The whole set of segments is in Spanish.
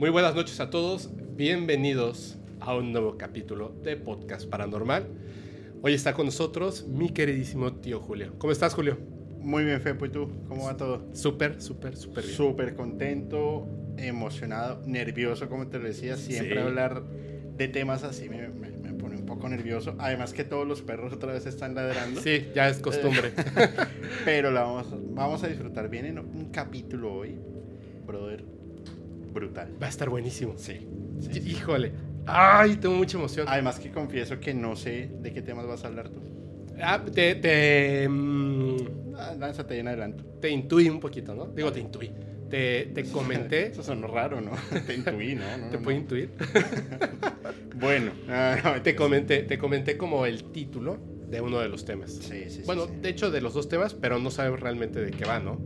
Muy buenas noches a todos, bienvenidos a un nuevo capítulo de Podcast Paranormal. Hoy está con nosotros mi queridísimo tío Julio. ¿Cómo estás, Julio? Muy bien, Fepo, ¿y tú? ¿Cómo va todo? Súper, súper, súper bien. Súper contento, emocionado, nervioso, como te lo decía. Siempre hablar de temas así me, me, pone un poco nervioso. Además que todos los perros otra vez están ladrando. Sí, ya es costumbre. Pero la vamos, vamos a disfrutar bien en un capítulo hoy, brother, brutal. Va a estar buenísimo. Sí. Híjole. Ay, tengo mucha emoción. Además que confieso que no sé de qué temas vas a hablar tú. Ah, te... te mm, ah, lánzate en adelanto. Te intuí un poquito, ¿no? Digo, te intuí. Te, te comenté... Eso sonó raro, ¿no? Te intuí, ¿no? ¿Te puedo intuir? bueno. Ah, te, comenté, te comenté como el título de uno de los temas. Sí, sí, Bueno, sí, de hecho, de los dos temas, pero no sabemos realmente de qué va, ¿no?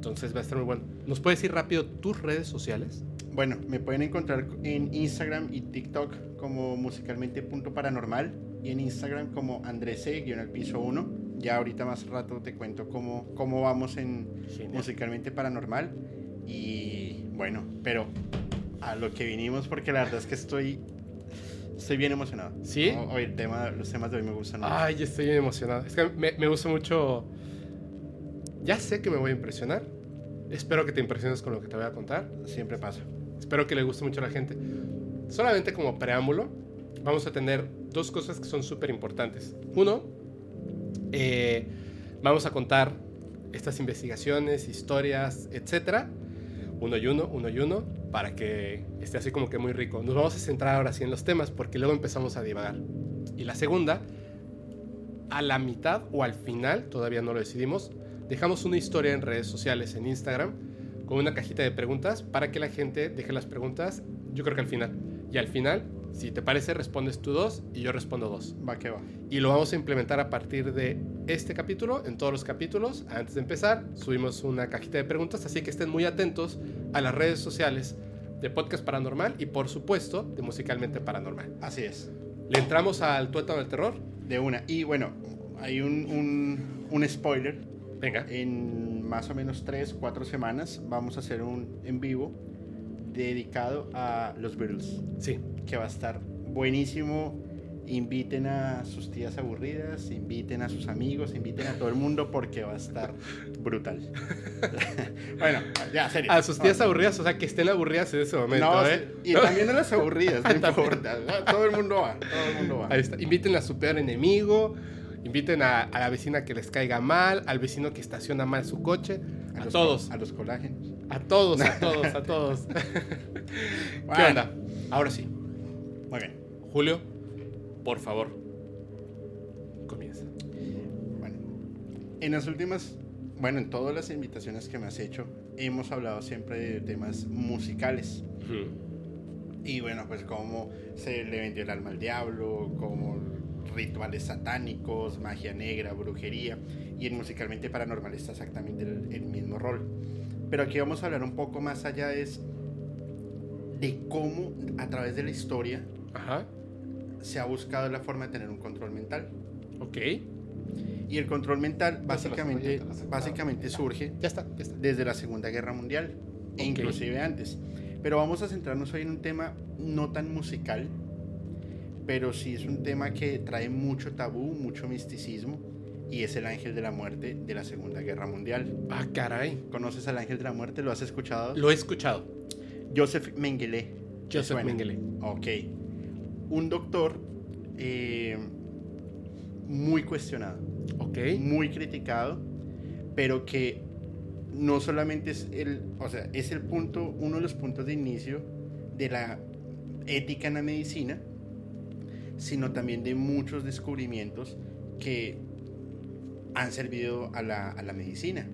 Entonces va a estar muy bueno. ¿Nos puedes decir rápido tus redes sociales? Bueno, me pueden encontrar en Instagram y TikTok como musicalmente.paranormal y en Instagram como Andrés piso 1. Ya ahorita más rato te cuento cómo, cómo vamos en musicalmente paranormal. Y bueno, pero a lo que vinimos porque la verdad es que estoy estoy bien emocionado. ¿Sí? Hoy el tema, los temas de hoy me gustan mucho. Ay, estoy bien emocionado. Es que me, me gusta mucho. Ya sé que me voy a impresionar. Espero que te impresiones con lo que te voy a contar. Siempre pasa. Espero que le guste mucho a la gente. Solamente como preámbulo, vamos a tener dos cosas que son súper importantes. Uno, eh, vamos a contar estas investigaciones, historias, etcétera, uno y uno, uno y uno, para que esté así como que muy rico. Nos vamos a centrar ahora sí en los temas, porque luego empezamos a divagar. Y la segunda, a la mitad o al final, todavía no lo decidimos, dejamos una historia en redes sociales, en Instagram, con una cajita de preguntas para que la gente deje las preguntas, yo creo que al final. Y al final, si te parece, respondes tú dos y yo respondo dos. Va que va. Y lo vamos a implementar a partir de este capítulo, en todos los capítulos. Antes de empezar, subimos una cajita de preguntas, así que estén muy atentos a las redes sociales de Podcast Paranormal y por supuesto de Musicalmente Paranormal. Así es. ¿Le entramos al tuétano del terror? De una. Y bueno, hay un, un, un spoiler. Venga. En más o menos 3, 4 semanas vamos a hacer un en vivo dedicado a los Beatles. Sí. Que va a estar buenísimo. Inviten a sus tías aburridas, inviten a sus amigos, inviten a todo el mundo porque va a estar brutal. bueno, ya, serio. A sus tías aburridas, o sea, que estén aburridas en ese momento, ¿eh? Y también a las aburridas, no importa. Todo el mundo va, todo el mundo va. Ahí está. Inviten a su peor enemigo, Inviten a, a, la vecina que les caiga mal, al vecino que estaciona mal su coche, a, todos. A los colágenos. A todos, a todos, a todos. ¿Qué onda? Ahora sí. Muy bien. Julio, por favor, comienza. Bueno, en las últimas, bueno, en todas las invitaciones que me has hecho, hemos hablado siempre de temas musicales. Y bueno, pues cómo se le vendió el alma al diablo, cómo rituales satánicos, magia negra, brujería, y en Musicalmente Paranormal está exactamente el, mismo rol. Pero aquí vamos a hablar un poco más allá es de cómo a través de la historia se ha buscado la forma de tener un control mental. Ok. Y el control mental básicamente, básicamente surge ya está, desde la Segunda Guerra Mundial e inclusive antes. Pero vamos a centrarnos hoy en un tema no tan musical, pero sí es un tema que trae mucho tabú, mucho misticismo, y es el ángel de la muerte de la Segunda Guerra Mundial. Ah, caray. ¿Conoces al ángel de la muerte? ¿Lo has escuchado? Lo he escuchado. Joseph Mengele. Joseph Mengele. Ok. Un doctor eh, muy cuestionado. Ok. Muy criticado, pero que no solamente es el, o sea, es el punto, uno de los puntos de inicio de la ética en la medicina, sino también de muchos descubrimientos que han servido a la, a la medicina.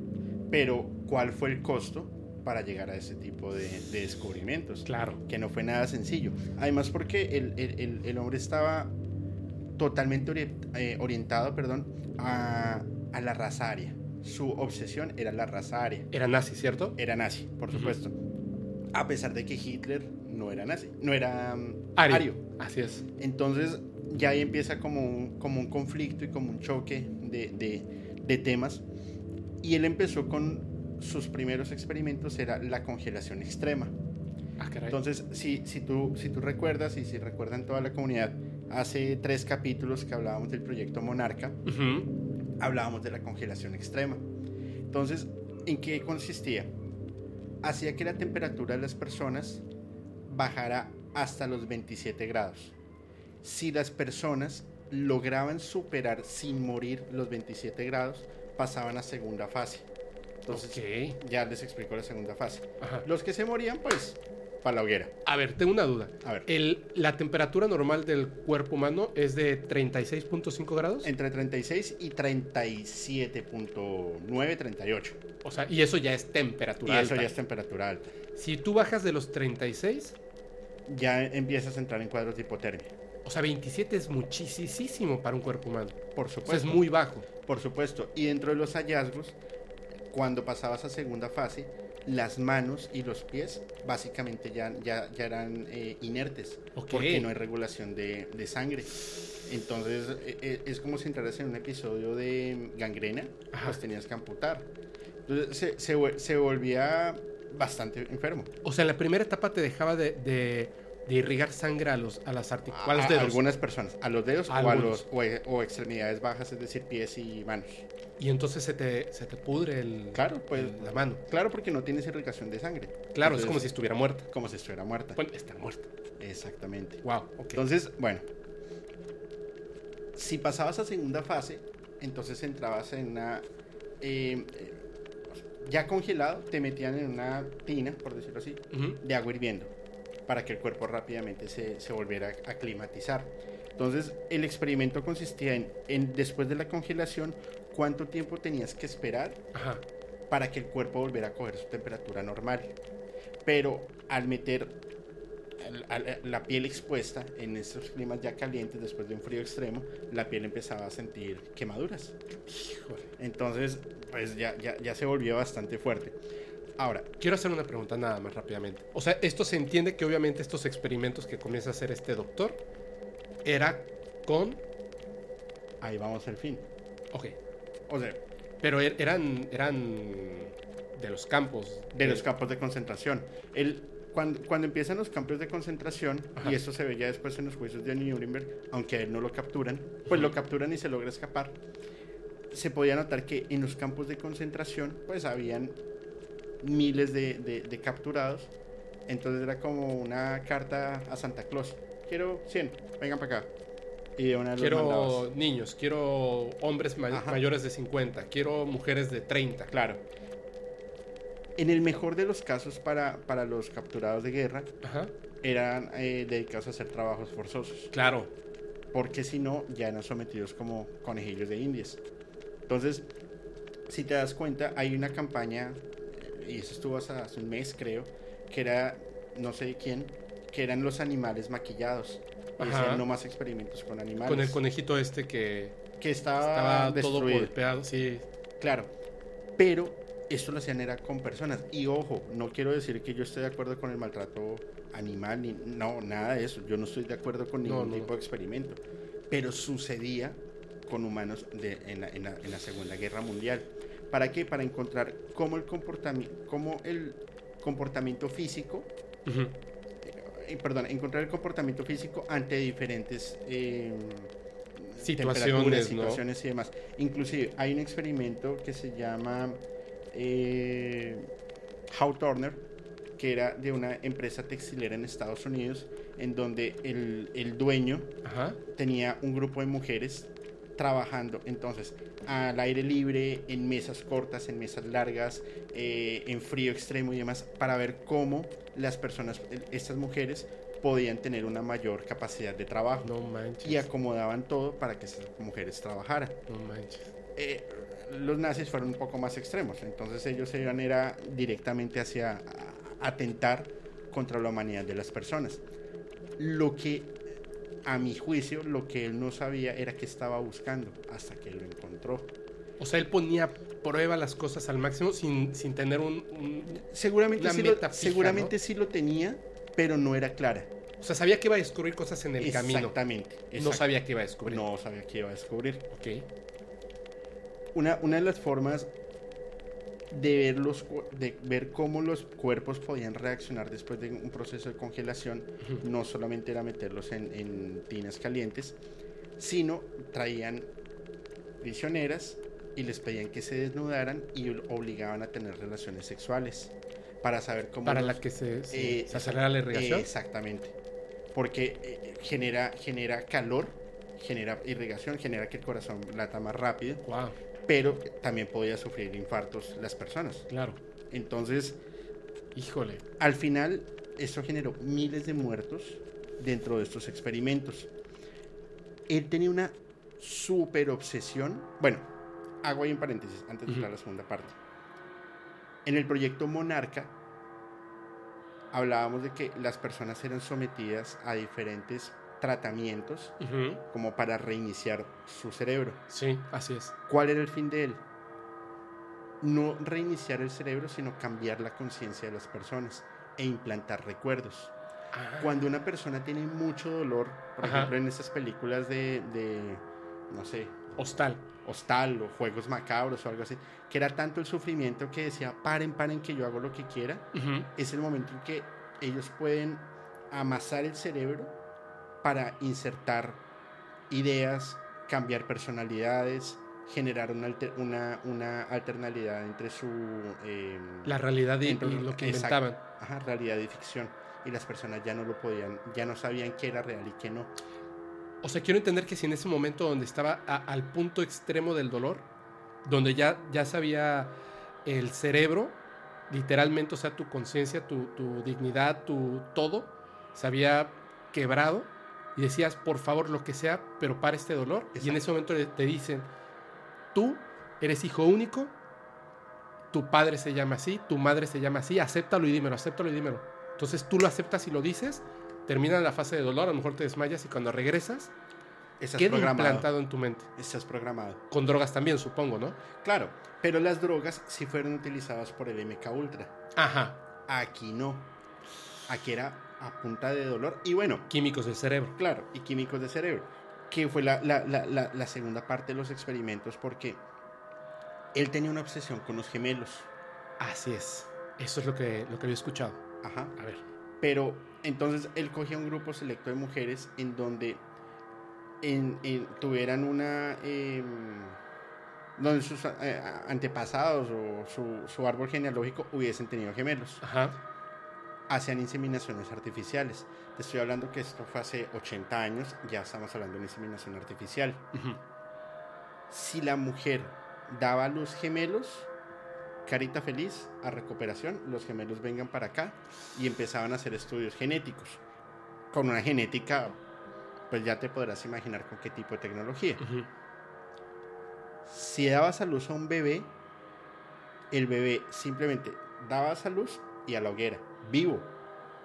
Pero, ¿cuál fue el costo para llegar a ese tipo de, descubrimientos? Claro. Que no fue nada sencillo. Además, porque el, el, el hombre estaba totalmente eh, orientado perdón, a, a, la raza aria. Su obsesión era la raza aria. Era nazi, ¿cierto? Era nazi, por supuesto. A pesar de que Hitler no era nazi, no era um, ario. Así es. Entonces ya ahí empieza como un, como un conflicto y como un choque de, de, de temas. Y él empezó con sus primeros experimentos, era la congelación extrema. Ah, caray. Entonces, si, si, tú, si tú recuerdas y si recuerdan toda la comunidad, hace tres capítulos que hablábamos del proyecto Monarca, Ujú. hablábamos de la congelación extrema. Entonces, ¿en qué consistía? Hacía que la temperatura de las personas bajara hasta los 27 grados. Si las personas lograban superar sin morir los 27 grados, pasaban a segunda fase. Entonces, ya les explico la segunda fase. Ajá. Los que se morían, pues, para la hoguera. A ver, tengo una duda. A ver. El, ¿La temperatura normal del cuerpo humano es de 36.5 grados? Entre 36 y 37.9, 38. O sea, y eso ya es Y temperatura eso alta. ya es temperatura alta. Si tú bajas de los 36, Ya empiezas a entrar en cuadros de hipotermia. o sea, 27 es muchísimo para un cuerpo humano. Por O sea, supuesto. es muy bajo. Por supuesto. Y dentro de los hallazgos, cuando pasabas a segunda fase, las manos y los pies básicamente ya, ya, ya eran eh, inertes. Porque no hay regulación de, de sangre. Entonces eh, eh, es como si entraras en un episodio de gangrena, Ajá. pues tenías que amputar. Entonces se, se, volvía bastante enfermo. O sea, en la primera etapa te dejaba de, de- de irrigar sangre a, los, a las A, articulaciones. a algunas personas, a los dedos o, a los, o, e- o extremidades bajas, es decir, pies y manos. Y entonces se te, se te pudre el, Claro, pues el- la mano. Claro, porque no tienes irrigación de sangre. Claro, es como si estuviera muerta. como si estuviera muerta. Bueno, está muerta. Exactamente. Wow. Entonces, bueno, si pasabas a segunda fase, entonces entrabas en una... eh, eh, ya congelado, te metían en una tina, por decirlo así, de agua hirviendo, para que el cuerpo rápidamente se, se volviera a aclimatizar. Entonces, el experimento consistía en, en, después de la congelación, cuánto tiempo tenías que esperar Ajá. para que el cuerpo volviera a coger su temperatura normal. Pero al meter la piel expuesta en estos climas ya calientes después de un frío extremo, la piel empezaba a sentir quemaduras. Entonces, pues ya, ya, ya se volvió bastante fuerte. Ahora, Quiero hacer una pregunta nada más rápidamente. O sea, esto se entiende que obviamente estos experimentos que comienza a hacer este doctor era con... ahí vamos al fin. Ok. O sea, Pero er- eran, eran de los campos. de los campos de concentración. El, cuando, cuando empiezan los campos de concentración, Ajá. y esto se ve ya después en los juicios de Nuremberg, aunque a él no lo capturan, pues lo capturan y se logra escapar, se podía notar que en los campos de concentración, pues habían miles de, de- de capturados, entonces era como una carta a Santa Claus. Quiero 100, vengan para acá. Y de una los Quiero mandabas. niños, quiero hombres Ajá. mayores de 50, quiero mujeres de 30. Claro. En el mejor de los casos para, para los capturados de guerra, Ajá. eran eh, dedicados a hacer trabajos forzosos, Claro. porque si no, ya eran sometidos como conejillos de indias. Entonces, si te das cuenta, hay una campaña, y eso estuvo hasta hace un mes, creo, que era, no sé quién, que eran los animales maquillados. Y decían, no más experimentos con animales. Con el conejito este que que estaba, estaba todo golpeado. Sí. Claro, pero esto lo hacían era con personas. Y ojo, no quiero decir que yo esté de acuerdo con el maltrato animal, ni, no, nada de eso. Yo no estoy de acuerdo con No, ningún no. tipo de experimento. Pero sucedía con humanos de- en, la, en la- en la Segunda Guerra Mundial. ¿Para qué? Para encontrar cómo el comportamiento, cómo el comportamiento físico, eh, perdón, encontrar el comportamiento físico ante diferentes eh, Situaciones, situaciones y demás. Inclusive hay un experimento que se llama eh, How Turner, que era de una empresa textilera en Estados Unidos, en donde el, el dueño Ajá. tenía un grupo de mujeres trabajando entonces al aire libre, en mesas cortas, en mesas largas, eh, en frío extremo y demás, para ver cómo las personas, estas mujeres, podían tener una mayor capacidad de trabajo No manches. y acomodaban todo para que esas mujeres trabajaran. No manches. Eh, los nazis fueron un poco más extremos, entonces ellos se iban era directamente hacia atentar contra la humanidad de las personas. Lo que, a mi juicio, lo que él no sabía era que estaba buscando hasta que lo encontró. O sea, él ponía prueba las cosas al máximo sin, sin tener un, un- Seguramente, Una sí, meta lo, fija, seguramente sí lo tenía, pero no era clara. O sea, sabía que iba a descubrir cosas en el camino. Exactamente. No sabía que iba a descubrir. No sabía que iba a descubrir. Ok. Una, una de las formas de ver, los, de ver cómo los cuerpos podían reaccionar después de un proceso de congelación. No solamente era meterlos en, en tinas calientes, sino traían prisioneras y les pedían que se desnudaran y obligaban a tener relaciones sexuales para saber cómo Para los- la que se, se, eh, se acelera la irrigación. Exactamente. Porque eh, genera, genera calor, genera irrigación, genera que el corazón lata más rápido, wow, pero también podía sufrir infartos las personas. claro. Entonces, Híjole. al final, eso generó miles de muertos dentro de estos experimentos. Él tenía una super obsesión. Bueno, hago ahí un paréntesis antes de a la segunda parte. En el proyecto Monarca, hablábamos de que las personas eran sometidas a diferentes tratamientos como para reiniciar su cerebro. Sí, así es. ¿Cuál era el fin de él? No reiniciar el cerebro, sino cambiar la conciencia de las personas e implantar recuerdos. Ah, Cuando una persona tiene mucho dolor, por Ajá. ejemplo en esas películas de, de, no sé, Hostal. hostal o juegos macabros o algo así, que era tanto el sufrimiento que decía, paren, paren, que yo hago lo que quiera, es el momento en que ellos pueden amasar el cerebro para insertar ideas, cambiar personalidades, generar una, alter- una, una alternalidad entre su... eh, La realidad y, entre y lo que exacto, inventaban. ajá, realidad y ficción. Y las personas ya no lo podían, ya no sabían qué era real y qué no. O sea, quiero entender que si en ese momento donde estaba a- al punto extremo del dolor, donde ya, ya sabía el cerebro, literalmente, o sea, tu conciencia, tu, tu dignidad, tu todo, se había quebrado y decías, por favor, lo que sea, pero para este dolor. Y en ese momento te dicen, tú eres hijo único, tu padre se llama así, tu madre se llama así, acéptalo y dímelo, acéptalo y dímelo. Entonces tú lo aceptas y lo dices, termina la fase de dolor, a lo mejor te desmayas y cuando regresas, Estás queda programado. implantado en tu mente. Estás programado. Con drogas también, supongo, ¿no? Claro, pero las drogas sí fueron utilizadas por el MK Ultra. Ajá. Aquí no. Aquí era a punta de dolor. Y bueno, Químicos del cerebro. claro, y químicos de cerebro. Que fue la, la- la- segunda parte de los experimentos porque él tenía una obsesión con los gemelos. Así es. Eso es lo que, lo que había escuchado. Ajá. A ver. Pero entonces él cogía un grupo selecto de mujeres en donde en- en- tuvieran una... em, donde sus eh, antepasados o su, su árbol genealógico hubiesen tenido gemelos. Ajá. Hacían inseminaciones artificiales. Te estoy hablando que esto fue hace 80 años, ya estamos hablando de una inseminación artificial. Si la mujer daba a luz gemelos, carita feliz, a recuperación, los gemelos vengan para acá y empezaban a hacer estudios genéticos. Con una genética, pues ya te podrás imaginar con qué tipo de tecnología. Si dabas a luz a un bebé, el bebé simplemente dabas a luz y a la hoguera, vivo.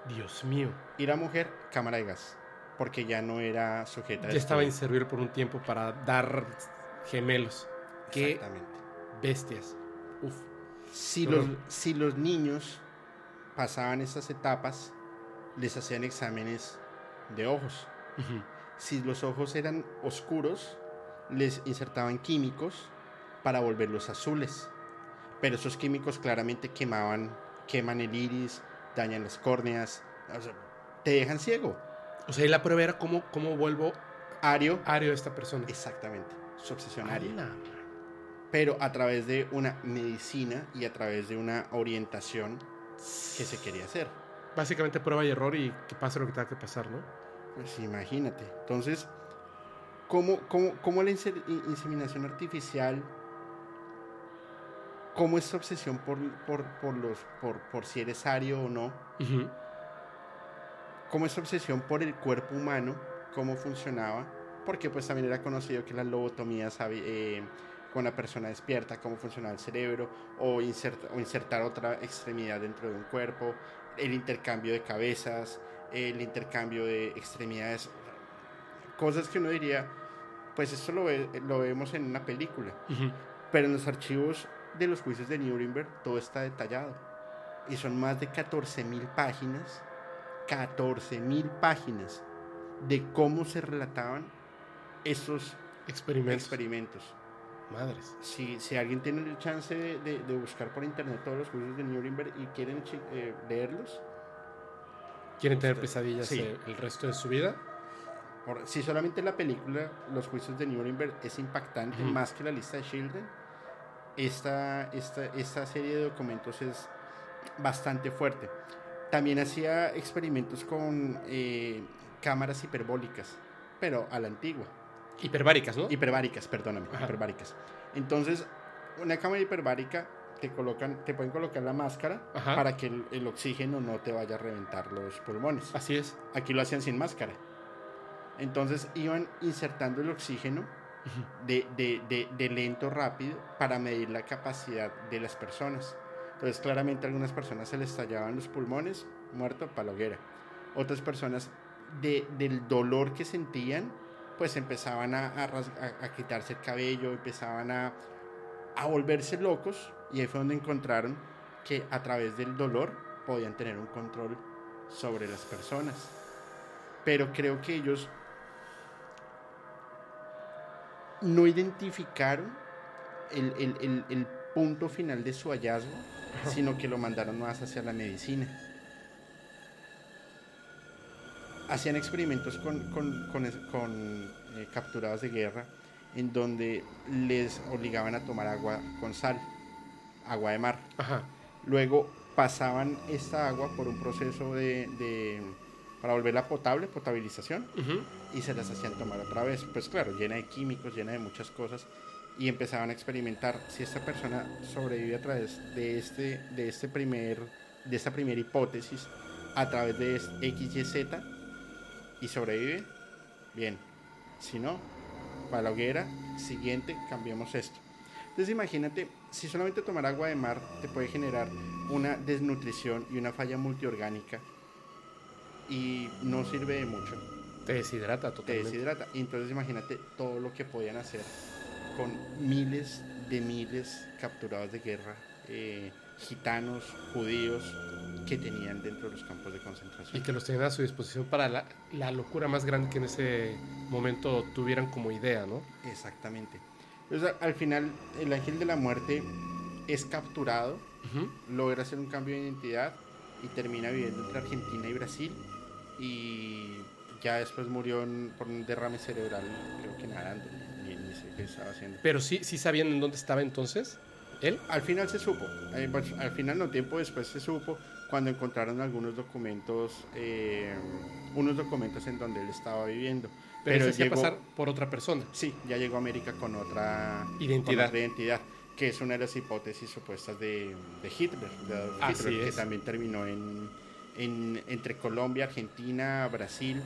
Dios mío. Y la mujer, cámara de gas, porque ya no era sujeta Ya estaba estudio. inservible por un tiempo para dar gemelos. Qué Exactamente. bestias. Uf. Si los, si los niños pasaban estas etapas, les hacían exámenes de ojos. Si los ojos eran oscuros, les insertaban químicos para volverlos azules. Pero esos químicos claramente quemaban, queman el iris, dañan las córneas, o sea, te dejan ciego. O sea, y la prueba era cómo, cómo vuelvo Ario, ario esta persona. exactamente, su obsesión aria. ¡Hala! Pero a través de una medicina y a través de una orientación que se quería hacer. Básicamente prueba y error y que pase lo que tenga que pasar, ¿no? Pues imagínate. Entonces, ¿cómo, cómo, cómo la inse- in- inseminación artificial, cómo esta obsesión por, por, por los, por, por si eres ario o no, cómo esta obsesión por el cuerpo humano, cómo funcionaba? Porque pues también era conocido que las lobotomías eh, con la persona despierta, cómo funcionaba el cerebro, o, inserta- o insertar otra extremidad dentro de un cuerpo, el intercambio de cabezas, el intercambio de extremidades, cosas que uno diría, pues esto lo, ve- lo vemos en una película, Ujú. pero en los archivos de los juicios de Nuremberg todo está detallado. Y son más de 14.000 páginas, 14.000 páginas de cómo se relataban esos Experimentos. experimentos. Madres. Si, si alguien tiene el chance de, de- de buscar por internet todos los juicios de Nuremberg y quieren eh, leerlos, ¿Quieren tener pesadillas Sí. eh, el resto de su vida? por- si solamente la película Los juicios de Nuremberg es impactante, más que la lista de Children, esta, esta, esta serie de documentos es bastante fuerte. También hacía experimentos con eh, cámaras hiperbólicas, pero a la antigua. Hiperbáricas, ¿no? Hiperbáricas, perdóname, Ajá. hiperbáricas. Entonces, una cámara hiperbárica te colocan, te pueden colocar la máscara Ajá. para que el, el oxígeno no te vaya a reventar los pulmones. Así es. Aquí lo hacían sin máscara. Entonces iban insertando el oxígeno de, de- de- lento rápido para medir la capacidad de las personas. Entonces claramente a algunas personas se les estallaban los pulmones, muerto para. Otras personas de- del dolor que sentían, pues empezaban a- a quitarse el cabello, empezaban a, a volverse locos y ahí fue donde encontraron que a través del dolor podían tener un control sobre las personas. Pero creo que ellos no identificaron el, el- el- el punto final de su hallazgo, sino que lo mandaron más hacia la medicina. Hacían experimentos con, con- con eh, capturados de guerra en donde les obligaban a tomar agua con sal, agua de mar. Ajá. Luego pasaban esta agua por un proceso de, de- para volverla potable, potabilización, Ujú. y se las hacían tomar otra vez. Pues claro, llena de químicos, llena de muchas cosas, y empezaban a experimentar si esta persona sobrevive a través de este, de este primer, de esta primera hipótesis, a través de es- X, Y, Z, y sobrevive, bien. Si no, para la hoguera, siguiente, cambiamos esto. Entonces imagínate, si solamente tomar agua de mar te puede generar una desnutrición y una falla multiorgánica y no sirve de mucho, Te deshidrata te totalmente. deshidrata. Y entonces imagínate todo lo que podían hacer con miles de miles capturados de guerra, eh, gitanos, judíos, que tenían dentro de los campos de Y concentración. que los tenían a su disposición para la, la locura más grande que en ese momento tuvieran como idea, ¿no? Exactamente. Entonces al final el ángel de la muerte es capturado logra hacer un cambio de identidad y termina viviendo entre Argentina y Brasil y ya después murió en- por un derrame cerebral, creo que nadando, ni, ni sé qué estaba haciendo. Pero sí, sí sabían en dónde estaba entonces él. Al final se supo, eh, pues, al final no tiempo después se supo cuando encontraron algunos documentos, eh, unos documentos en donde él estaba viviendo. Pero, Pero se llegó- pasar por otra persona. Sí, ya llegó a América con otra Identidad. con otra identidad, que es una de las hipótesis supuestas de, de Hitler, de Adolf Así Hitler, que es. también terminó en, en- entre Colombia, Argentina, Brasil,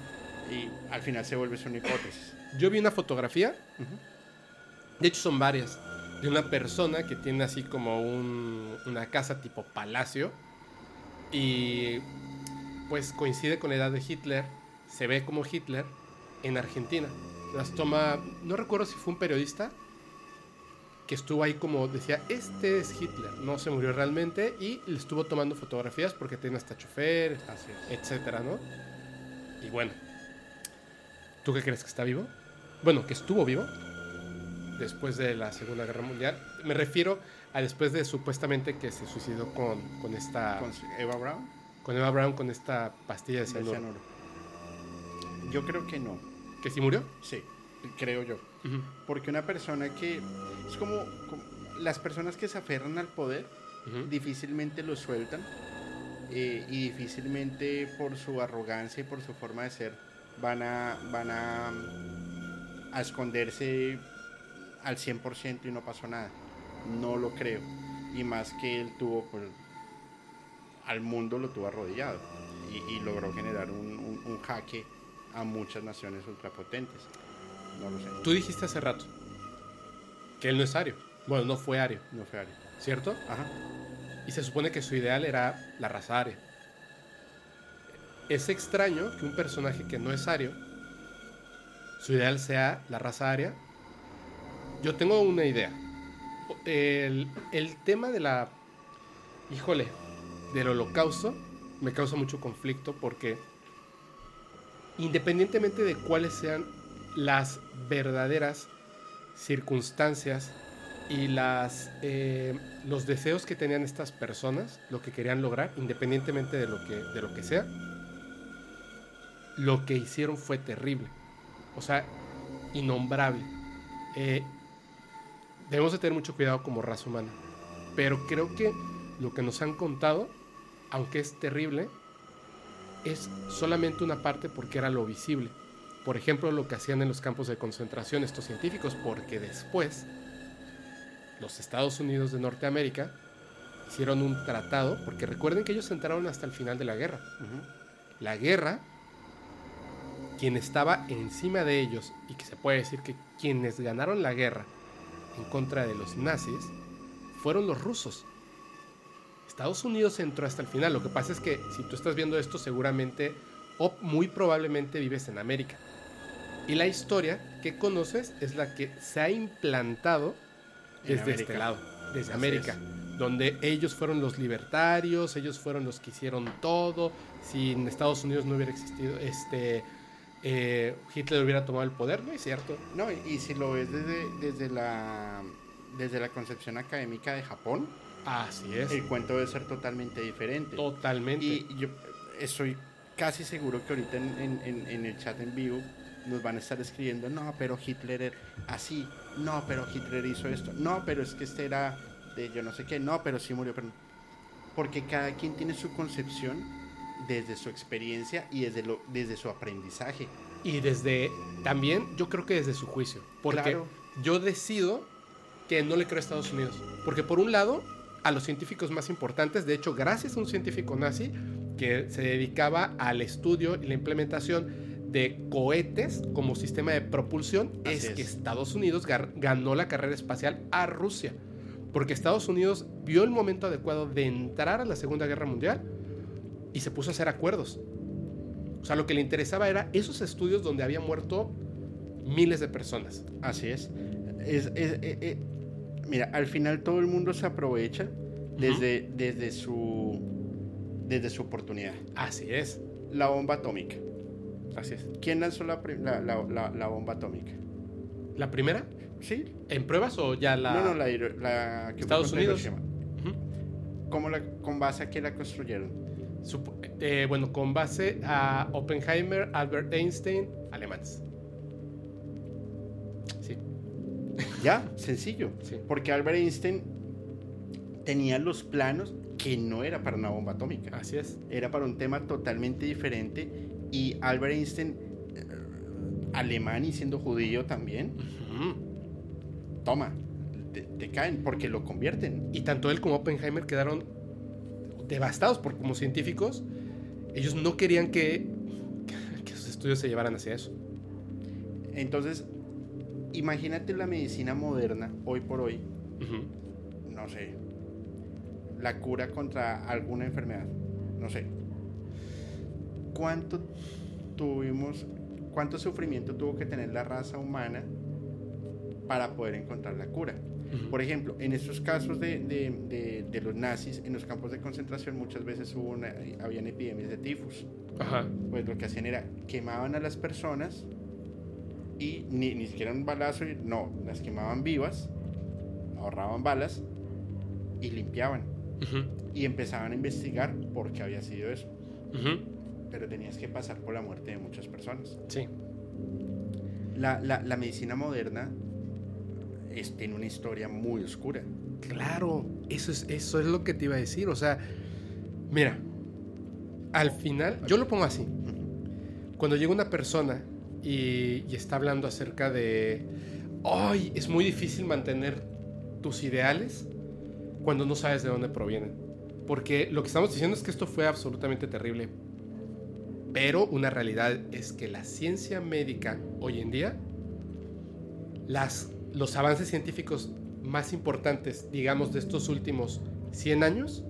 y al final se vuelve una hipótesis. Yo vi una fotografía, de hecho son varias, de una persona que tiene así como un- una casa tipo palacio y pues coincide con la edad de Hitler, se ve como Hitler en Argentina. Las toma, no recuerdo si fue un periodista que estuvo ahí como decía, este es Hitler, no se murió realmente y le estuvo tomando fotografías porque tiene hasta chofer, etcétera, ¿no? Y bueno, ¿tú qué crees que está vivo? Bueno, que estuvo vivo después de la Segunda Guerra Mundial. Me refiero a después de supuestamente que se suicidó con, con esta Con Eva Brown, con Eva Brown con esta pastilla de cianuro. Yo creo que no, ¿Que sí murió? sí, creo yo. Porque una persona que es como, como las personas que se aferran al poder, difícilmente lo sueltan eh, y difícilmente por su arrogancia y por su forma de ser van a, van a, a esconderse al 100% y no pasó nada. No lo creo. Y más que él tuvo, pues, al mundo lo tuvo arrodillado y, y logró generar un, un- un jaque a muchas naciones ultrapotentes. No lo sé. Tú dijiste hace rato que él no es ario. Bueno, no fue ario, No fue Ari. ¿cierto? Ajá. Y se supone que su ideal era la raza aria. Es extraño que un personaje que no es ario, su ideal sea la raza aria. Yo tengo una idea. El, el tema de la... Híjole, del holocausto me causa mucho conflicto porque independientemente de cuáles sean las verdaderas circunstancias y las, eh, los deseos que tenían estas personas, lo que querían lograr, independientemente de lo que, de lo que sea, lo que hicieron fue terrible. O sea, innombrable. Eh, debemos de tener mucho cuidado como raza humana. Pero creo que lo que nos han contado, aunque es terrible, es solamente una parte porque era lo visible. Por ejemplo, lo que hacían en los campos de concentración estos científicos, porque después los Estados Unidos de Norteamérica hicieron un tratado, porque recuerden que ellos entraron hasta el final de la guerra. La guerra, quien estaba encima de ellos, y que se puede decir que quienes ganaron la guerra en contra de los nazis, fueron los rusos. Estados Unidos entró hasta el final. Lo que pasa es que si tú estás viendo esto, seguramente o muy probablemente vives en América. Y la historia que conoces es la que se ha implantado desde este lado, desde América, donde ellos fueron los libertarios, ellos fueron los que hicieron todo. Si en Estados Unidos no hubiera existido, este, eh, Hitler hubiera tomado el poder, ¿no es cierto? No, y, si lo ves desde, desde, la, desde la concepción académica de Japón, Así es. El cuento debe ser totalmente diferente. Totalmente. Y yo estoy casi seguro que ahorita en, el chat en vivo nos van a estar escribiendo, no, pero Hitler era así, no, pero Hitler hizo esto, no, pero es que este era de yo no sé qué, no, pero sí murió, pero... Porque cada quien tiene su concepción desde su experiencia y desde, lo, desde su aprendizaje. Y desde, también yo creo que desde su juicio, porque yo decido que no le creo a Estados Unidos, porque por un lado a los científicos más importantes. De hecho, gracias a un científico nazi que se dedicaba al estudio y la implementación de cohetes como sistema de propulsión, es, que Estados Unidos ganó la carrera espacial a Rusia. Porque Estados Unidos vio el momento adecuado de entrar a la Segunda Guerra Mundial y se puso a hacer acuerdos. O sea, lo que le interesaba era esos estudios donde había muerto miles de personas. Así es. es, eh, eh, mira, al final todo el mundo se aprovecha desde, desde, su, desde su oportunidad. Así es. La bomba atómica. Así es. ¿Quién lanzó la, la, la, bomba atómica? ¿La primera? Sí. ¿En pruebas o ya la.? No, no, la, que Estados Unidos. ¿Cómo la, ¿Con base a qué la construyeron? Eh, bueno, con base a Oppenheimer, Albert Einstein, alemanes. Ya, sencillo. Porque Albert Einstein tenía los planos que no era para una bomba atómica. Así es. Era para un tema totalmente diferente. Y Albert Einstein, eh, alemán y siendo judío también, toma, te, caen porque lo convierten. Y tanto él como Oppenheimer quedaron devastados porque como científicos, ellos no querían que, que sus estudios se llevaran hacia eso. Entonces, imagínate la medicina moderna, hoy por hoy, no sé, la cura contra alguna enfermedad, no sé. ¿Cuánto tuvimos, cuánto sufrimiento tuvo que tener la raza humana para poder encontrar la cura? Por ejemplo, en estos casos de, de, de, los nazis, en los campos de concentración muchas veces hubo una, habían epidemias de tifus. Pues lo que hacían era quemaban a las personas y ni, ni siquiera un balazo, no, las quemaban vivas, ahorraban balas y limpiaban. Y empezaban a investigar por qué había sido eso. Pero tenías que pasar por la muerte de muchas personas. Sí. La, la, la medicina moderna es, tiene una historia muy oscura. Claro, eso es, eso es lo que te iba a decir. O sea, mira, al final, yo lo pongo así. Cuando llega una persona y, está hablando acerca de, ay, es muy difícil mantener tus ideales cuando no sabes de dónde provienen. Porque lo que estamos diciendo es que esto fue absolutamente terrible. Pero una realidad es que la ciencia médica hoy en día, las, los avances científicos más importantes, digamos, de estos últimos 100 años,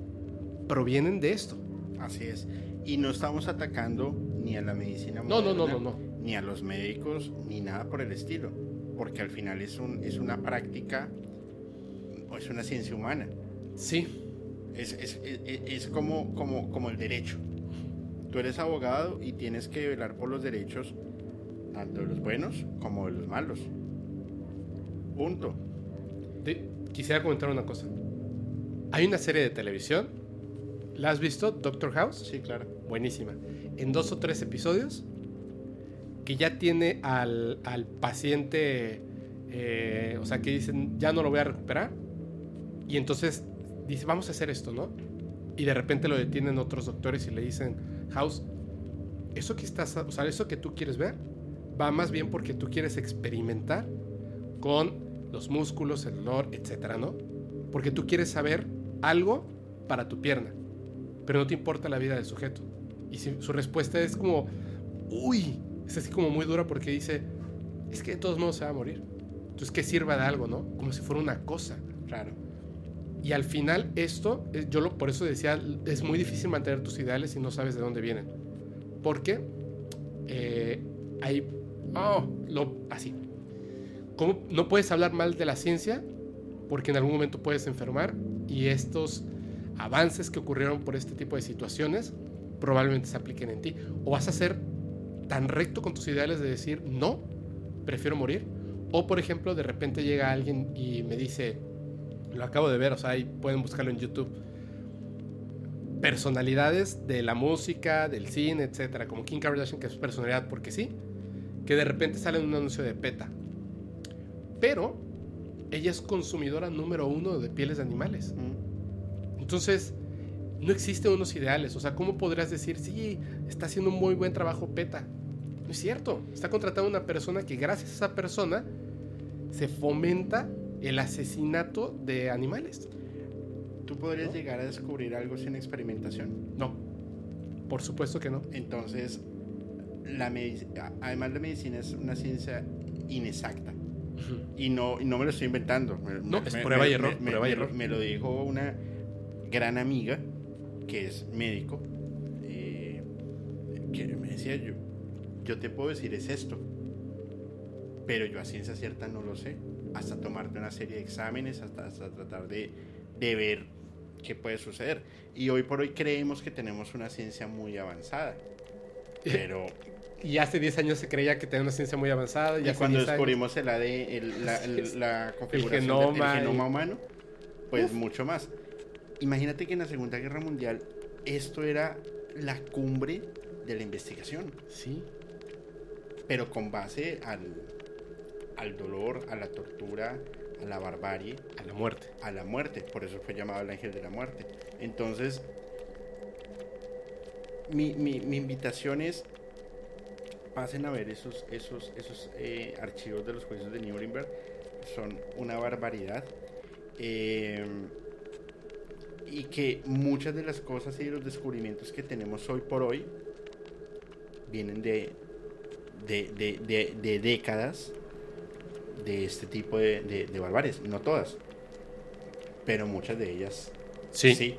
provienen de esto. Así es. Y no estamos atacando ni a la medicina no, no, no, no, no ni a los médicos, ni nada por el estilo, porque al final es, un, es una práctica, o es una ciencia humana. Sí. Es, es, es, como, como, como el derecho. Tú eres abogado y tienes que velar por los derechos tanto de los buenos como de los malos. Punto. quisiera comentar una cosa. Hay una serie de televisión, ¿la has visto? Doctor House. Sí, claro. Buenísima. En dos o tres episodios, que ya tiene al, al paciente, eh, o sea, que dicen, ya no lo voy a recuperar. Y entonces dice, vamos a hacer esto, ¿no? Y de repente lo detienen otros doctores y le dicen, House, eso que estás, o sea, eso que tú quieres ver, va más bien porque tú quieres experimentar con los músculos, el dolor, etcétera, ¿no? Porque tú quieres saber algo para tu pierna, pero no te importa la vida del sujeto. Y si, su respuesta es como, uy, es así como muy dura porque dice, es que de todos modos se va a morir. Entonces que sirva de algo, ¿no? Como si fuera una cosa. Claro. Y al final esto, eh, yo lo, por eso decía, es muy difícil mantener tus ideales si no sabes de dónde vienen. Porque eh, hay, oh, así. ¿Cómo no puedes hablar mal de la ciencia? Porque en algún momento puedes enfermar y estos avances que ocurrieron por este tipo de situaciones probablemente se apliquen en ti. O vas a ser tan recto con tus ideales de decir, no, prefiero morir. O por ejemplo, de repente llega alguien y me dice, lo acabo de ver, o sea, ahí pueden buscarlo en YouTube. Personalidades de la música, del cine, etcétera, como Kim Kardashian, que es personalidad porque sí, que de repente sale en un anuncio de PETA. Pero ella es consumidora número uno de pieles de animales. Entonces, no existen unos ideales. O sea, ¿cómo podrías decir, sí, está haciendo un muy buen trabajo PETA? No es cierto. Está contratando a una persona que gracias a esa persona se fomenta el asesinato de animales. ¿Tú podrías ¿No? llegar a descubrir algo sin experimentación? No, por supuesto que no. Entonces, la además la medicina es una ciencia inexacta. Y no, y no me lo estoy inventando. Me- No, me- es me- prueba y prueba error. Me lo dijo una gran amiga que es médico. eh, que me decía yo, yo te puedo decir es esto. Pero yo a ciencia cierta no lo sé. Hasta tomarte una serie de exámenes, hasta, hasta tratar de, de ver qué puede suceder. Y hoy por hoy creemos que tenemos una ciencia muy avanzada. Pero Y hace 10 años se creía que tenía una ciencia muy avanzada. Y, y cuando 10 años- descubrimos el AD, el- la, el- la configuración genoma del y- genoma humano, pues Uf. mucho más. Imagínate que en la Segunda Guerra Mundial esto era la cumbre de la investigación, Sí, pero con base al, al dolor, a la tortura, a la barbarie, a la muerte. a la muerte. Por eso fue llamado el ángel de la muerte. Entonces, mi, mi- mi invitación es pasen a ver esos, esos, esos eh, archivos de los juicios de Nuremberg. Son una barbaridad. Eh, y que muchas de las cosas y de los descubrimientos que tenemos hoy por hoy vienen de, de, de- de- de décadas de este tipo de, de, de barbaries. No todas, pero muchas de ellas Sí.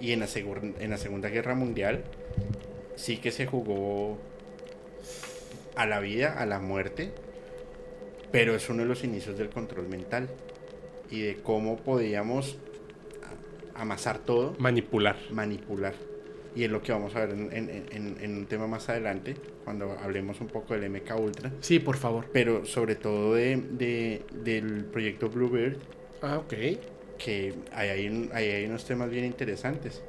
Y en la, en la Segunda Guerra Mundial sí que se jugó a la vida, a la muerte, pero es uno de los inicios del control mental y de cómo podíamos amasar todo, Manipular. manipular. Y es lo que vamos a ver en, en- en- en un tema más adelante, cuando hablemos un poco del MK Ultra, Sí, por favor. pero sobre todo de, de- del proyecto Bluebird, Ah, ok. que ahí hay, un- ahí hay unos temas bien interesantes.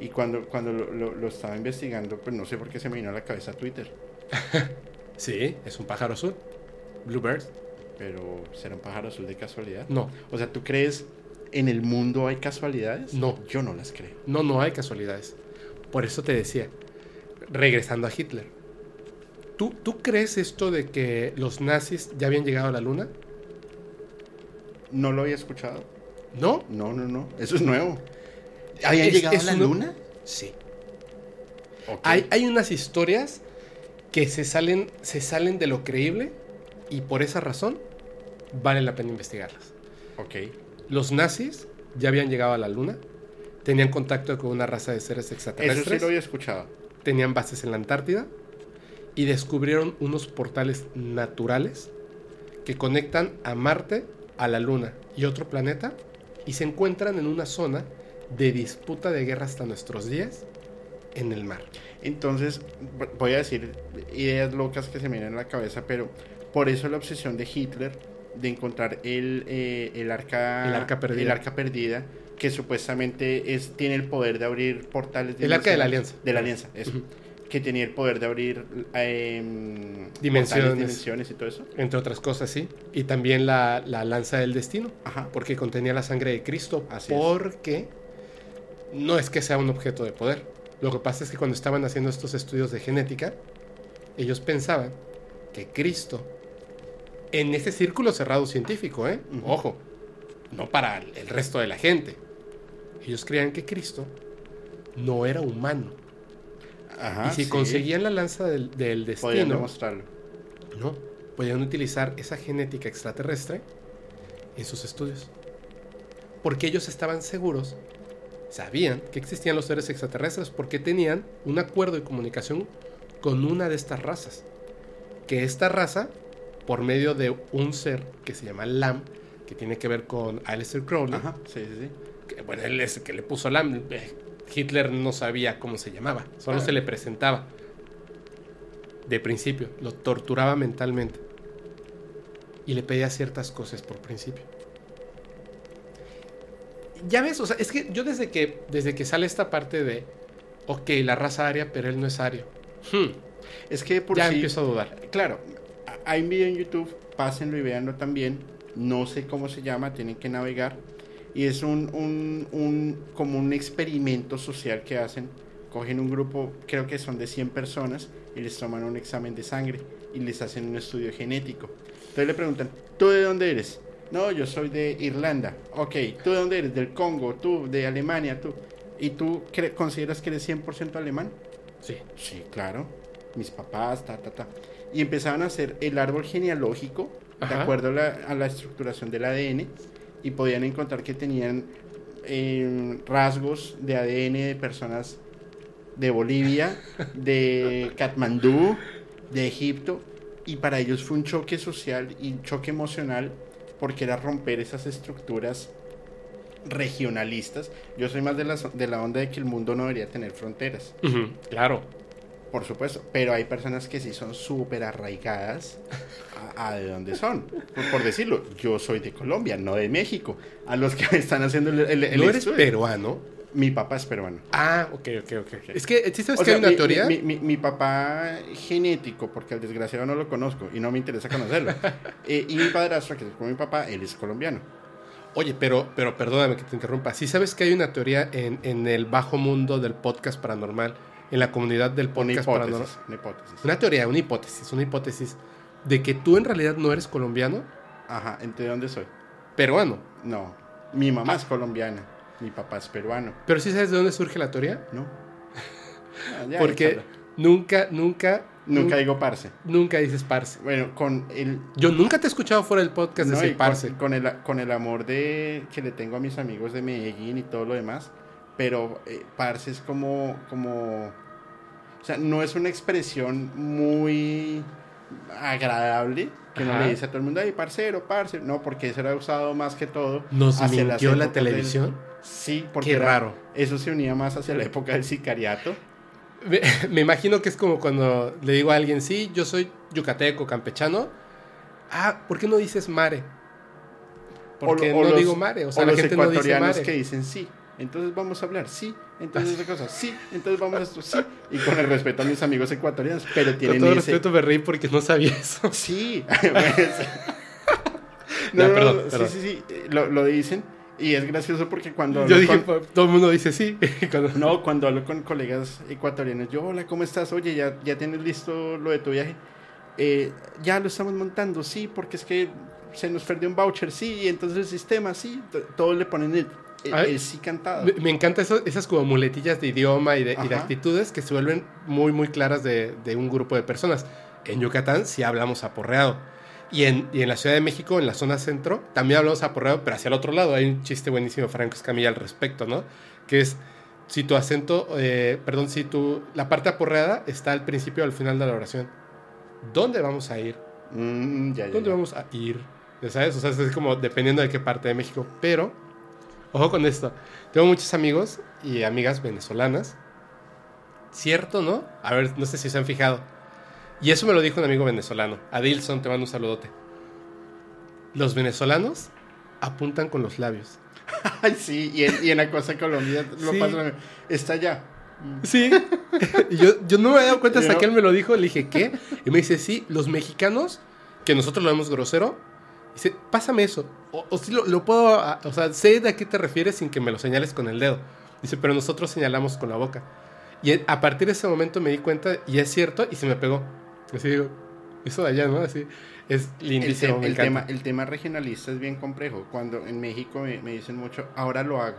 Y cuando, cuando lo, lo- lo estaba investigando, pues no sé por qué se me vino a la cabeza Twitter. Sí, es un pájaro azul. Bluebird. Pero ¿será un pájaro azul de casualidad? No, O sea, ¿tú crees en el mundo hay casualidades? No. Yo no las creo. no, no hay casualidades. Por eso te decía, regresando a Hitler. ¿Tú, ¿Tú crees esto de que los nazis ya habían llegado a la luna? No lo había escuchado. ¿No? No, no, no. Eso es nuevo. ¿Habían Es- llegado es a la luna? Sí. Ok. Hay, hay unas historias que se salen, se salen de lo creíble y por esa razón vale la pena investigarlas. Ok. Los nazis ya habían llegado a la luna, tenían contacto con una raza de seres Eso extraterrestres, sí lo había escuchado. tenían bases en la Antártida y descubrieron unos portales naturales que conectan a Marte, a la Luna y otro planeta y se encuentran en una zona de disputa de guerra hasta nuestros días en el mar. Entonces, vo- voy a decir ideas locas que se me vienen a la cabeza, pero por eso la obsesión de Hitler de encontrar el, eh, el, arca, El arca perdida. el arca perdida, que supuestamente es, tiene el poder de abrir portales. El arca de la alianza. De la alianza, eso. Que tenía el poder de abrir em, Dimensiones. portales, dimensiones y todo eso. Entre otras cosas, sí. Y también la, la lanza del destino. Ajá. Porque contenía la sangre de Cristo. Así es. porque no es que sea un objeto de poder. Lo que pasa es que cuando estaban haciendo estos estudios de genética, ellos pensaban que Cristo, en ese círculo cerrado científico, ¿eh? Ojo, no para el resto de la gente, ellos creían que Cristo no era humano. Ajá, y si sí. conseguían la lanza del, del Podían destino, demostrarlo. no, podían utilizar esa genética extraterrestre en sus estudios. Porque ellos estaban seguros, sabían que existían los seres extraterrestres porque tenían un acuerdo de comunicación con una de estas razas. Que esta raza, por medio de un ser que se llama Lam, que tiene que ver con Aleister Crowley, Ajá, sí, sí, sí. Que, bueno, él es el que le puso Lam. eh, Hitler no sabía cómo se llamaba, solo Ah. se le presentaba. De principio, lo torturaba mentalmente. Y le pedía ciertas cosas por principio. Ya ves, o sea, es que yo desde que, desde que sale esta parte de, ok, la raza aria, pero él no es ario. Hmm, Es que por ya sí- empiezo a dudar. Claro, hay un video en YouTube, pásenlo y véanlo también. No sé cómo se llama, tienen que navegar. Y es un, un, un- como un experimento social que hacen. Cogen un grupo, creo que son de 100 personas, y les toman un examen de sangre y les hacen un estudio genético. Entonces le preguntan, ¿tú de dónde eres? No, yo soy de Irlanda. Ok, ¿tú de dónde eres? Del Congo, tú, de Alemania, tú. ¿Y tú consideras que eres 100% alemán? Sí. Sí, claro. Mis papás, ta, ta, ta. Y empezaban a hacer el árbol genealógico de Ajá. acuerdo a la, a la estructuración del ADN y podían encontrar que tenían eh, rasgos de ADN de personas de Bolivia, de Katmandú, de Egipto. Y para ellos fue un choque social y un choque emocional porque era romper esas estructuras regionalistas. Yo soy más de la, de la onda de que el mundo no debería tener fronteras. Claro. Por supuesto, pero hay personas que sí son súper arraigadas a, a de dónde son. Por, por decirlo, yo soy de Colombia, no de México. A los que me están haciendo el, el, el ¿No eres estudio. peruano? Mi papá es peruano. Ah, ok, ok, ok. Es que, ¿sí sabes O que sea, hay una mi, teoría? Mi, mi- mi papá genético, porque al desgraciado no lo conozco y no me interesa conocerlo. Eh, y mi padrastro, que es como mi papá, él es colombiano. Oye, pero, pero perdóname que te interrumpa. ¿Sí sabes que hay una teoría en, en el bajo mundo del podcast paranormal, en la comunidad del Una podcast paranormal? hipótesis. Una hipótesis. Una teoría, una hipótesis, una hipótesis de que tú en realidad no eres colombiano, Ajá, ¿entre dónde soy? peruano. No, mi mamá es colombiana, mi papá es peruano. Pero sí sabes de dónde surge la teoría. ¿No? Ah, ya, Porque nunca, nunca, Nunca nun- digo parce. nunca dices parce. Bueno, con el, Yo nunca te he escuchado fuera del podcast no, decir con el, con el amor de que le tengo a mis amigos de Medellín y todo lo demás, pero eh, parce es como, como, o sea, no es una expresión muy agradable que no le dice a todo el mundo, ay, parcero, parce, no, porque eso era usado más que todo. ¿Nos hacia mintió la del- televisión? Sí, porque Qué era- raro. eso se unía más hacia la época del sicariato. Me, me imagino que es como cuando le digo a alguien, sí, yo soy yucateco, campechano. Ah, ¿por qué no dices mare? Porque O lo- o no los- digo mare, o sea, o la los gente no dice ecuatorianos mare. que dicen sí. Entonces vamos a hablar, sí. Entonces esa cosa, sí. Entonces vamos a esto, sí. Y con el respeto a mis amigos ecuatorianos, pero Con tienen todo ese... respeto me reí porque no sabía eso. Sí. Pues, no, perdón, no, perdón. sí, sí, sí. Lo, lo dicen. Y es gracioso porque cuando Yo dije, con- "Pa- todo el mundo dice sí. Cuando- No, cuando hablo con colegas ecuatorianos, yo, hola, ¿cómo estás? Oye, ¿ya, ya tienes listo lo de tu viaje? "Eh, ya lo estamos montando, sí, porque es que se nos perdió un voucher, sí, y entonces el sistema, sí. Todos le ponen el, el- Ay, el sí cantado. Me, me encantan esas como muletillas de idioma y de, y de Ajá. actitudes que se vuelven muy, muy claras de, de un grupo de personas. En Yucatán sí hablamos aporreado. Y en, y en la Ciudad de México, en la zona centro, también hablamos aporreado, pero hacia el otro lado. Hay un chiste buenísimo Franco Escamilla al respecto, ¿no? Que es, si tu acento, eh, perdón, si tu, la parte aporreada está al principio o al final de la oración. ¿Dónde vamos a ir? Mm, ya, ya, ¿Dónde ya. vamos a ir? ¿Ya ¿Sabes? O sea, es como dependiendo de qué parte de México. Pero, ojo con esto. Tengo muchos amigos y amigas venezolanas. ¿Cierto, no? A ver, no sé si se han fijado. Y eso me lo dijo un amigo venezolano. Adilson, te mando un saludote. los venezolanos apuntan con los labios. Ay, sí, y en, y en la cosa Colombia lo Sí. pasa. Está allá. Sí. Yo, yo no me había dado cuenta hasta Yo- que él me lo dijo. Le dije, ¿qué? Y me dice, sí, los mexicanos, que nosotros lo vemos grosero, dice, pásame eso. O, o sí lo, lo puedo, o sea, sé de a qué te refieres sin que me lo señales con el dedo. Dice, pero nosotros señalamos con la boca. Y a partir de ese momento me di cuenta, y es cierto, y se me pegó. Así digo, eso de allá, ¿no? Así, es El, lindísimo. te- me el tema, el tema regionalista es bien complejo. Cuando en México me, me dicen mucho, ahora lo hago.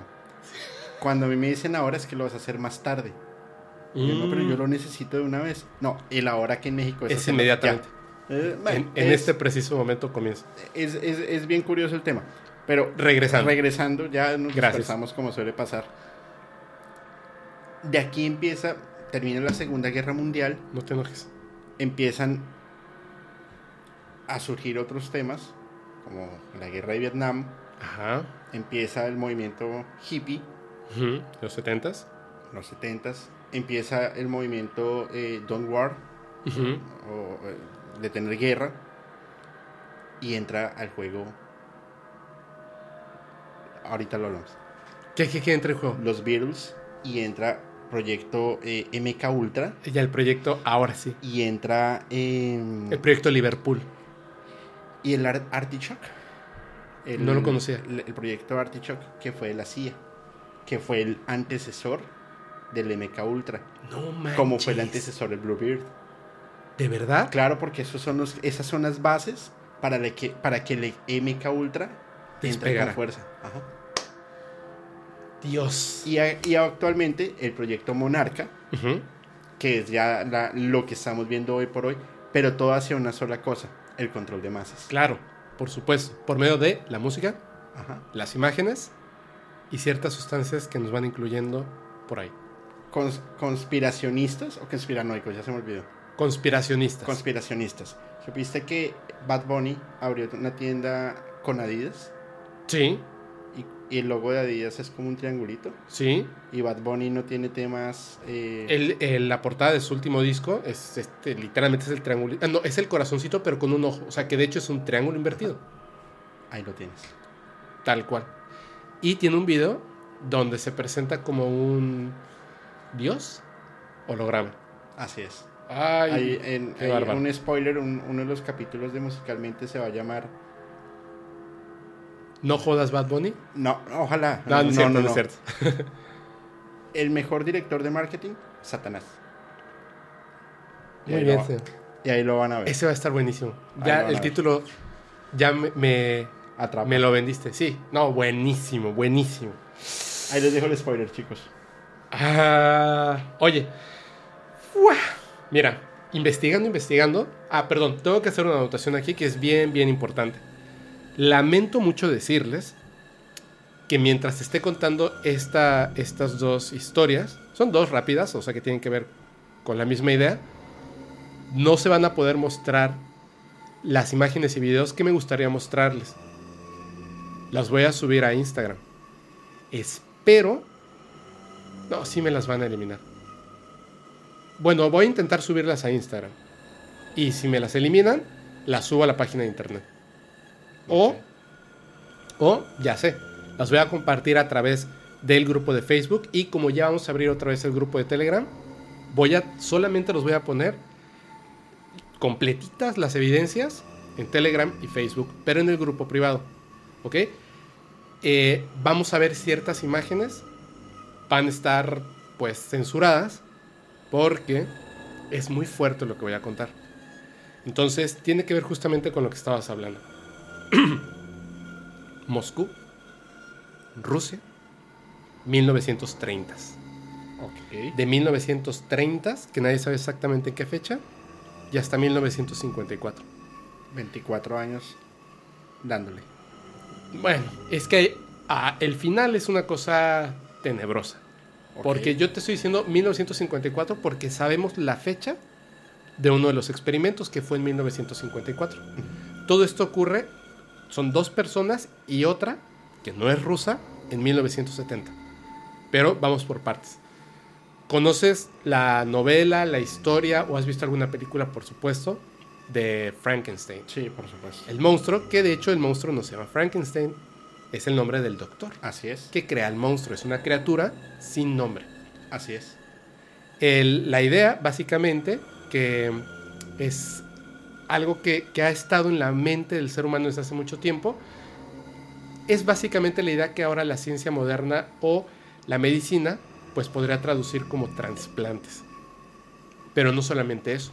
Cuando a mí me dicen ahora es que lo vas a hacer más tarde. No, pero yo Mm, lo necesito de una vez. No, el ahora que en México es hacerlo inmediatamente. ya. Eh, En, bueno, en es, este preciso momento comienza. es, es- es bien curioso el tema. Pero Regresando. regresando, ya nos dispersamos como suele pasar. De aquí empieza, termina la Segunda Guerra Mundial, no te enojes. empiezan a surgir otros temas, como la guerra de Vietnam, Ajá. empieza el movimiento hippie, Ujú, Los setentas. los 70s, empieza el movimiento eh, Don't War, o eh, de tener guerra, y entra al juego, ahorita lo hablamos, ¿Qué, qué, qué entra en juego? los Beatles, y entra proyecto eh, MK Ultra, Ya el proyecto, ahora sí. y entra El proyecto Liverpool. y el Ar- Artichoke. El- No lo conocía. El, el proyecto Artichoke, que fue de la CIA, que fue el antecesor del MK Ultra, No manches. como fue el antecesor del Bluebeard. ¿De verdad? Claro, porque esos son los, esas son las bases para, le que, para que el MK Ultra entre con fuerza. Ajá. Dios. Y, a- y actualmente el proyecto Monarca, que es ya la- lo que estamos viendo hoy por hoy, pero todo hacia una sola cosa, el control de masas. Claro, por supuesto. Por medio de la música, Ajá. las imágenes y ciertas sustancias que nos van incluyendo por ahí. Cons- conspiracionistas o conspiranoicos, ya se me olvidó. Conspiracionistas. Conspiracionistas. ¿Supiste que Bad Bunny abrió una tienda con Adidas? sí, Y, y el logo de Adidas es como un triangulito. sí. Y Bad Bunny no tiene temas. eh, El- el- la portada de su último disco es este, literalmente es el triángulo. ah, no, es el corazoncito, pero con un ojo. O sea que de hecho es un triángulo invertido. Ahí lo tienes. Tal cual. Y tiene un video donde se presenta como un dios holograma. Así es. Ay, Ahí en, qué un spoiler: un- uno de los capítulos de Musicalmente se va a llamar. no jodas Bad Bunny. No, ojalá. No, no, es cierto, no es cierto. El mejor director de marketing, Satanás. Muy bien, señor. Y ahí lo van a ver. Ese va a estar buenísimo. Ahí Ya el título ya me, me, Atrapa. me lo vendiste. Sí, no, buenísimo, buenísimo. Ahí les dejo el spoiler, chicos. Ah, oye. Mira, investigando, investigando. Ah, perdón, tengo que hacer una anotación aquí que es bien, bien importante. Lamento mucho decirles que mientras esté contando esta, estas dos historias, son dos rápidas, o sea que tienen que ver con la misma idea, no se van a poder mostrar las imágenes y videos que me gustaría mostrarles. Las voy a subir a Instagram. Espero no, sí me las van a eliminar. Bueno, voy a intentar subirlas a Instagram. Y si me las eliminan, las subo a la página de internet. O, o, ya sé, las voy a compartir a través del grupo de Facebook. Y como ya vamos a abrir otra vez el grupo de Telegram, voy a, solamente los voy a poner completitas las evidencias en Telegram y Facebook, pero en el grupo privado. ¿Ok? Eh, vamos a ver ciertas imágenes van a estar pues censuradas porque es muy fuerte lo que voy a contar. Entonces tiene que ver justamente con lo que estabas hablando. Moscú, Rusia, 1930. Ok. De 1930, que nadie sabe exactamente en qué fecha, y hasta 1954. 24 años dándole. Bueno, es que ah, el final es una cosa tenebrosa. Porque yo te estoy diciendo 1954 porque sabemos la fecha de uno de los experimentos que fue en 1954. Todo esto ocurre, son dos personas y otra, que no es rusa, en 1970. Pero vamos por partes. ¿Conoces la novela, la historia o has visto alguna película, por supuesto, de Frankenstein. Sí, por supuesto. El monstruo, que de hecho el monstruo no se llama Frankenstein, es el nombre del doctor. Así es. Que crea el monstruo, es una criatura sin nombre. Así es. El- la idea, básicamente, que es algo que, que ha estado en la mente del ser humano desde hace mucho tiempo, es básicamente la idea que ahora la ciencia moderna o la medicina, pues podría traducir como trasplantes. Pero no solamente eso.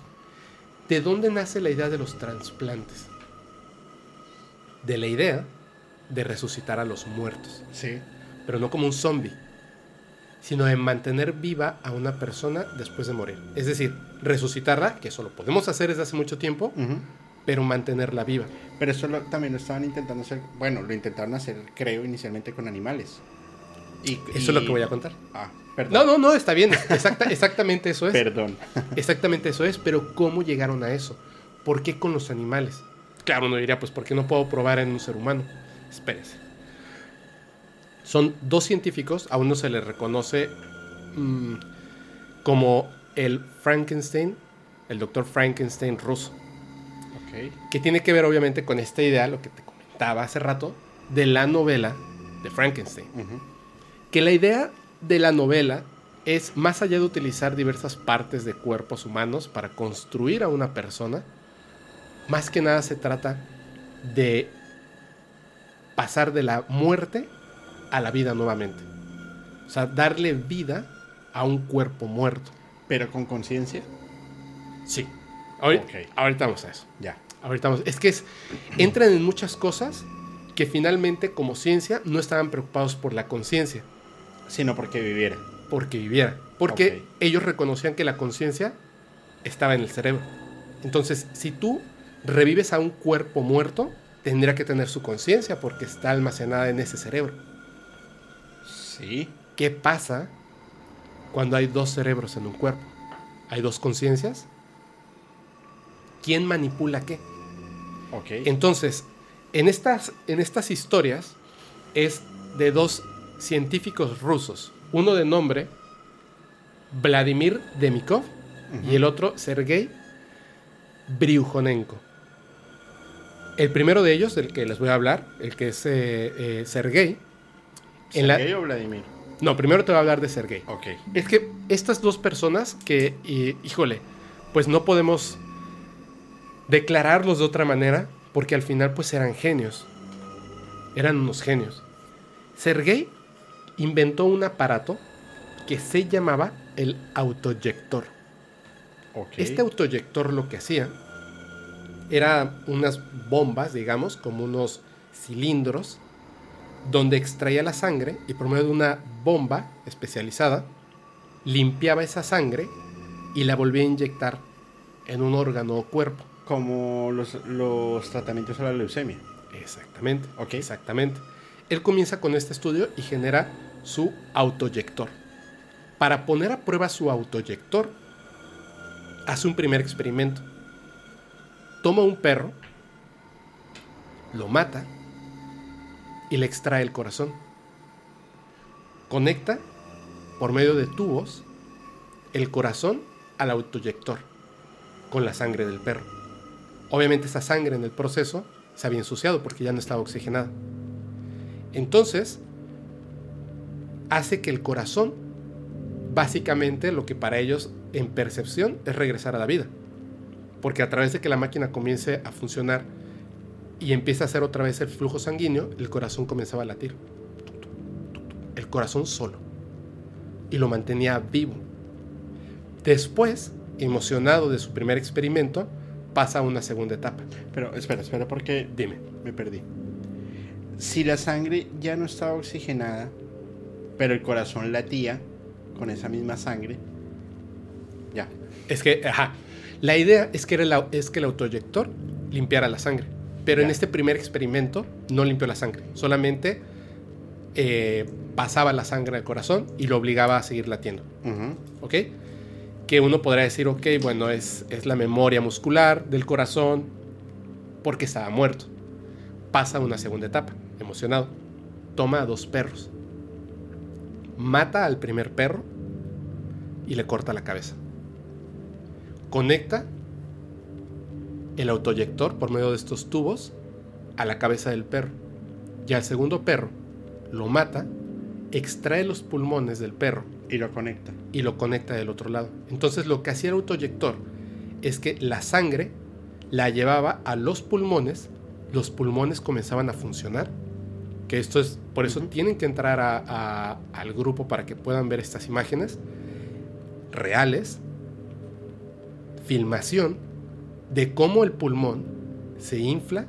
¿De dónde nace la idea de los trasplantes? De la idea de resucitar a los muertos Sí. pero no como un zombie, sino de mantener viva a una persona después de morir. Es decir, resucitarla, que eso lo podemos hacer desde hace mucho tiempo, pero mantenerla viva. Pero eso lo- también lo estaban intentando hacer. Bueno, lo intentaron hacer, creo, inicialmente con animales. Y, Eso es lo que voy a contar. Ah, perdón. No, no, no, está bien. Exacta, exactamente eso es. Perdón. Exactamente eso es, pero ¿cómo llegaron a eso? ¿Por qué con los animales? Claro, uno diría, pues, ¿por qué no puedo probar en un ser humano? Espérese. Son dos científicos, a uno se le reconoce mm, como el Frankenstein, el doctor Frankenstein ruso, que tiene que ver obviamente con esta idea, lo que te comentaba hace rato, de la novela de Frankenstein. Que la idea de la novela es, más allá de utilizar diversas partes de cuerpos humanos para construir a una persona, más que nada se trata de pasar de la muerte a la vida nuevamente. O sea, darle vida a un cuerpo muerto. Pero con conciencia. Sí. Ahorita, Ok. ahorita vamos a eso. Ya. Ahorita vamos. Es que es, entran en muchas cosas que finalmente como ciencia no estaban preocupados por la conciencia. Sino porque viviera. porque viviera. Porque ellos reconocían que la conciencia estaba en el cerebro. Entonces, si tú revives a un cuerpo muerto, tendría que tener su conciencia porque está almacenada en ese cerebro. Sí. ¿Qué pasa cuando hay dos cerebros en un cuerpo? ¿Hay dos conciencias? ¿Quién manipula qué? Ok. Entonces, en estas, en estas historias es de dos científicos rusos, uno de nombre Vladimir Demikov y el otro Sergei Bryukhanenko. El primero de ellos, del que les voy a hablar, el que es eh, eh, Sergei, en la- ¿Sergei o Vladimir? no, primero te voy a hablar de Sergei. Ok. Es que estas dos personas que, híjole, pues no podemos declararlos de otra manera porque al final pues eran genios. Eran unos genios. Sergei inventó un aparato que se llamaba el autoyector. Ok. Este autoyector lo que hacía era unas bombas, digamos, como unos cilindros, donde extraía la sangre y por medio de una bomba especializada, limpiaba esa sangre y la volvía a inyectar en un órgano o cuerpo. Como los, los tratamientos a la leucemia. Exactamente. Ok. Exactamente. Él comienza con este estudio y genera su autoyector. Para poner a prueba su autoyector, hace un primer experimento. Toma un perro, lo mata y le extrae el corazón. Conecta por medio de tubos el corazón al autoyector con la sangre del perro. Obviamente esa sangre en el proceso se había ensuciado porque ya no estaba oxigenada. Entonces, hace que el corazón, básicamente lo que para ellos en percepción es regresar a la vida. Porque a través de que la máquina comience a funcionar y empieza a hacer otra vez el flujo sanguíneo, el corazón comenzaba a latir. El corazón solo. Y lo mantenía vivo. Después, emocionado de su primer experimento, pasa a una segunda etapa. Pero espera, espera, porque Dime. me perdí. Si la sangre ya no estaba oxigenada, pero el corazón latía con esa misma sangre, ya. Es que, ajá. La idea es que, era el, es que el autoyector limpiara la sangre. Pero en este primer experimento no limpió la sangre. Solamente eh, pasaba la sangre al corazón y lo obligaba a seguir latiendo. ¿Ok? Que uno podrá decir, ok, bueno, es, es la memoria muscular del corazón porque estaba muerto. Pasa a una segunda etapa, emocionado. Toma a dos perros. Mata al primer perro y le corta la cabeza. Conecta el autoyector por medio de estos tubos a la cabeza del perro. Y al segundo perro lo mata, extrae los pulmones del perro Y lo conecta. y lo conecta del otro lado. Entonces lo que hacía el autoyector es que la sangre la llevaba a los pulmones, los pulmones comenzaban a funcionar, que esto es, por eso tienen que entrar a- a- al grupo para que puedan ver estas imágenes reales, filmación de cómo el pulmón se infla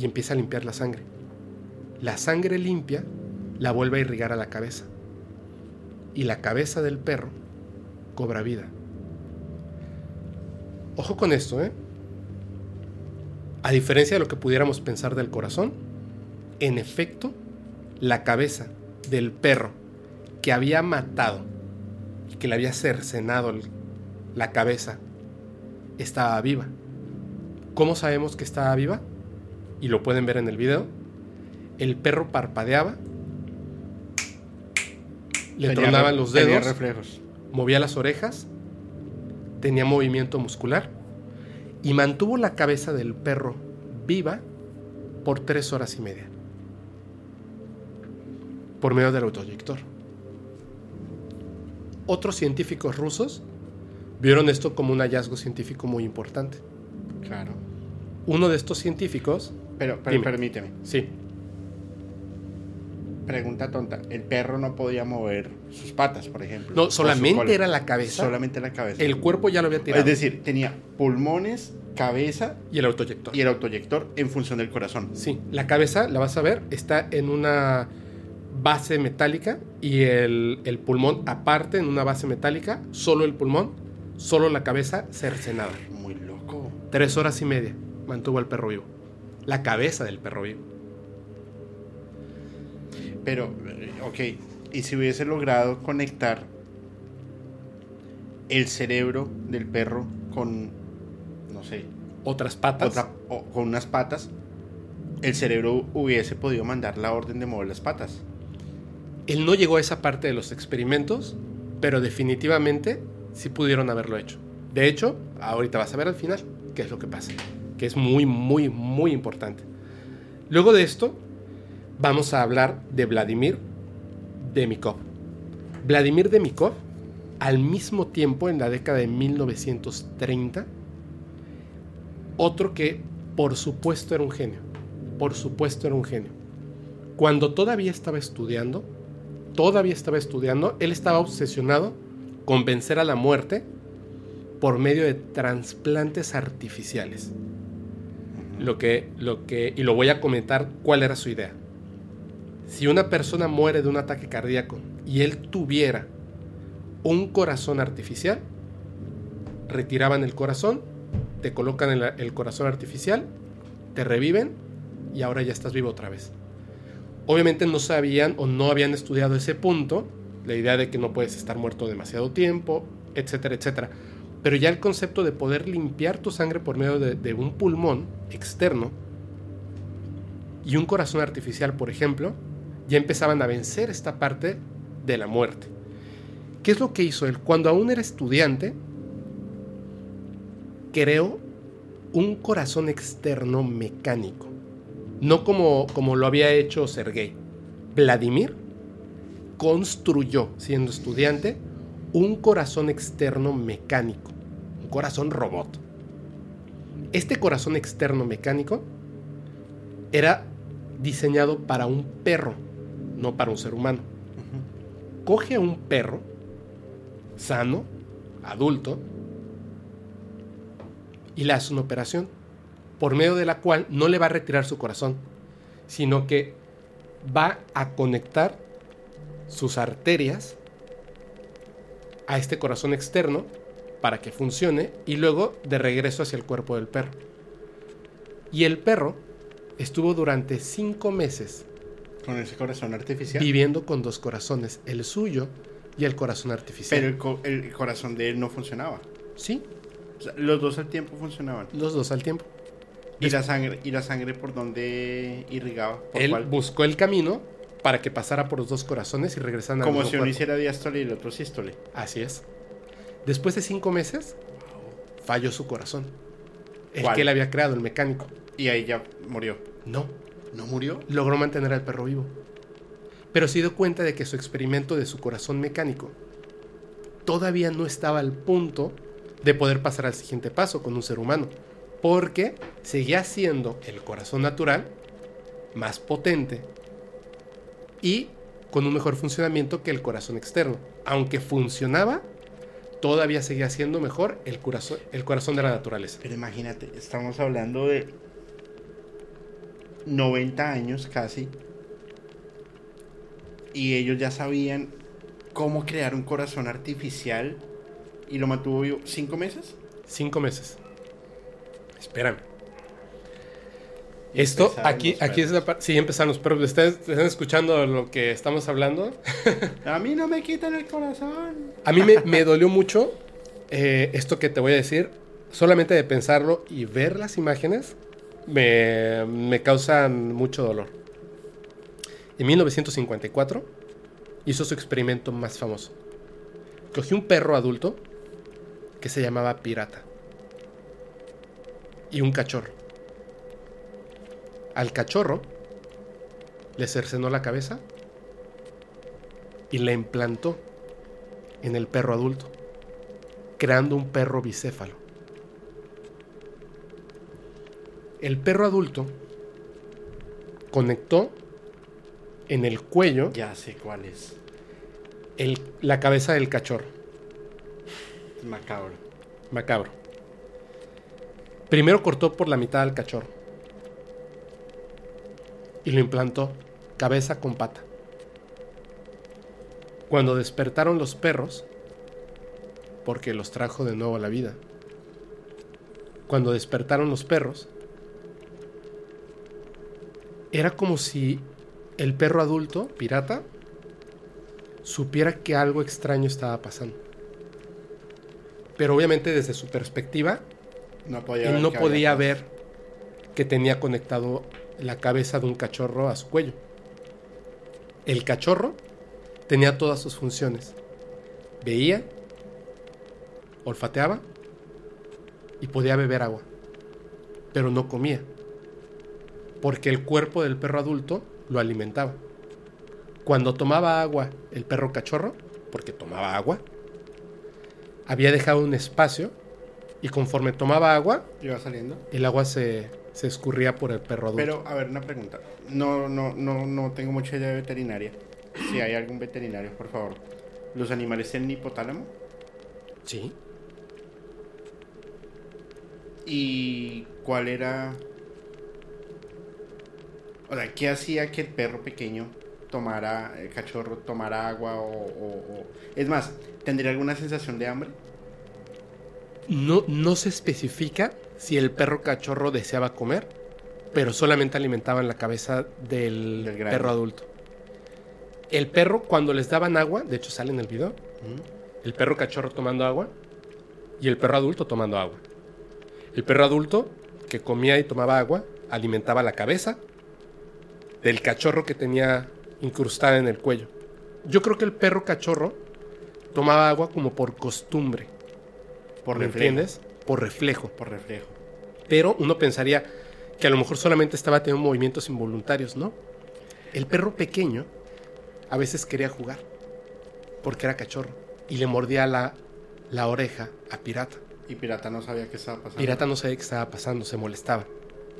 y empieza a limpiar la sangre. La sangre limpia la vuelve a irrigar a la cabeza y la cabeza del perro cobra vida. Ojo con esto, ¿eh? A diferencia de lo que pudiéramos pensar del corazón, en efecto, la cabeza del perro que había matado y que le había cercenado el- la cabeza estaba viva. ¿Cómo sabemos que estaba viva? Y lo pueden ver en el video. El perro parpadeaba, le Tenía tronaban los tenía dedos, reflejos. movía las orejas, tenía movimiento muscular y mantuvo la cabeza del perro viva por tres horas y media. Por medio del autoyector. Otros científicos rusos vieron esto como un hallazgo científico muy importante. Claro. Uno de estos científicos, Pero, pero Dime. permíteme. sí, Pregunta tonta. El perro no podía mover sus patas, por ejemplo. no, solamente era la cabeza, Solamente la cabeza. el cuerpo ya lo había tirado es decir, tenía pulmones, cabeza y el autoyector. y el autoyector en función del corazón. Sí, la cabeza, la vas a ver, está en una base metálica y el, el pulmón aparte en una base metálica, solo el pulmón, solo la cabeza cercenada. Muy loco. Tres horas y media mantuvo al perro vivo. La cabeza del perro vivo. Pero, eh, ok. Y si hubiese logrado conectar el cerebro del perro con, no sé, Otras patas. otra, o con unas patas, el cerebro hubiese podido mandar la orden de mover las patas. Él no llegó a esa parte de los experimentos, pero definitivamente sí pudieron haberlo hecho. De hecho, ahorita vas a ver al final qué es lo que pasa, que es muy, muy, muy importante. Luego de esto, vamos a hablar de Vladimir Demikov. Vladimir Demikov, al mismo tiempo, en la década de 1930, otro que por supuesto era un genio, por supuesto era un genio. Cuando todavía estaba estudiando, todavía estaba estudiando, él estaba obsesionado con vencer a la muerte por medio de trasplantes artificiales. Lo que, lo que, y lo voy a comentar cuál era su idea. Si una persona muere de un ataque cardíaco y él tuviera un corazón artificial, retiraban el corazón, te colocan el, el corazón artificial, te reviven y ahora ya estás vivo otra vez. Obviamente no sabían o no habían estudiado ese punto, la idea de que no puedes estar muerto demasiado tiempo, etcétera, etcétera. Pero ya el concepto de poder limpiar tu sangre por medio de, un pulmón externo y un corazón artificial, por ejemplo, ya empezaban a vencer esta parte de la muerte. ¿Qué es lo que hizo él? Cuando aún era estudiante, creó un corazón externo mecánico. No como, como lo había hecho Sergei. Vladimir construyó, siendo estudiante, un corazón externo mecánico. Un corazón robot. Este corazón externo mecánico era diseñado para un perro, no para un ser humano. Coge a un perro sano, adulto, y le hace una operación, por medio de la cual no le va a retirar su corazón, sino que va a conectar sus arterias a este corazón externo para que funcione y luego de regreso hacia el cuerpo del perro. Y el perro estuvo durante cinco meses Con ese corazón artificial. viviendo con dos corazones, el suyo y el corazón artificial. Pero el, co- el corazón de él no funcionaba. sí, O sea, los dos al tiempo funcionaban. los dos al tiempo. ¿Y la sangre, y la sangre por dónde irrigaba? ¿Por Él cuál? buscó el camino para que pasara por los dos corazones y regresaran al Como si uno hiciera diástole y el otro sístole. Así es. Después de cinco meses, falló su corazón. el ¿Cuál? que él había creado, el mecánico. Y ahí ya murió. No, ¿No murió? logró mantener al perro vivo. Pero se dio cuenta de que su experimento de su corazón mecánico todavía no estaba al punto de poder pasar al siguiente paso con un ser humano. Porque seguía siendo el corazón natural más potente y con un mejor funcionamiento que el corazón externo. Aunque funcionaba, todavía seguía siendo mejor el corazón, el corazón de la naturaleza. Pero imagínate, estamos hablando de 90 años casi. Y ellos ya sabían cómo crear un corazón artificial. Y lo mantuvo vivo cinco meses. Cinco meses. Espérame. Esto, aquí, aquí es la parte. Sí, empezaron los perros. ¿Ustedes están escuchando lo que estamos hablando? A mí no me quitan el corazón. A mí me, me dolió mucho eh, esto que te voy a decir. Solamente de pensarlo y ver las imágenes me, me causan mucho dolor. En 1954 hizo su experimento más famoso. Cogió un perro adulto que se llamaba Pirata y un cachorro. Al cachorro le cercenó la cabeza y le implantó en el perro adulto, creando un perro bicéfalo. El perro adulto conectó en el cuello Ya sé cuál es. el- la cabeza del cachorro. Macabro. Macabro. Primero cortó por la mitad al cachorro. Y lo implantó cabeza con pata. Cuando despertaron los perros, porque los trajo de nuevo a la vida, cuando despertaron los perros, era como si el perro adulto, pirata, supiera que algo extraño estaba pasando. Pero obviamente desde su perspectiva, No podía él no podía ver que tenía conectado la cabeza de un cachorro a su cuello. El cachorro tenía todas sus funciones. Veía, olfateaba y podía beber agua. Pero no comía. Porque el cuerpo del perro adulto lo alimentaba. Cuando tomaba agua el perro cachorro, porque tomaba agua, había dejado un espacio y conforme tomaba agua. Iba saliendo. el agua se, se escurría por el perro adulto. Pero, a ver, una pregunta. No, no, no, no tengo mucha idea de veterinaria. Si hay algún veterinario, por favor. ¿Los animales tienen hipotálamo? sí. ¿Y cuál era? O sea, ¿qué hacía que el perro pequeño tomara, el cachorro tomara agua o, o- o- Es más, ¿tendría alguna sensación de hambre? No, no se especifica si el perro cachorro deseaba comer, pero solamente alimentaban la cabeza del, perro adulto. El perro, cuando les daban agua, de hecho sale en el video, el perro cachorro tomando agua y el perro adulto tomando agua. El perro adulto, que comía y tomaba agua, alimentaba la cabeza del cachorro que tenía incrustada en el cuello. Yo creo que el perro cachorro tomaba agua como por costumbre. Por ¿Me reflejo. entiendes? Por reflejo. Por reflejo. Pero uno pensaría que a lo mejor solamente estaba teniendo movimientos involuntarios, ¿no? El perro pequeño a veces quería jugar porque era cachorro y le mordía la, la oreja a Pirata. Y Pirata no sabía qué estaba pasando. Pirata no sabía qué estaba pasando, se molestaba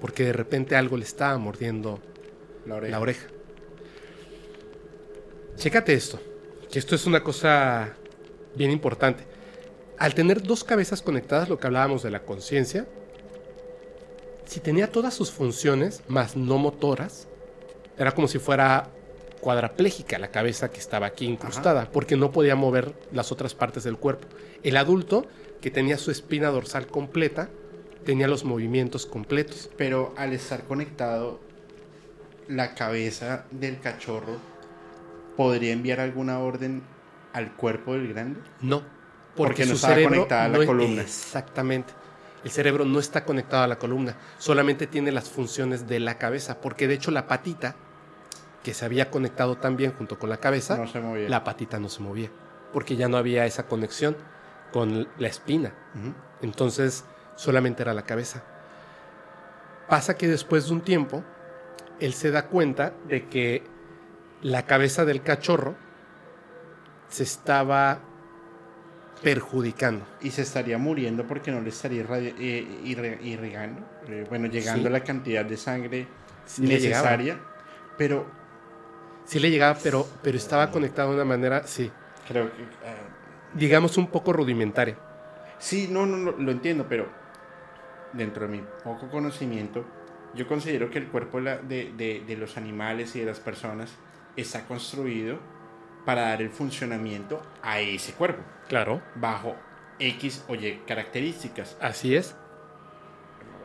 porque de repente algo le estaba mordiendo La oreja. la oreja. Chécate esto, que esto es una cosa bien importante. Al tener dos cabezas conectadas, lo que hablábamos de la conciencia, si tenía todas sus funciones, más no motoras, era como si fuera cuadraplégica la cabeza que estaba aquí incrustada, porque no podía mover las otras partes del cuerpo. El adulto, que tenía su espina dorsal completa, tenía los movimientos completos. Pero al estar conectado, la cabeza del cachorro podría enviar alguna orden al cuerpo del grande. No, Porque porque, no su estaba cerebro conectada a la no columna. Exactamente. El cerebro no está conectado a la columna, solamente tiene las funciones de la cabeza, porque de hecho la patita, que se había conectado también junto con la cabeza, No se movía. la patita no se movía, porque ya no había esa conexión con la espina. Entonces solamente era la cabeza. Pasa que después de un tiempo, él se da cuenta de que la cabeza del cachorro se estaba perjudicando. Y se estaría muriendo porque no le estaría eh, irre- irrigando, eh, bueno, llegando Sí. la cantidad de sangre Sí necesaria. Pero Sí le llegaba, pero, pero estaba conectado de una manera, sí, creo que... eh, digamos un poco rudimentaria. sí, no, no, no, lo entiendo, pero dentro de mi poco conocimiento, yo considero que el cuerpo de, la- de- de- de los animales y de las personas está construido para dar el funcionamiento a ese cuerpo, Claro. bajo X o Y características. Así es.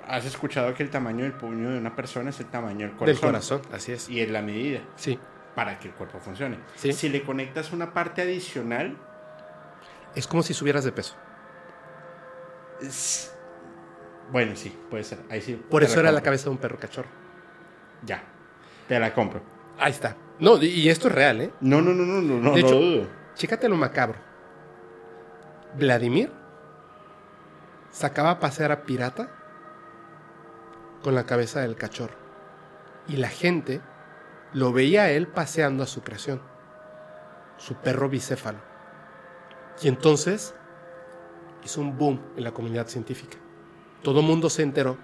Has escuchado que el tamaño del puño de una persona es el tamaño del corazón. Del corazón, así es. Y es la medida Sí. para que el cuerpo funcione. Sí. Si le conectas una parte adicional, Es como si subieras de peso. es- bueno, sí, puede ser. Ahí sí. Por eso era la cabeza de un perro cachorro. Ya. Te la compro. Ahí está. No, y- esto es real, ¿eh? No, no, no, no, no, De no hecho- dudo. Chécate lo macabro. Vladimir sacaba a pasear a Pirata con la cabeza del cachorro. Y la gente lo veía a él paseando a su creación, su perro bicéfalo. Y entonces hizo un boom en la comunidad científica. Todo mundo se enteró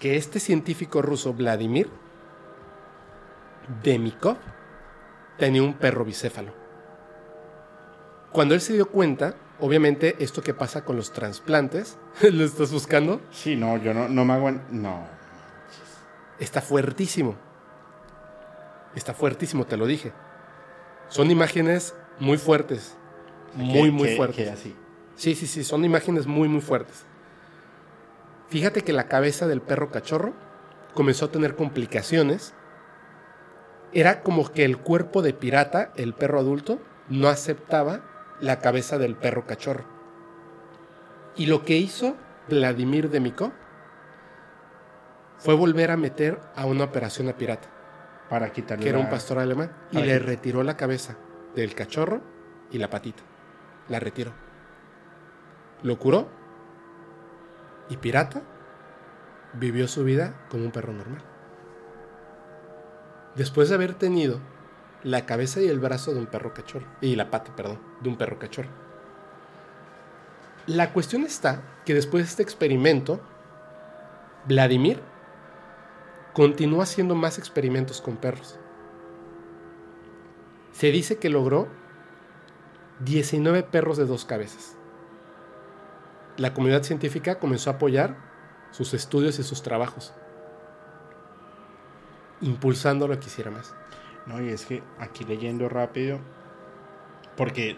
que este científico ruso, Vladimir Demikov, tenía un perro bicéfalo. Cuando él se dio cuenta, obviamente esto que pasa con los trasplantes, ¿lo estás buscando? Sí, no, yo no, no me aguanto. No. Está fuertísimo. Está fuertísimo, te lo dije. Son imágenes muy fuertes. Muy, muy fuertes. así. Sí, sí, sí, son imágenes muy, muy fuertes. Fíjate que la cabeza del perro cachorro comenzó a tener complicaciones. Era como que el cuerpo de pirata, el perro adulto, no aceptaba la cabeza del perro cachorro. Y lo que hizo Vladimir Demikov fue volver a meter a una operación a pirata, Para quitarle que era un pastor alemán, y le retiró la cabeza del cachorro y la patita. La retiró. Lo curó y pirata vivió su vida como un perro normal. Después de haber tenido la cabeza y el brazo de un perro cachorro, y la pata, perdón, de un perro cachorro. La cuestión está que después de este experimento, Vladimir continuó haciendo más experimentos con perros. Se dice que logró 19 perros de dos cabezas. La comunidad científica comenzó a apoyar sus estudios y sus trabajos, impulsándolo a que hiciera más. No, y es que aquí leyendo rápido, porque eh,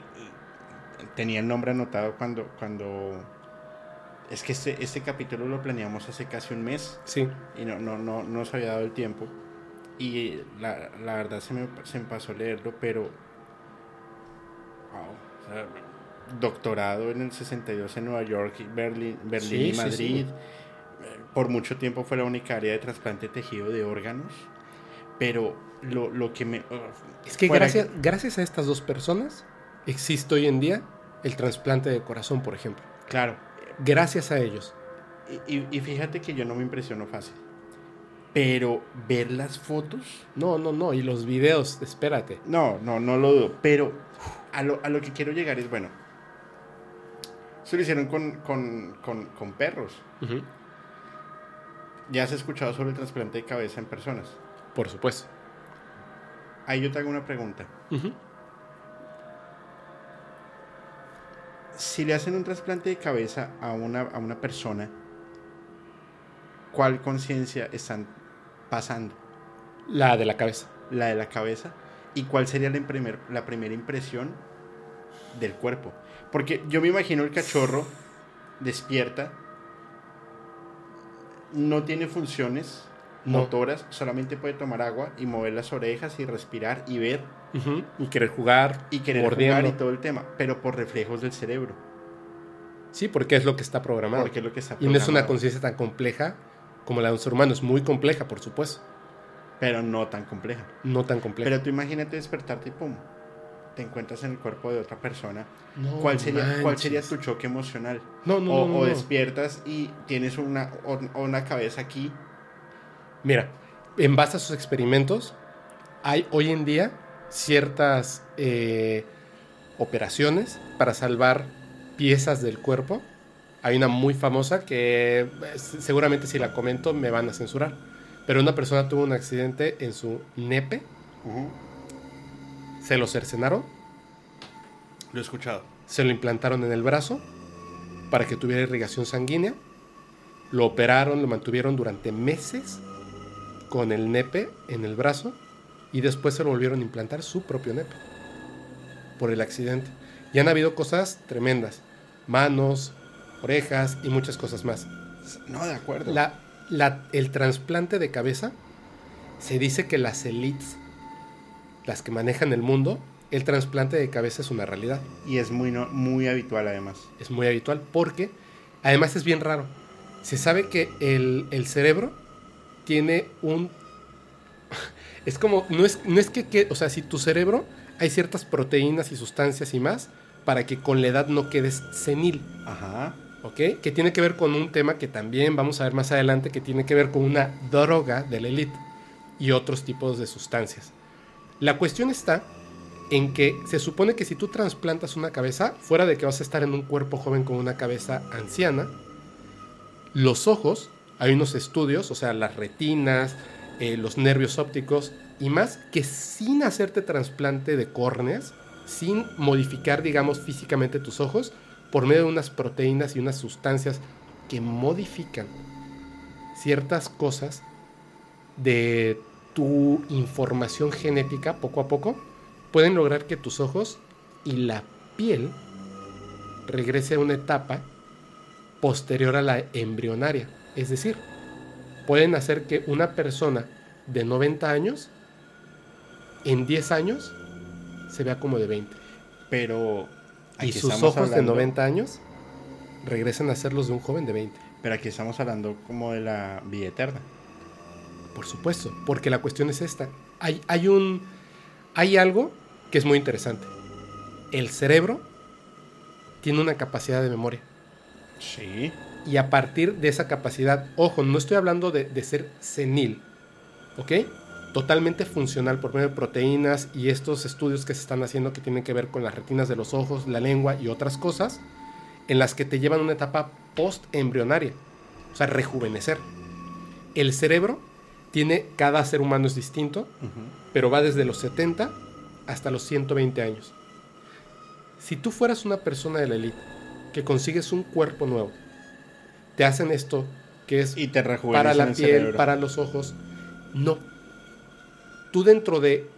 tenía el nombre anotado cuando, cuando es que este, este capítulo lo planeamos hace casi un mes Sí, y no, no, no, no nos había dado el tiempo. Y la, la verdad se me, se me pasó leerlo, pero. Wow. o sea, doctorado en el 62 en Nueva York, Berlín, Berlín Sí, y Madrid. sí. Eh, Por mucho tiempo fue la única área de trasplante de tejido de órganos. Pero lo, lo que me. es que fuera- gracias, gracias a estas dos personas existe hoy en día el trasplante de corazón, por ejemplo. Claro. Gracias a ellos. Y, y- y fíjate que yo no me impresiono fácil. Pero ver las fotos. No, no, no. Y los videos, espérate. No, no, no lo dudo. Pero a lo, a lo que quiero llegar es, bueno, eso lo hicieron con, con, con, con perros. Ya has escuchado sobre el trasplante de cabeza en personas. Por supuesto. Ahí yo te hago una pregunta. Si le hacen un trasplante de cabeza a una, a una persona, ¿cuál conciencia están pasando? La de la cabeza. ¿La de la cabeza? ¿Y cuál sería la, primer- la primera impresión del cuerpo? Porque yo me imagino el cachorro despierta, no tiene funciones No. motoras, solamente puede tomar agua y mover las orejas y respirar y ver Y querer jugar. y querer mordiendo. jugar y todo el tema, pero por reflejos del cerebro, Sí, porque es lo que está programado. porque es lo que está y no es una conciencia tan compleja como la de un ser humano. Es muy compleja, por supuesto. pero no tan compleja. No tan compleja. Pero tú imagínate despertarte y pum, te encuentras en el cuerpo de otra persona, No ¿cuál, sería, ¿cuál sería tu choque emocional? No, no, o, no, no, o despiertas y tienes una, o una cabeza aquí. Mira, en base a sus experimentos, hay hoy en día ciertas eh, operaciones para salvar piezas del cuerpo. Hay una muy famosa que eh, seguramente si la comento me van a censurar. Pero una persona tuvo un accidente en su nepe, se lo cercenaron, Lo he escuchado. se lo implantaron en el brazo para que tuviera irrigación sanguínea. Lo operaron, lo mantuvieron durante meses con el nepe en el brazo y después se lo volvieron a implantar su propio nepe por el accidente. Y han habido cosas tremendas, manos, orejas y muchas cosas más. No, de acuerdo. La- la- el trasplante de cabeza, se dice que las elites, las que manejan el mundo, el trasplante de cabeza es una realidad. Y es muy, no- muy habitual además. es muy habitual porque además es bien raro. Se sabe que el, el cerebro tiene un... Es como, no es, no es que, que- o sea, si tu cerebro hay ciertas proteínas y sustancias y más para que con la edad no quedes senil, Ajá. ¿ok? Que tiene que ver con un tema que también vamos a ver más adelante, que tiene que ver con una droga de la élite y otros tipos de sustancias. La cuestión está en que se supone que si tú trasplantas una cabeza, fuera de que vas a estar en un cuerpo joven con una cabeza anciana, los ojos, hay unos estudios, o sea, las retinas, eh, los nervios ópticos y más, que sin hacerte trasplante de córneas, sin modificar, digamos, físicamente tus ojos, por medio de unas proteínas y unas sustancias que modifican ciertas cosas de tu información genética poco a poco, pueden lograr que tus ojos y la piel regrese a una etapa posterior a la embrionaria. Es decir, pueden hacer que una persona de 90 años, en 10 años, se vea como de 20. Pero Y sus ojos de hablando- 90 años regresen a ser los de un joven de 20. Pero aquí estamos hablando como de la vida eterna. Por supuesto, porque la cuestión es esta. Hay, hay un. Hay algo que es muy interesante. El cerebro tiene una capacidad de memoria. Sí. Y a partir de esa capacidad, ojo, no estoy hablando de, de ser senil, ¿ok? Totalmente funcional por medio de proteínas y estos estudios que se están haciendo que tienen que ver con las retinas de los ojos, la lengua y otras cosas, en las que te llevan a una etapa post-embrionaria, o sea, rejuvenecer. El cerebro tiene, cada ser humano es distinto, pero va desde los 70 hasta los 120 años. Si tú fueras una persona de la élite que consigues un cuerpo nuevo, te hacen esto que es Y te para la el piel, para los ojos, no. Tú dentro de...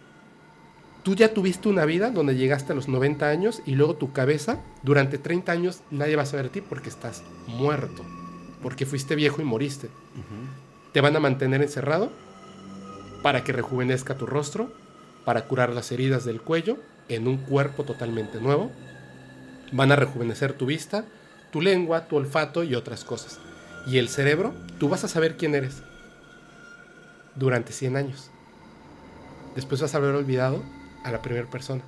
Tú ya tuviste una vida donde llegaste a los 90 años y luego tu cabeza, durante 30 años nadie va a saber de ti porque estás muerto, porque fuiste viejo y moriste te van a mantener encerrado para que rejuvenezca tu rostro, para curar las heridas del cuello en un cuerpo totalmente nuevo. Van a rejuvenecer tu vista, tu lengua, tu olfato y otras cosas. Y el cerebro, tú vas a saber quién eres durante 100 años. Después vas a haber olvidado a la primera persona,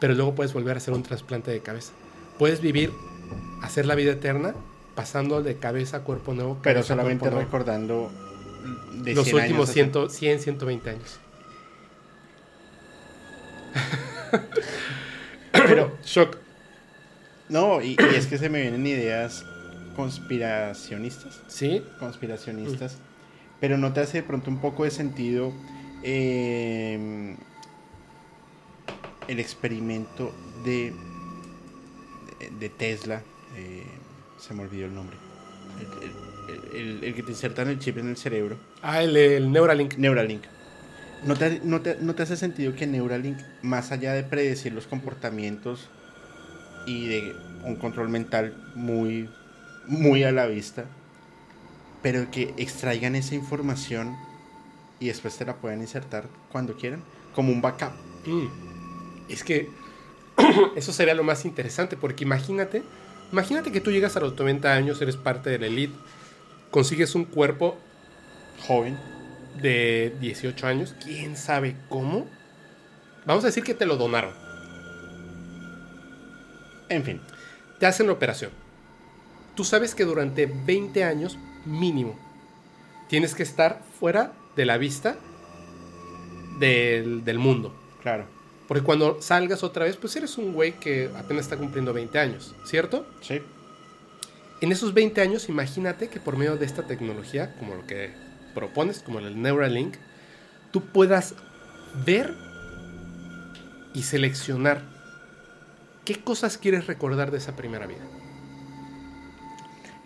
pero luego puedes volver a hacer un trasplante de cabeza. Puedes vivir, hacer la vida eterna pasando de cabeza a cuerpo nuevo. Pero cabeza solamente recordando de los 100 años últimos hacia- 100, 100, 120 años. Pero, shock. No, y, y es que se me vienen ideas conspiracionistas. ¿Sí? Conspiracionistas. Pero no te hace de pronto un poco de sentido eh, el experimento de, de Tesla. eh, se me olvidó el nombre. El, el- el- el que te insertan el chip en el cerebro. Ah, el, el Neuralink. Neuralink. ¿No te, no, te, no te hace sentido que Neuralink, más allá de predecir los comportamientos y de un control mental muy, muy a la vista, pero que extraigan esa información y después te la puedan insertar cuando quieran, como un backup? Mm. Es que eso sería lo más interesante, porque imagínate, imagínate que tú llegas a los 90 años, eres parte de la elite, consigues un cuerpo Joven. de 18 años, quién sabe cómo. Vamos a decir que te lo donaron. En fin. Te hacen la operación. Tú sabes que durante 20 años mínimo tienes que estar fuera de la vista del, del mundo. Claro. Porque cuando salgas otra vez, pues eres un güey que apenas está cumpliendo 20 años, ¿cierto? Sí. En esos 20 años, imagínate que por medio de esta tecnología, como lo que propones, como el Neuralink, tú puedas ver y seleccionar qué cosas quieres recordar de esa primera vida.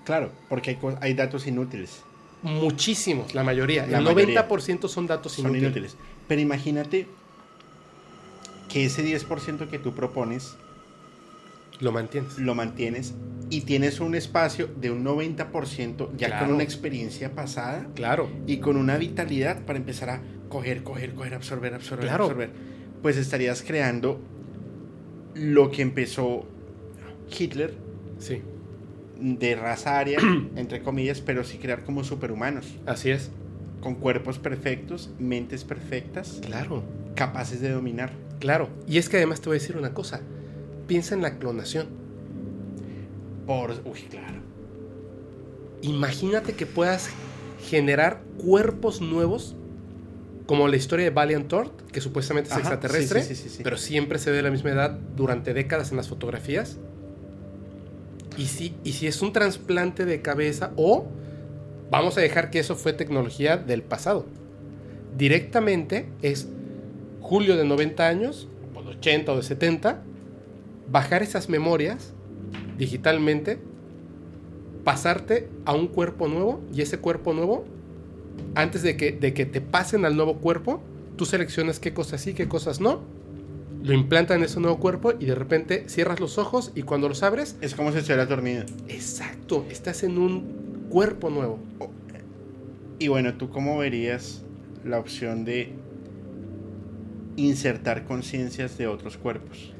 Claro, porque hay, datos inútiles. Muchísimos, la mayoría. La el mayoría. 90% son datos Son inútiles. inútiles. Pero imagínate que ese 10% que tú propones Lo mantienes. lo mantienes y tienes un espacio de un 90% ya Claro. con una experiencia pasada Claro. y con una vitalidad para empezar a coger, coger, coger, absorber, absorber, Claro. absorber. Pues estarías creando lo que empezó Hitler Sí, de raza aria, entre comillas, pero sí crear como superhumanos, así es. con cuerpos perfectos, mentes perfectas, Claro, capaces de dominar. claro. Y es que además te voy a decir una cosa. Piensa en la clonación. Por, uy, claro. Imagínate que puedas generar cuerpos nuevos, como la historia de Valiant Thor, que supuestamente es Ajá, extraterrestre, sí, sí, sí, sí, sí. pero siempre se ve de la misma edad durante décadas en las fotografías. Y si, y si es un trasplante de cabeza o vamos a dejar que eso fue tecnología del pasado. Directamente es Julio de 90 años, o de 80 o de 70, bajar esas memorias digitalmente, pasarte a un cuerpo nuevo y ese cuerpo nuevo, antes de que, de que te pasen al nuevo cuerpo, tú seleccionas qué cosas sí, qué cosas no, lo implantan en ese nuevo cuerpo y de repente cierras los ojos y cuando los abres, Es como si estuviera dormido. exacto, estás en un cuerpo nuevo. Y bueno, ¿tú cómo verías la opción de insertar conciencias de otros cuerpos?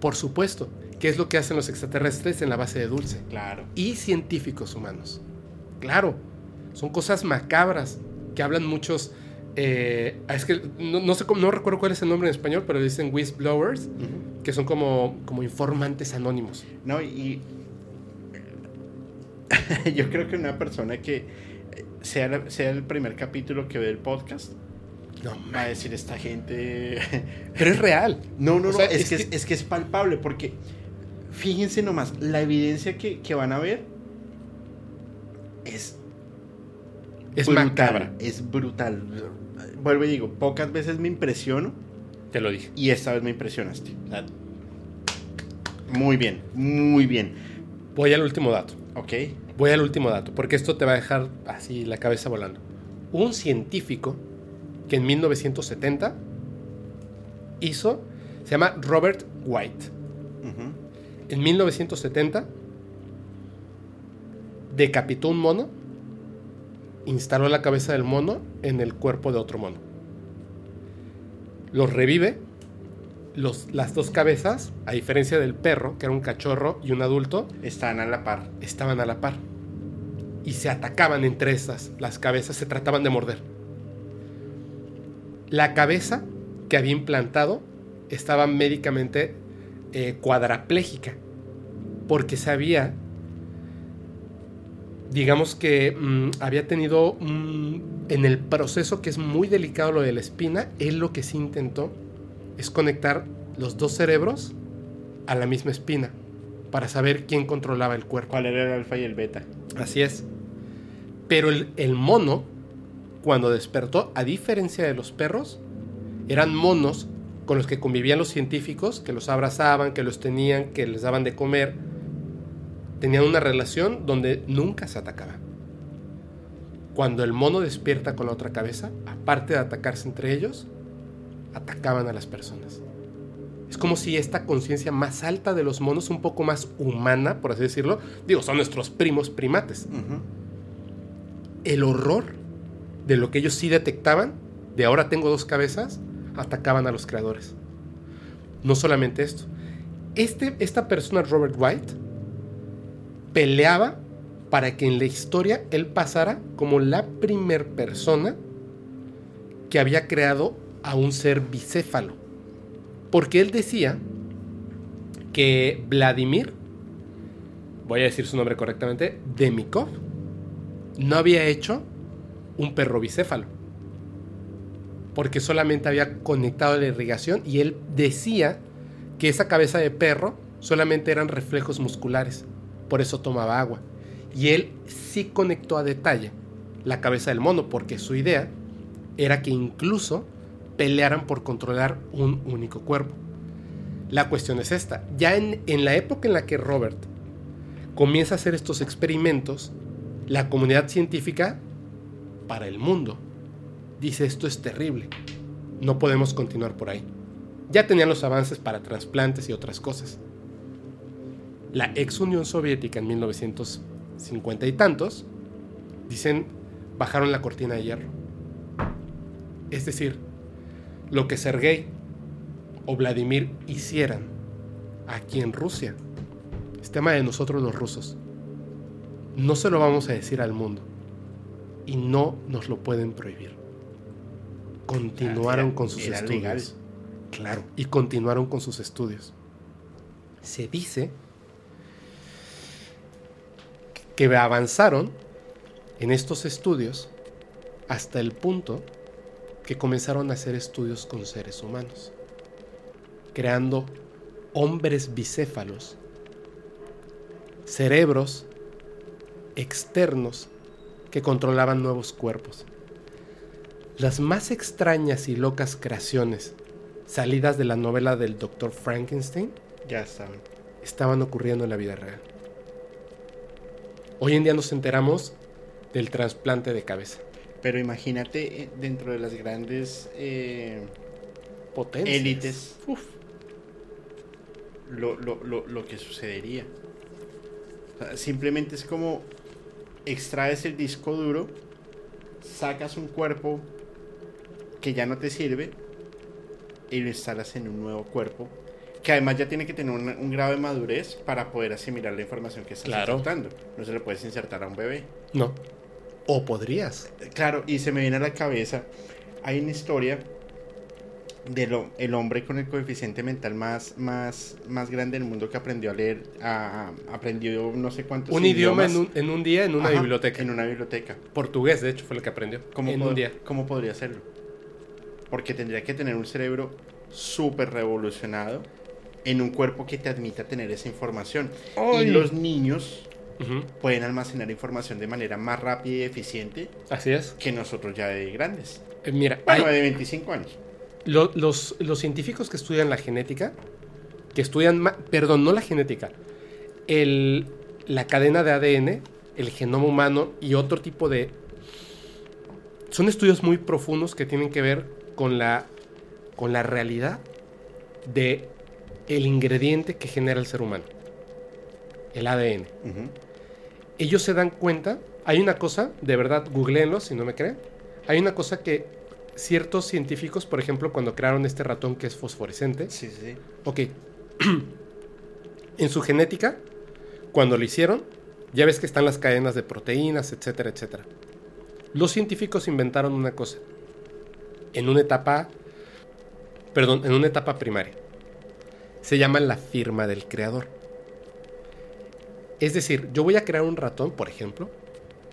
Por supuesto, que es lo que hacen los extraterrestres en la base de Dulce. Claro. y científicos humanos. Claro, son cosas macabras que hablan muchos. eh, es que no, no sé cómo- no recuerdo cuál es el nombre en español, pero dicen whistleblowers, que son como, como informantes anónimos. No, y yo creo que una persona que eh, sea, sea el primer capítulo que ve el podcast No, va a decir esta gente... pero es real. No, no, O no, sea, es, es que, es, es que es palpable porque fíjense nomás, la evidencia que, que van a ver es Es brutal, macabra. Es brutal. Vuelvo y digo, pocas veces me impresiono Te lo dije. y esta vez me impresionaste. O sea, muy bien, muy bien. Voy al último dato. Ok. Voy al último dato, porque esto te va a dejar así la cabeza volando. Un científico que en 1970 hizo, se llama Robert White. Ujú. En 1970 decapitó un mono, instaló la cabeza del mono en el cuerpo de otro mono. Los revive, los, las dos cabezas, a diferencia del perro, que era un cachorro y un adulto, Están a la par. estaban a la par. Y se atacaban entre esas, las cabezas se trataban de morder. La cabeza que había implantado estaba médicamente eh, cuadraplégica, porque sabía, digamos que mm, había tenido en el proceso que es muy delicado lo de la espina, él lo que sí intentó es conectar los dos cerebros a la misma espina para saber quién controlaba el cuerpo. ¿Cuál era el alfa y el beta? Así es. Pero el, el mono, cuando despertó, a diferencia de los perros, eran monos con los que convivían los científicos, que los abrazaban, que los tenían, que les daban de comer. Tenían una relación donde nunca se atacaban. Cuando el mono despierta con la otra cabeza, aparte de atacarse entre ellos, atacaban a las personas. Es como si esta conciencia más alta de los monos, un poco más humana, por así decirlo, digo, son nuestros primos primates. El horror de lo que ellos sí detectaban, de ahora tengo dos cabezas, atacaban a los creadores. No solamente esto. Este, esta persona, Robert White, peleaba para que en la historia él pasara como la primer persona que había creado a un ser bicéfalo. Porque él decía que Vladimir, voy a decir su nombre correctamente, Demikov, no había hecho un perro bicéfalo. Porque solamente había conectado la irrigación y él decía que esa cabeza de perro solamente eran reflejos musculares. Por eso tomaba agua. Y él sí conectó a detalle la cabeza del mono, porque su idea era que incluso pelearan por controlar un único cuerpo. La cuestión es esta. Ya en, en la época en la que Robert comienza a hacer estos experimentos, la comunidad científica para el mundo dice esto es terrible. No podemos continuar por ahí. Ya tenían los avances para trasplantes y otras cosas. La ex Unión Soviética en 1950 y tantos, dicen, bajaron la cortina de hierro. Es decir, lo que Sergei o Vladimir hicieran aquí en Rusia es tema de nosotros los rusos. No se lo vamos a decir al mundo y no nos lo pueden prohibir. Continuaron con sus estudios. Claro, y continuaron con sus estudios. Se dice que avanzaron en estos estudios hasta el punto que comenzaron a hacer estudios con seres humanos, creando hombres bicéfalos, cerebros externos que controlaban nuevos cuerpos. Las más extrañas y locas creaciones salidas de la novela del Dr. Frankenstein ya estaban. estaban ocurriendo en la vida real. Hoy en día nos enteramos del trasplante de cabeza. Pero imagínate eh, dentro de las grandes eh, Potencias. élites uf, lo, lo, lo, lo que sucedería. O sea, simplemente es como extraes el disco duro, sacas un cuerpo que ya no te sirve y lo instalas en un nuevo cuerpo que además ya tiene que tener un, un grado de madurez para poder asimilar la información que estás Claro. insertando. No se le puedes insertar a un bebé. No. O podrías. Claro, y se me viene a la cabeza, hay una historia del el hombre con el coeficiente mental más, más, más grande del mundo que aprendió a leer, a- a- aprendió no sé cuántos Un idioma en un, en un día en una Ajá, biblioteca. En una biblioteca. Portugués, de hecho, fue lo que aprendió. ¿Cómo, en pod- un día. ¿Cómo podría hacerlo? Porque tendría que tener un cerebro súper revolucionado en un cuerpo que te admita tener esa información. Ay. Y los niños pueden almacenar información de manera más rápida y eficiente Así es. que nosotros ya de grandes. Eh, mira, Bueno, hay- de 25 años. lo- los, los científicos que estudian la genética, que estudian, perdón, no la genética, el, la cadena de ADN, el genoma humano y otro tipo de... Son estudios muy profundos que tienen que ver con la, con la realidad de el ingrediente que genera el ser humano, el ADN. Ellos se dan cuenta, hay una cosa, de verdad, googleenlo si no me creen, hay una cosa que ciertos científicos, por ejemplo, cuando crearon este ratón que es fosforescente, sí, sí. ok, en su genética, cuando lo hicieron, ya ves que están las cadenas de proteínas, etcétera, etcétera. Los científicos inventaron una cosa, en una etapa, perdón, en una etapa primaria. Se llama la firma del creador. Es decir, yo voy a crear un ratón, por ejemplo.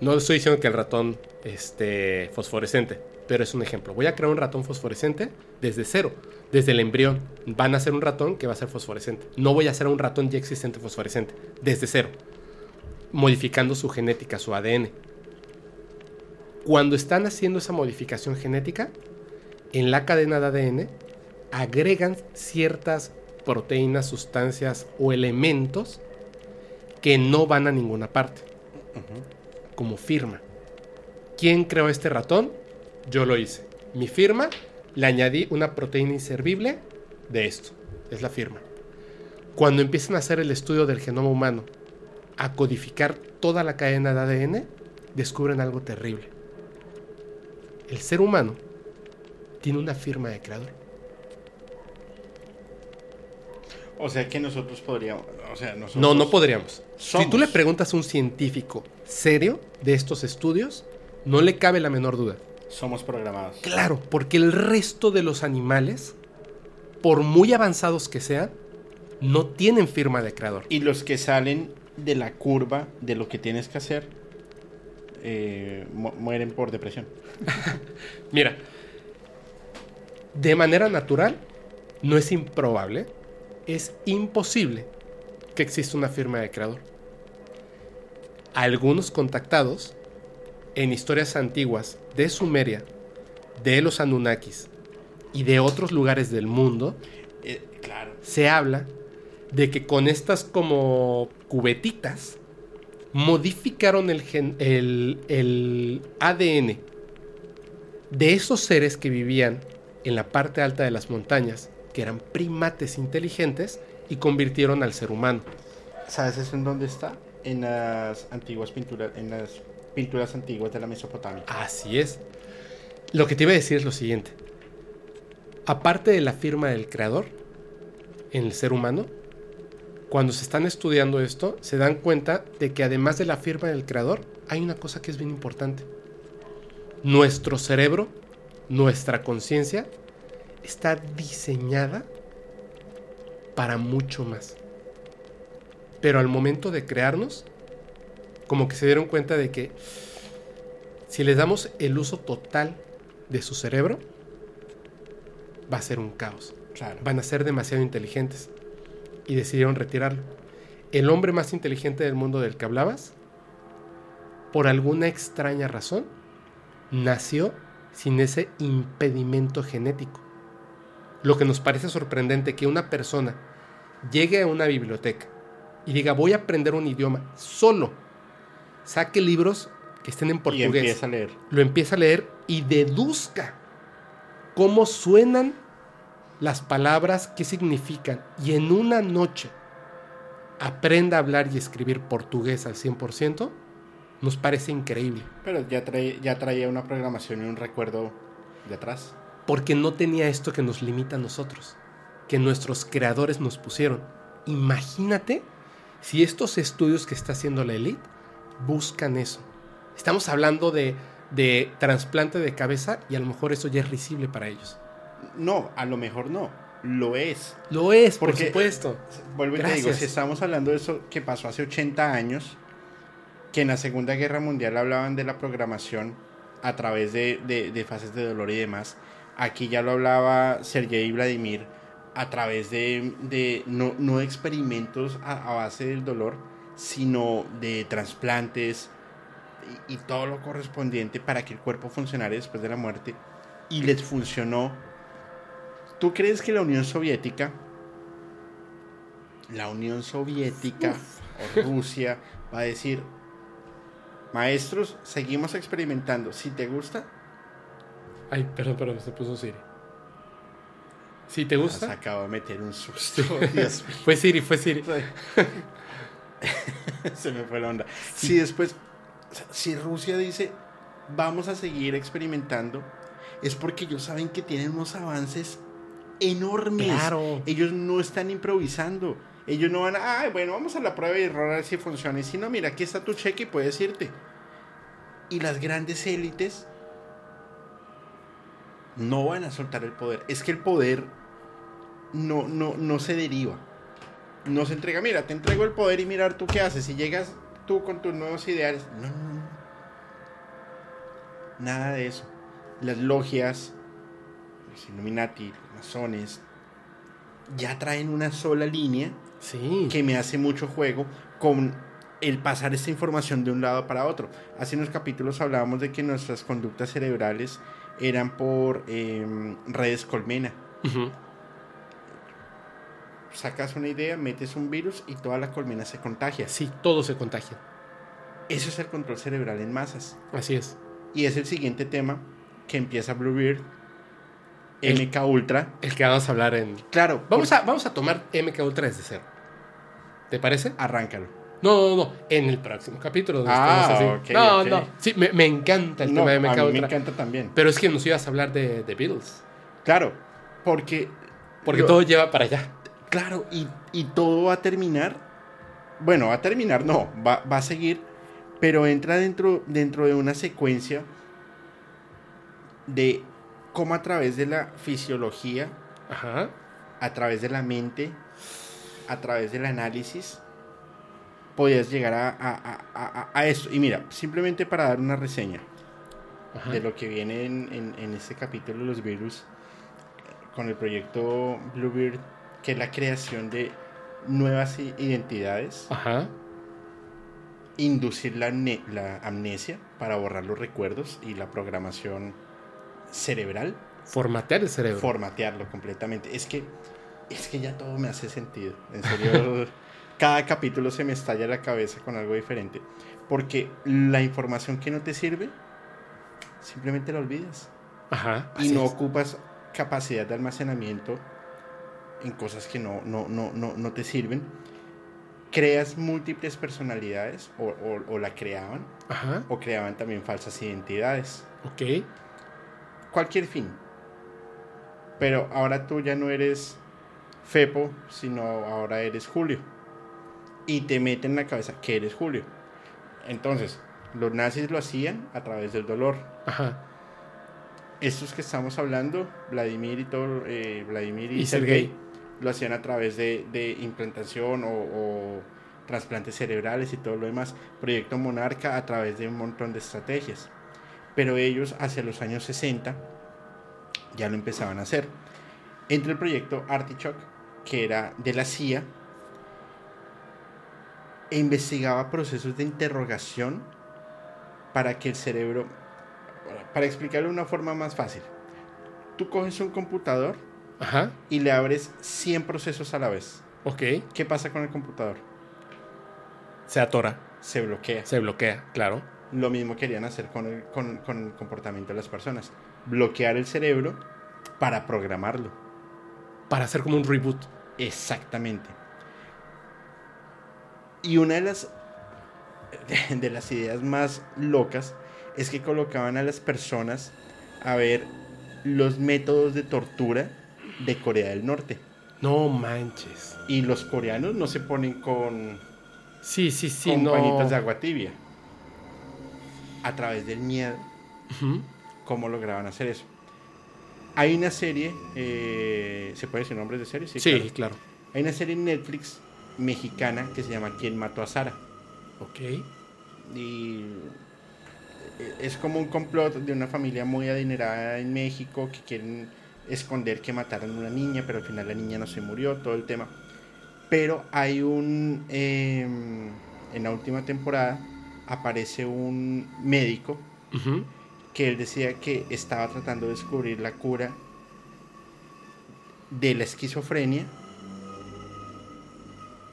No estoy diciendo que el ratón esté fosforescente, pero es un ejemplo. Voy a crear un ratón fosforescente desde cero, desde el embrión. Van a hacer un ratón que va a ser fosforescente. No voy a hacer un ratón ya existente fosforescente, desde cero, modificando su genética, su ADN. Cuando están haciendo esa modificación genética, en la cadena de ADN agregan ciertas proteínas, sustancias o elementos que no van a ninguna parte, como firma. ¿Quién creó este ratón? Yo lo hice. Mi firma, le añadí una proteína inservible de esto. Es la firma. Cuando empiezan a hacer el estudio del genoma humano, a codificar toda la cadena de ADN, descubren algo terrible. El ser humano tiene una firma de creador. O sea que nosotros podríamos. O sea, nosotros. No, no podríamos. Si tú le preguntas a un científico serio de estos estudios, no le cabe la menor duda. Somos programados. Claro, porque el resto de los animales, por muy avanzados que sean, no tienen firma de creador. Y los que salen de la curva de lo que tienes que hacer eh, mueren por depresión. Mira, de manera natural, no es improbable, es imposible que exista una firma de creador. Algunos contactados en historias antiguas de Sumeria, de los Anunnakis y de otros lugares del mundo, eh, claro. se habla de que con estas como cubetitas modificaron el, el ADN de esos seres que vivían en la parte alta de las montañas, que eran primates inteligentes, y convirtieron al ser humano. ¿Sabes eso en dónde está? En las antiguas pinturas, en las pinturas antiguas de la Mesopotamia. Así es. Lo que te iba a decir es lo siguiente. Aparte de la firma del creador en el ser humano, cuando se están estudiando esto, se dan cuenta de que además de la firma del creador, hay una cosa que es bien importante. Nuestro cerebro, nuestra conciencia, está diseñada para mucho más. Pero al momento de crearnos, como que se dieron cuenta de que si les damos el uso total de su cerebro, va a ser un caos. Van a ser demasiado inteligentes. Y decidieron retirarlo. El hombre más inteligente del mundo del que hablabas, por alguna extraña razón, nació sin ese impedimento genético. Lo que nos parece sorprendente que una persona llegue a una biblioteca y diga voy a aprender un idioma solo, saque libros que estén en portugués, y empieza a leer. lo empieza a leer y deduzca cómo suenan las palabras, qué significan, y en una noche aprenda a hablar y escribir portugués al 100%, nos parece increíble. Pero ya, ya traía una programación y un recuerdo de atrás. Porque no tenía esto que nos limita a nosotros, que nuestros creadores nos pusieron. Imagínate si estos estudios que está haciendo la elite buscan eso. Estamos hablando de, de trasplante de cabeza y a lo mejor eso ya es risible para ellos. No, a lo mejor no. Lo es. Lo es, por supuesto. Vuelvo y te digo, si estamos hablando de eso que pasó hace 80 años, que en la Segunda Guerra Mundial hablaban de la programación a través de, fases de dolor y demás. Aquí ya lo hablaba Sergei Vladimir a través de, no, experimentos a, base del dolor, sino de trasplantes y, y, todo lo correspondiente para que el cuerpo funcionara después de la muerte. Y les funcionó. ¿Tú crees que la Unión Soviética, la Unión Soviética o Rusia va a decir, Maestros, seguimos experimentando. Si te gusta. Ay, perdón, perdón, se puso Siri. Si te gusta. Se acabo de meter un susto. fue Siri, fue Siri. se me fue la onda. Si después, si Rusia dice, vamos a seguir experimentando, es porque ellos saben que tienen unos avances enormes. Claro. Ellos no están improvisando. Ellos no van a, ay, bueno, vamos a la prueba y error a ver si funciona. Y si no, mira, aquí está tu cheque y puedes irte. Y las grandes élites no van a soltar el poder. Es que el poder no, no, no se deriva. No se entrega, mira, te entrego el poder y mirar tú qué haces. Si llegas tú con tus nuevos ideales. No, no, no. Nada de eso. Las logias, los Illuminati, los masones, ya traen una sola línea que me hace mucho juego con el pasar esta información de un lado para otro. Hace unos capítulos hablábamos de que nuestras conductas cerebrales eran por em, redes colmena. Sacas una idea, metes un virus y toda la colmena se contagia. Sí, todo se contagia. Eso es el control cerebral en masas. Así es. Y es el siguiente tema que empieza Bluebeard MK Ultra. El que vamos a hablar en. Claro. Vamos, a, vamos a tomar MK Ultra desde cero. ¿Te parece? Arráncalo. No, no, no. En el próximo capítulo. Ah, no, no. Sí, me, me encanta el tema de MK a mí Me encanta también. Pero es que nos ibas a hablar de, de Beatles. Claro. Porque. Porque todo lleva para allá. Claro, y, y, todo va a terminar. Bueno, va a terminar, no. Va, va a seguir. Pero entra dentro, dentro de una secuencia de cómo a través de la fisiología, a través de la mente, a través del análisis, podías llegar a, a, a, a esto. Y mira, simplemente para dar una reseña Ajá. de lo que viene en, en, en este capítulo de los virus, con el proyecto Bluebeard, que es la creación de nuevas identidades, Ajá. inducir la amnesia para borrar los recuerdos y la programación cerebral, Formatear el cerebro. formatearlo completamente. Es que, es que ya todo me hace sentido. En serio, cada capítulo se me estalla la cabeza con algo diferente. Porque la información que no te sirve, simplemente la olvidas. Ajá. y no es. ocupas capacidad de almacenamiento en cosas que no, no, no, no, no te sirven. Creas múltiples personalidades o, o- o la creaban Ajá. o creaban también falsas identidades. Ok. Cualquier fin. Pero ahora tú ya no eres Fepo, sino ahora eres Julio. Y te meten en la cabeza que eres Julio. Entonces, los nazis lo hacían a través del dolor. Ajá. estos que estamos hablando, Vladimir y todo, eh, Vladimir y, Y Sergei, Sergei. lo hacían a través de, de implantación o, o trasplantes cerebrales y todo lo demás. Proyecto Monarca a través de un montón de estrategias. Pero ellos hacia los años 60 ya lo empezaban a hacer. Entre el proyecto Artichoke, que era de la CIA, e investigaba procesos de interrogación para que el cerebro, para explicarlo de una forma más fácil, tú coges un computador Ajá. y le abres 100 procesos a la vez. Ok. ¿Qué pasa con el computador? Se atora. Se bloquea. Se bloquea, claro. Lo mismo querían hacer con el, con, con el comportamiento de las personas. Bloquear el cerebro para programarlo. Para hacer como un reboot. Exactamente. Y una de las, de, las ideas más locas es que colocaban a las personas a ver los métodos de tortura de Corea del Norte. No manches. Y los coreanos no se ponen con, Sí, sí, sí, con no. pañitos de agua tibia. A través del miedo, cómo lograban hacer eso. Hay una serie, eh, ¿se puede decir nombres de series? Sí, claro. claro. Hay una serie en Netflix mexicana que se llama ¿Quién mató a Sara? Ok. Y es como un complot de una familia muy adinerada en México que quieren esconder que mataron a una niña, pero al final la niña no se murió, todo el tema. Pero hay un... eh, en la última temporada aparece un médico que él decía que estaba tratando de descubrir la cura de la esquizofrenia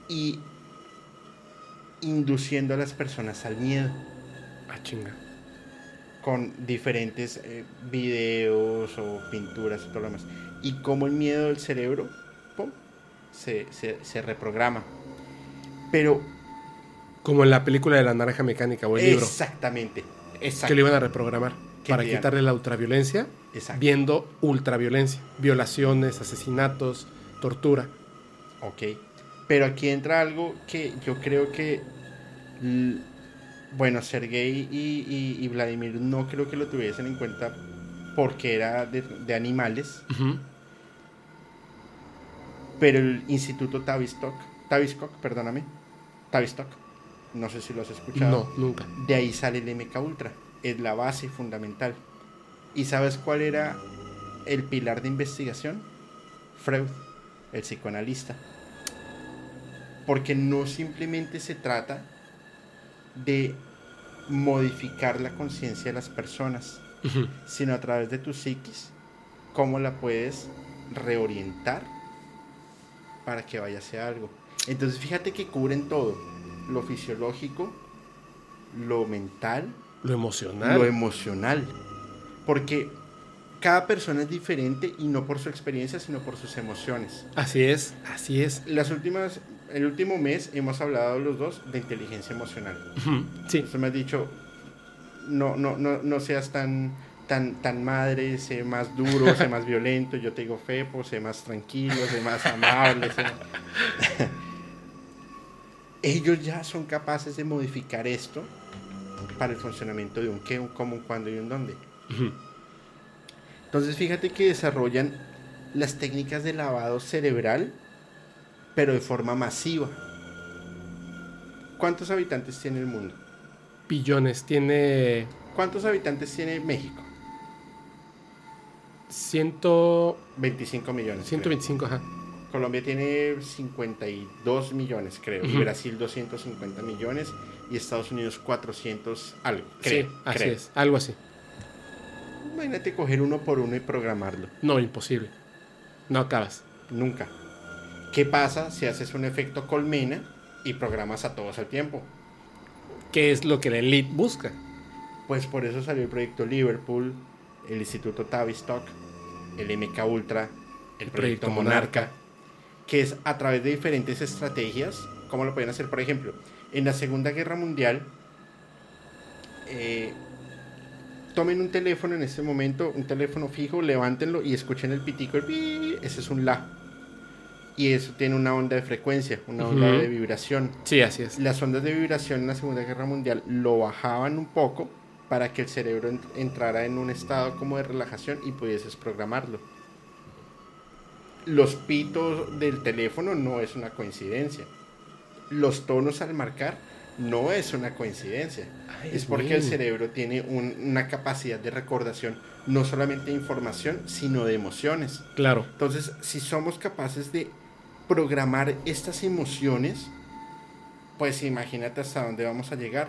y induciendo a las personas al miedo Ah, chinga. con diferentes eh, videos o pinturas y todo lo demás. Y como el miedo del cerebro pum, se, se- se reprograma. Pero Como en la película de la naranja mecánica o el libro. exactamente, Que lo iban a reprogramar. Para digan- quitarle la ultraviolencia. exacto. Viendo ultraviolencia. Violaciones, asesinatos, tortura. Ok. Pero aquí entra algo que yo creo que. Bueno, Sergei y, y- y Vladimir no creo que lo tuviesen en cuenta porque era de, de animales. Pero el Instituto Tavistock, Tavistock, perdóname, Tavistock, no sé si lo has escuchado. No, nunca. De ahí sale el MK Ultra. Es la base fundamental. ¿Y sabes cuál era el pilar de investigación? Freud, el psicoanalista. Porque no simplemente se trata de modificar la conciencia de las personas, sino a través de tu psiquis, cómo la puedes reorientar para que vaya hacia algo. Entonces fíjate que cubren todo, lo fisiológico, lo mental, Lo emocional. lo emocional. Porque cada persona es diferente y no por su experiencia, sino por sus emociones. Así es, así es. Las últimas, el último mes hemos hablado los dos de inteligencia emocional. Sí. Tú me has dicho, no, no, no, no seas tan, tan, tan madre, sé más duro, sé más violento. Yo te digo fepo, sé más tranquilo, sé más amable. sé Ellos ya son capaces de modificar esto para el funcionamiento de un qué, un cómo, un cuándo y un dónde. Entonces fíjate que desarrollan las técnicas de lavado cerebral pero de forma masiva. ¿Cuántos habitantes tiene el mundo? Billones. Tiene ¿Cuántos habitantes tiene México? ciento... 25 millones. creo. 125, ajá. Colombia tiene 52 millones, creo. y Ujú. Brasil 250 millones. Y Estados Unidos 400 algo. Creo, sí, así creo. es. Algo así. Imagínate coger uno por uno y programarlo. No, imposible. No acabas. Nunca. ¿Qué pasa si haces un efecto colmena y programas a todos al tiempo? ¿Qué es lo que la elite busca? Pues por eso salió el proyecto Liverpool, el Instituto Tavistock, el MK Ultra, el, proyecto, proyecto Monarca, Monarca. que es a través de diferentes estrategias, como lo pueden hacer, por ejemplo, en la Segunda Guerra Mundial, eh, tomen un teléfono en este momento, un teléfono fijo, levántenlo y escuchen el pitico, el pi, ese es un la. Y eso tiene una onda de frecuencia, una onda de vibración. Sí, así es. Las ondas de vibración en la Segunda Guerra Mundial lo bajaban un poco para que el cerebro ent- entrara en un estado como de relajación y pudieses programarlo. Los pitos del teléfono no es una coincidencia. Los tonos al marcar no es una coincidencia. Ay, es porque el cerebro tiene un- una capacidad de recordación no solamente de información, sino de emociones. Claro. Entonces, si somos capaces de programar estas emociones, pues imagínate hasta dónde vamos a llegar.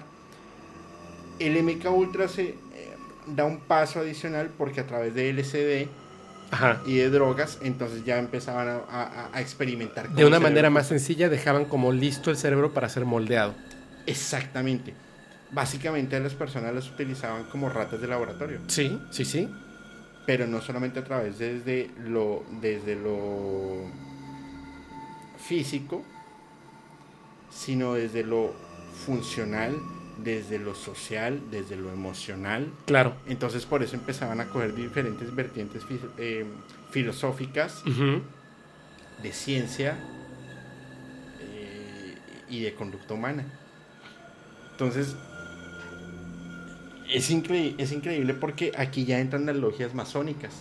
El MK Ultra se eh, da un paso adicional porque a través de LSD Ajá. y de drogas, entonces ya empezaban a, a- a experimentar. con De una manera más sencilla dejaban como listo el cerebro para ser moldeado. Exactamente. Básicamente a las personas las utilizaban como ratas de laboratorio. Sí, sí, sí. pero no solamente a través desde lo desde lo físico sino desde lo funcional desde lo social desde lo emocional Claro. entonces por eso empezaban a coger diferentes vertientes eh, filosóficas de ciencia eh, y de conducta humana entonces es, es increíble porque aquí ya entran las logias masónicas.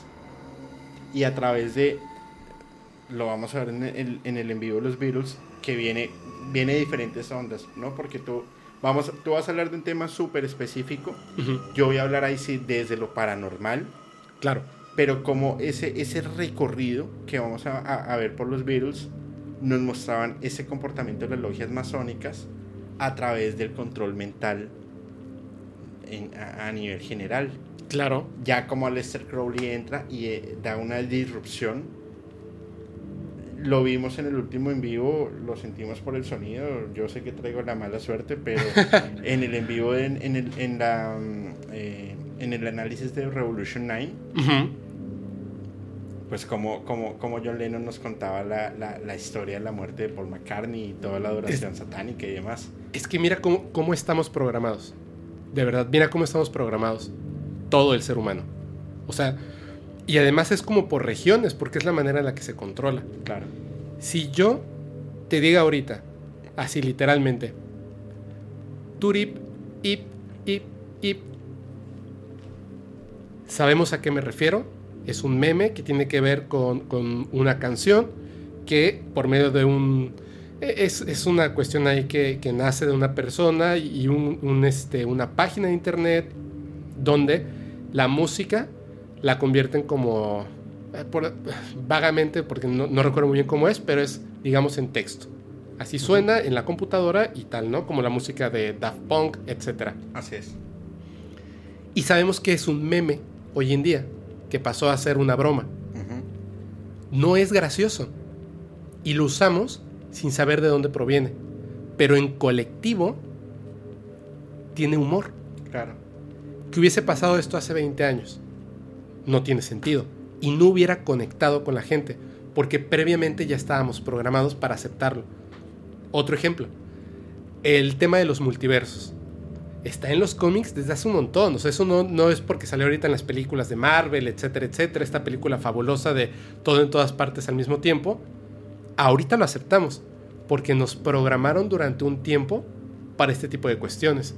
Y a través de. Lo vamos a ver en el, en el en vivo de los Beatles, que viene, viene de diferentes ondas, ¿no? Porque tú, vamos, tú vas a hablar de un tema súper específico. Yo voy a hablar ahí sí desde lo paranormal, Claro. pero como ese, ese recorrido que vamos a, a- a ver por los Beatles nos mostraban ese comportamiento de las logias masónicas a través del control mental en- a, a nivel general. Claro. Ya como Aleister Crowley entra y eh, da una disrupción, lo vimos en el último en vivo, lo sentimos por el sonido, yo sé que traigo la mala suerte, pero en el en vivo, en, en el, en, la, eh, en el análisis de Revolution 9, Ujú. pues como, como, como John Lennon nos contaba la, la, la historia de la muerte de Paul McCartney y toda la adoración satánica y demás. Es que mira cómo, cómo estamos programados. De verdad, mira cómo estamos programados. Todo el ser humano. O sea, y además es como por regiones, porque es la manera en la que se controla. Claro. Si yo te diga ahorita, así literalmente, turip, ip, ip, ip, ¿sabemos a qué me refiero? Es un meme que tiene que ver con, con una canción que por medio de un... Es, es una cuestión ahí que, que nace de una persona y un, un, este, una página de internet donde la música la convierten como eh, por- vagamente, porque no, no recuerdo muy bien cómo es, pero es, digamos, en texto. Así suena en la computadora y tal, ¿no? Como la música de Daft Punk, etc. Así es. Y sabemos que es un meme hoy en día, que pasó a ser una broma. No es gracioso. Y lo usamos sin saber de dónde proviene. Pero en colectivo tiene humor. Claro. que hubiese pasado esto hace 20 años. No tiene sentido. Y no hubiera conectado con la gente, porque previamente ya estábamos programados para aceptarlo. Otro ejemplo, el tema de los multiversos. Está en los cómics desde hace un montón. O sea, eso no, no es porque salió ahorita en las películas de Marvel, etcétera, etcétera. Esta película fabulosa de todo en todas partes al mismo tiempo. Ahorita lo aceptamos, porque nos programaron durante un tiempo para este tipo de cuestiones.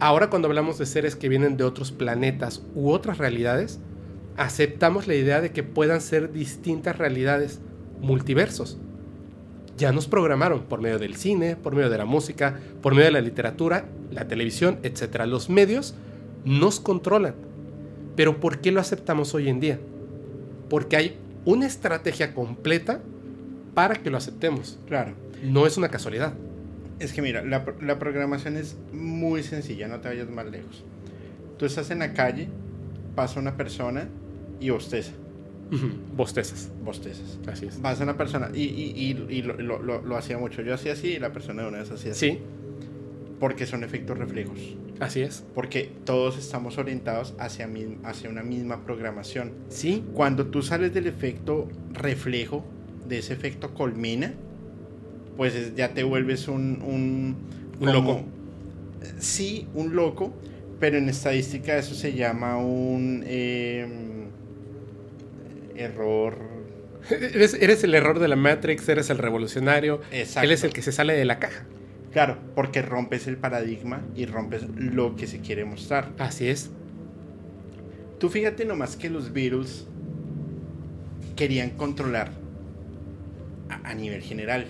Ahora cuando hablamos de seres que vienen de otros planetas u otras realidades, aceptamos la idea de que puedan ser distintas realidades, multiversos. ya nos programaron por medio del cine, por medio de la música, por medio de la literatura, la televisión, etc. Los medios nos controlan. Pero ¿por qué lo aceptamos hoy en día? Porque hay una estrategia completa para que lo aceptemos. Claro. No es una casualidad. Es que mira, la, la programación es muy sencilla, no te vayas más lejos. Tú estás en la calle, pasa una persona y bosteza. Ujú, Bostezas. Bostezas. Así es. Pasa una persona y, y, y, y lo, lo- lo- lo hacía mucho. Yo hacía así y la persona de una vez hacía así. Sí, Porque son efectos reflejos. así es. Porque todos estamos orientados hacia, hacia una misma programación. Sí, Cuando tú sales del efecto reflejo, de ese efecto colmena, pues es- ya te vuelves un... Un, Un loco. Sí, un loco, pero en estadística eso se llama un eh, error... eres, eres el error de la Matrix, eres el revolucionario. Exacto. Él es el que se sale de la caja. Claro, porque rompes el paradigma y rompes lo que se quiere mostrar. Así es. Tú fíjate nomás que los Beatles querían controlar a, a nivel general.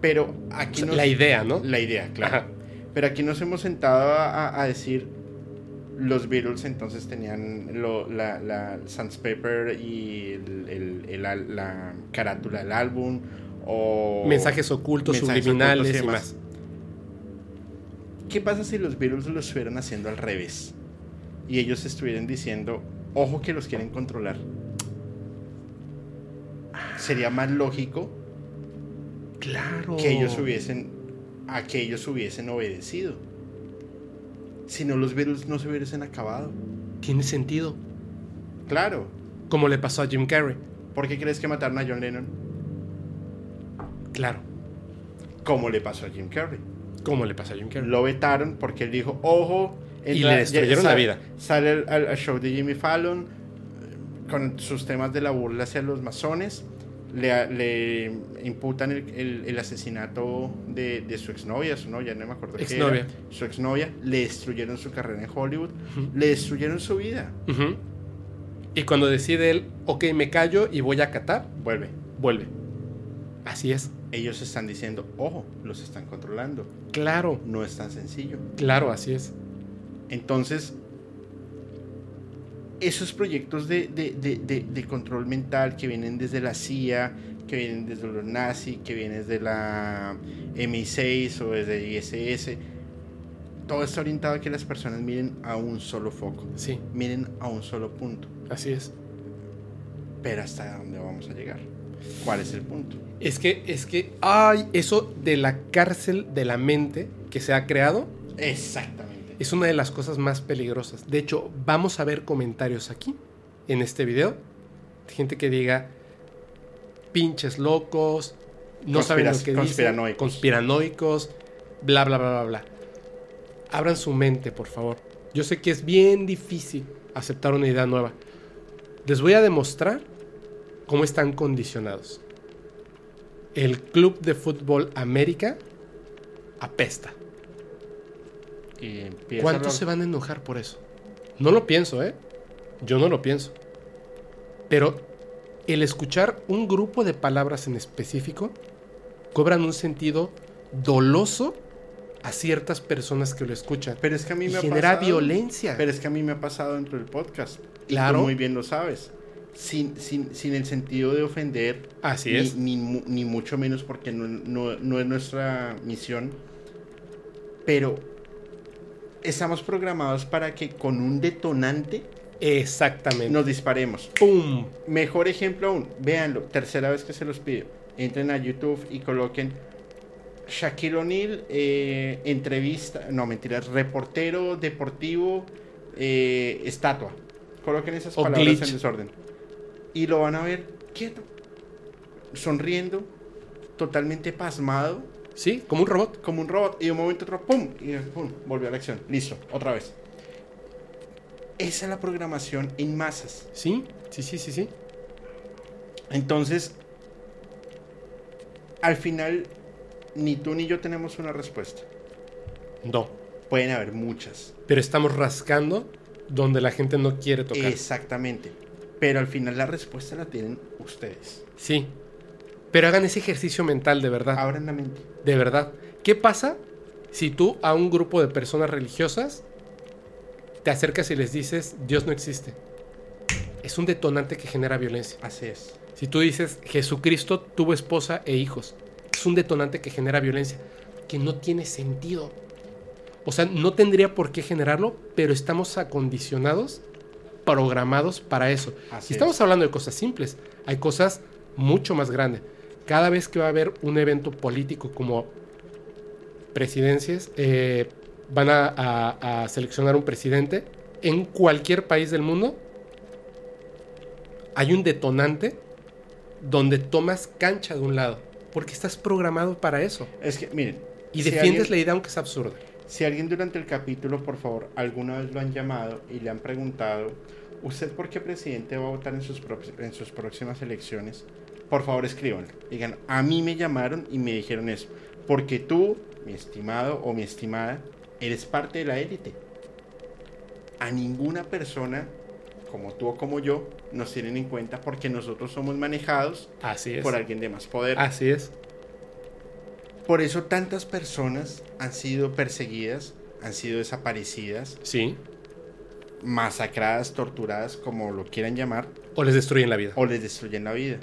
Pero aquí O sea, nos- la idea, ¿no? La idea, claro. Ajá. Pero aquí nos hemos sentado a, a- a decir los Beatles entonces tenían lo- la, la Sans Paper y el- el- la carátula del álbum o Mensajes ocultos, mensajes subliminales ocultos y y más. ¿Qué pasa si los Beatles lo estuvieran haciendo al revés? Y ellos estuvieran diciendo, ojo que los quieren controlar. Sería más lógico Claro. que ellos hubiesen a que ellos hubiesen obedecido. Si no los Beatles no se hubiesen acabado. Tiene sentido. Claro. Como le pasó a Jim Carrey. ¿Por qué crees que mataron a John Lennon? Claro. Como le pasó a Jim Carrey. Como le pasó a Jim Carrey. Lo vetaron porque él dijo, ojo. Y le destruyeron ya- la vida. Sale al, al- al show de Jimmy Fallon eh, con sus temas de la burla hacia los masones. Le, le imputan el, el- el asesinato de, de su exnovia, su novia, no me acuerdo qué Exnovia. Su exnovia. Le destruyeron su carrera en Hollywood. Le destruyeron su vida. Y cuando decide él, ok, me callo y voy a catar, Vuelve. vuelve. Así es. Ellos están diciendo, ojo, los están controlando. Claro, No es tan sencillo. claro, así es. Entonces, esos proyectos de, de- de- de- control mental que vienen desde la CIA, que vienen desde los nazis, que vienen desde la MI6 o desde ISS, todo está orientado a que las personas miren a un solo foco, Sí, miren a un solo punto. así es. Pero ¿hasta dónde vamos a llegar? ¿Cuál es el punto? Es que, es que, ay, eso de la cárcel de la mente que se ha creado Exactamente. Es una de las cosas más peligrosas. De hecho, vamos a ver comentarios aquí, en este video, de gente que diga, pinches locos, no saben lo que dicen, conspiranoicos, bla, bla, bla, bla, bla. Abran su mente, por favor. Yo sé que es bien difícil aceptar una idea nueva. Les voy a demostrar cómo están condicionados. El Club de Fútbol América apesta. Y empieza ¿Cuántos se van a enojar por eso? No lo pienso, ¿eh? Yo no lo pienso. Pero el escuchar un grupo de palabras en específico cobran un sentido doloso a ciertas personas que lo escuchan. Pero es que a mí y me ha genera pasado- violencia. Pero es que a mí me ha pasado dentro del podcast. Claro. Y tú muy bien lo sabes. Sin, sin, sin el sentido de ofender. Así ni, es. Ni, ni mucho menos porque no, no- no es nuestra misión. Pero estamos programados para que con un detonante Exactamente. nos disparemos. ¡Pum! Mejor ejemplo aún, véanlo, tercera vez que se los pido. Entren a YouTube y coloquen Shaquille O'Neal, eh, entrevista, no mentiras, reportero deportivo, eh, estatua. Coloquen esas O palabras glitch. en desorden. Y lo van a ver quieto, sonriendo, totalmente pasmado, Sí, como un robot. como un robot. Y de un momento otro, ¡pum! Y ¡pum! Volvió a la acción. Listo, otra vez. Esa es la programación en masas. Sí, sí, sí, sí, sí. Entonces, al final, ni tú ni yo tenemos una respuesta. No. Pueden haber muchas. Pero estamos rascando donde la gente no quiere tocar. Exactamente. Pero al final la respuesta la tienen ustedes. Sí. Pero hagan ese ejercicio mental de verdad. Abran la mente. De verdad. ¿Qué pasa si tú a un grupo de personas religiosas te acercas y les dices, Dios no existe? Es un detonante que genera violencia. Así es. Si tú dices, Jesucristo tuvo esposa e hijos, es un detonante que genera violencia, que no tiene sentido. O sea, no tendría por qué generarlo, pero estamos acondicionados, programados para eso. Así y estamos es. hablando de cosas simples, hay cosas mucho más grandes. Cada vez que va a haber un evento político como presidencias, eh, van a, a- a seleccionar un presidente en cualquier país del mundo, hay un detonante donde tomas cancha de un lado, porque estás programado para eso. Es que, miren. Y si defiendes alguien- la idea aunque es absurda. Si alguien durante el capítulo, por favor, alguna vez lo han llamado y le han preguntado, ¿usted por qué presidente va a votar en sus, en sus próximas elecciones? Por favor, escríbanlo. Digan, a mí me llamaron y me dijeron eso. Porque tú, mi estimado o mi estimada, eres parte de la élite. A ninguna persona, como tú o como yo, nos tienen en cuenta porque nosotros somos manejados Así es. por alguien de más poder. Así es. Por eso tantas personas han sido perseguidas, han sido desaparecidas, Sí. masacradas, torturadas, como lo quieran llamar, O les destruyen la vida. o les destruyen la vida.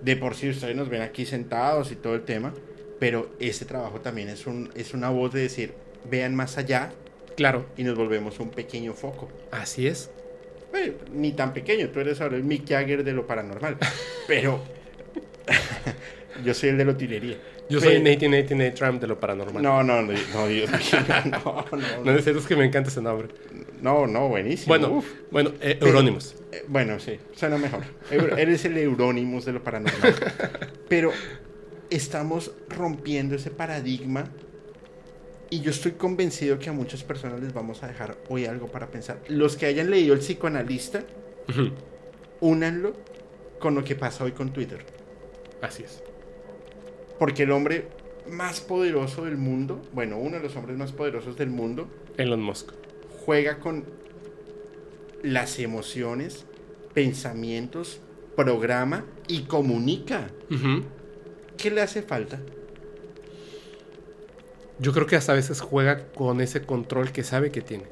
De por sí ustedes nos ven aquí sentados y todo el tema, pero ese trabajo también es, un, es una voz de decir, vean más allá Claro. y nos volvemos un pequeño foco. Así es. Eh, ni tan pequeño, tú eres ahora el Mick Jagger de lo paranormal, pero yo soy el de la utilería. Yo soy Pero- 1989 Trump de lo paranormal. No, no, no, no, Dios mío, no, no, No, en serio, es que me encanta ese nombre. No, no, buenísimo. Bueno, Uf. bueno, eh, Pero-. Eh, bueno, sí, suena mejor. Eres el Euronymous de lo paranormal. Pero estamos rompiendo ese paradigma y yo estoy convencido que a muchas personas les vamos a dejar hoy algo para pensar. Los que hayan leído El psicoanalista, únanlo con lo que pasa hoy con Twitter. Así es. Porque el hombre más poderoso del mundo, bueno, uno de los hombres más poderosos del mundo, Elon Musk. Juega con las emociones, pensamientos, programa y comunica. ¿Qué le hace falta? Yo creo que hasta a veces juega con ese control que sabe que tiene.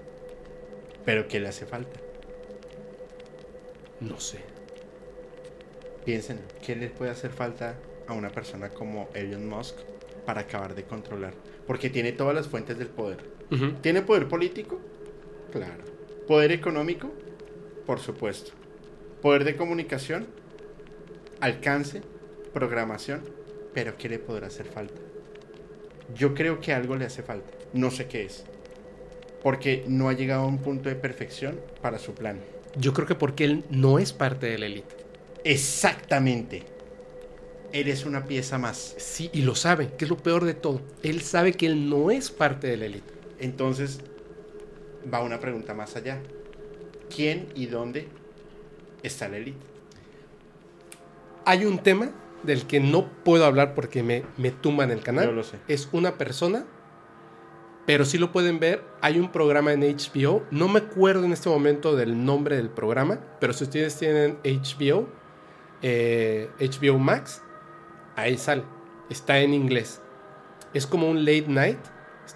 Pero ¿qué le hace falta? No sé. Piensen, ¿qué le puede hacer falta a una persona como Elon Musk para acabar de controlar? Porque tiene todas las fuentes del poder. ¿Tiene poder político? Claro. ¿Poder económico? Por supuesto. ¿Poder de comunicación? Alcance, programación. Pero ¿qué le podrá hacer falta? Yo creo que algo le hace falta. No sé qué es. Porque no ha llegado a un punto de perfección para su plan. Yo creo que porque él no es parte de la élite. Exactamente. Eres una pieza más. Sí, y lo sabe, que es lo peor de todo. Él sabe que él no es parte de la élite. Entonces, va una pregunta más allá. ¿Quién y dónde está la élite? Hay un tema del que no puedo hablar porque me, me tumban el canal. Yo lo sé. Es una persona, pero sí lo pueden ver. Hay un programa en HBO. No me acuerdo en este momento del nombre del programa, pero si ustedes tienen HBO, eh, HBO Max, ahí sale. Está en inglés. Es como un late night.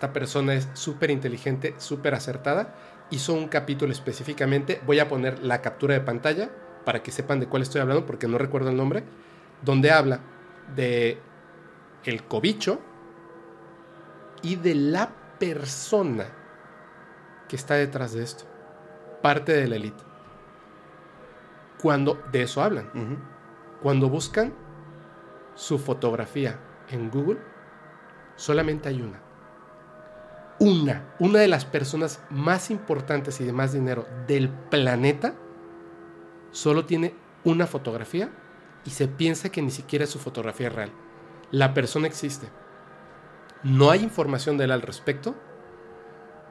Esta persona es súper inteligente, súper acertada. Hizo un capítulo específicamente. Voy a poner la captura de pantalla para que sepan de cuál estoy hablando porque no recuerdo el nombre. Donde habla de el cobicho y de la persona que está detrás de esto. Parte de la élite. Cuando de eso hablan. Cuando buscan su fotografía en Google, solamente hay una. Una, una de las personas más importantes y de más dinero del planeta, solo tiene una fotografía y se piensa que ni siquiera es su fotografía real. La persona existe. No hay información de él al respecto,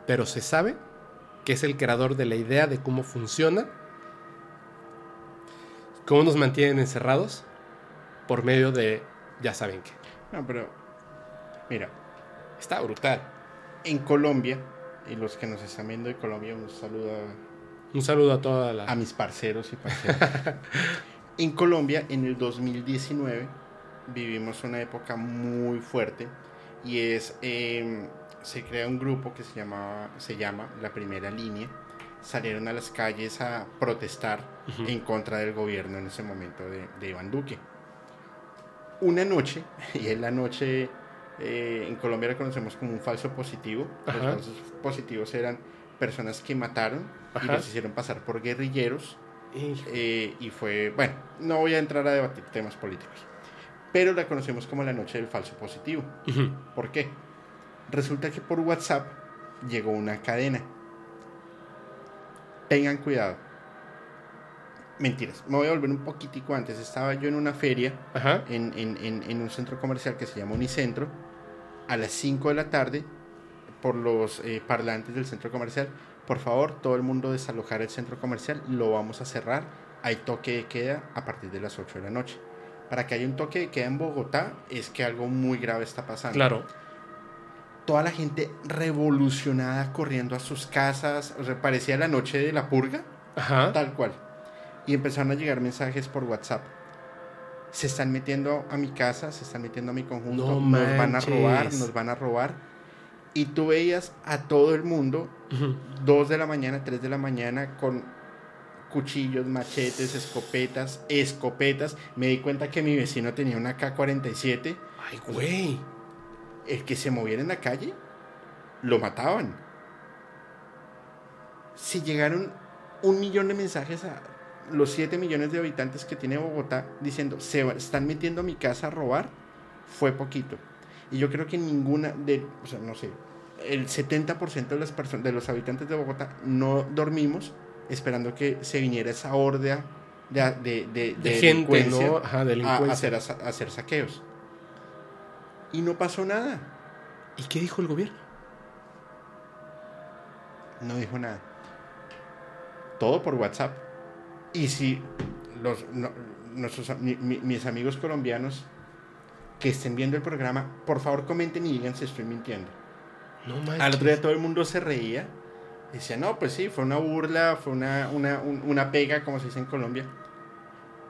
pero se sabe que es el creador de la idea de cómo funciona, cómo nos mantienen encerrados por medio de ya saben qué. No, pero mira, Está brutal. En Colombia, y los que nos están viendo de Colombia, un saludo Un saludo a toda a, la... a mis parceros y parceras. En Colombia, en el 2019, vivimos una época muy fuerte y es, em, se crea un grupo que se, llamaba, se llama La Primera Línea. Salieron a las calles a protestar en contra del gobierno en ese momento de, de Iván Duque. Una noche, y es la noche eh, en Colombia la conocemos como un falso positivo. Los falsos positivos eran personas que mataron y los hicieron pasar por guerrilleros. Eh, y fue, bueno, no voy a entrar a debatir temas políticos, pero la conocemos como la noche del falso positivo. ¿Por qué? Resulta que por WhatsApp llegó una cadena. Tengan cuidado. Mentiras, me voy a volver un poquitico antes. Estaba yo en una feria, en, en, en, un centro comercial que se llama Unicentro, a las 5 de la tarde por los eh, parlantes del centro comercial. Por favor, todo el mundo desalojar el centro comercial, lo vamos a cerrar. Hay toque de queda a partir de las 8 de la noche. Para que haya un toque de queda en Bogotá es que algo muy grave está pasando. Claro. Toda la gente revolucionada corriendo a sus casas, parecía la noche de la purga, Ajá. tal cual. Y empezaron a llegar mensajes por WhatsApp se están metiendo a mi casa, se están metiendo a mi conjunto, nos van a robar, nos van a robar. Y tú veías a todo el mundo, dos de la mañana, tres de la mañana, con cuchillos, machetes, escopetas, escopetas. Me di cuenta que mi vecino tenía una K-47. Ay, güey. El que se moviera en la calle, lo mataban. Si llegaron un millón de mensajes a, los 7 millones de habitantes que tiene Bogotá diciendo se están metiendo a mi casa a robar, fue poquito. Y yo creo que ninguna de, o sea, no sé, el 70% de las de los habitantes de Bogotá no dormimos esperando que se viniera esa horda de, de, de, gente, ¿no? A, hacer, a hacer saqueos. Y no pasó nada. ¿Y qué dijo el gobierno? No dijo nada. Todo por WhatsApp. Y si los, nuestros, mis amigos colombianos que estén viendo el programa, por favor comenten y digan si estoy mintiendo. No Al otro día todo el mundo se reía. Decía, no, pues sí, fue una burla, fue una, una, una pega, como se dice en Colombia.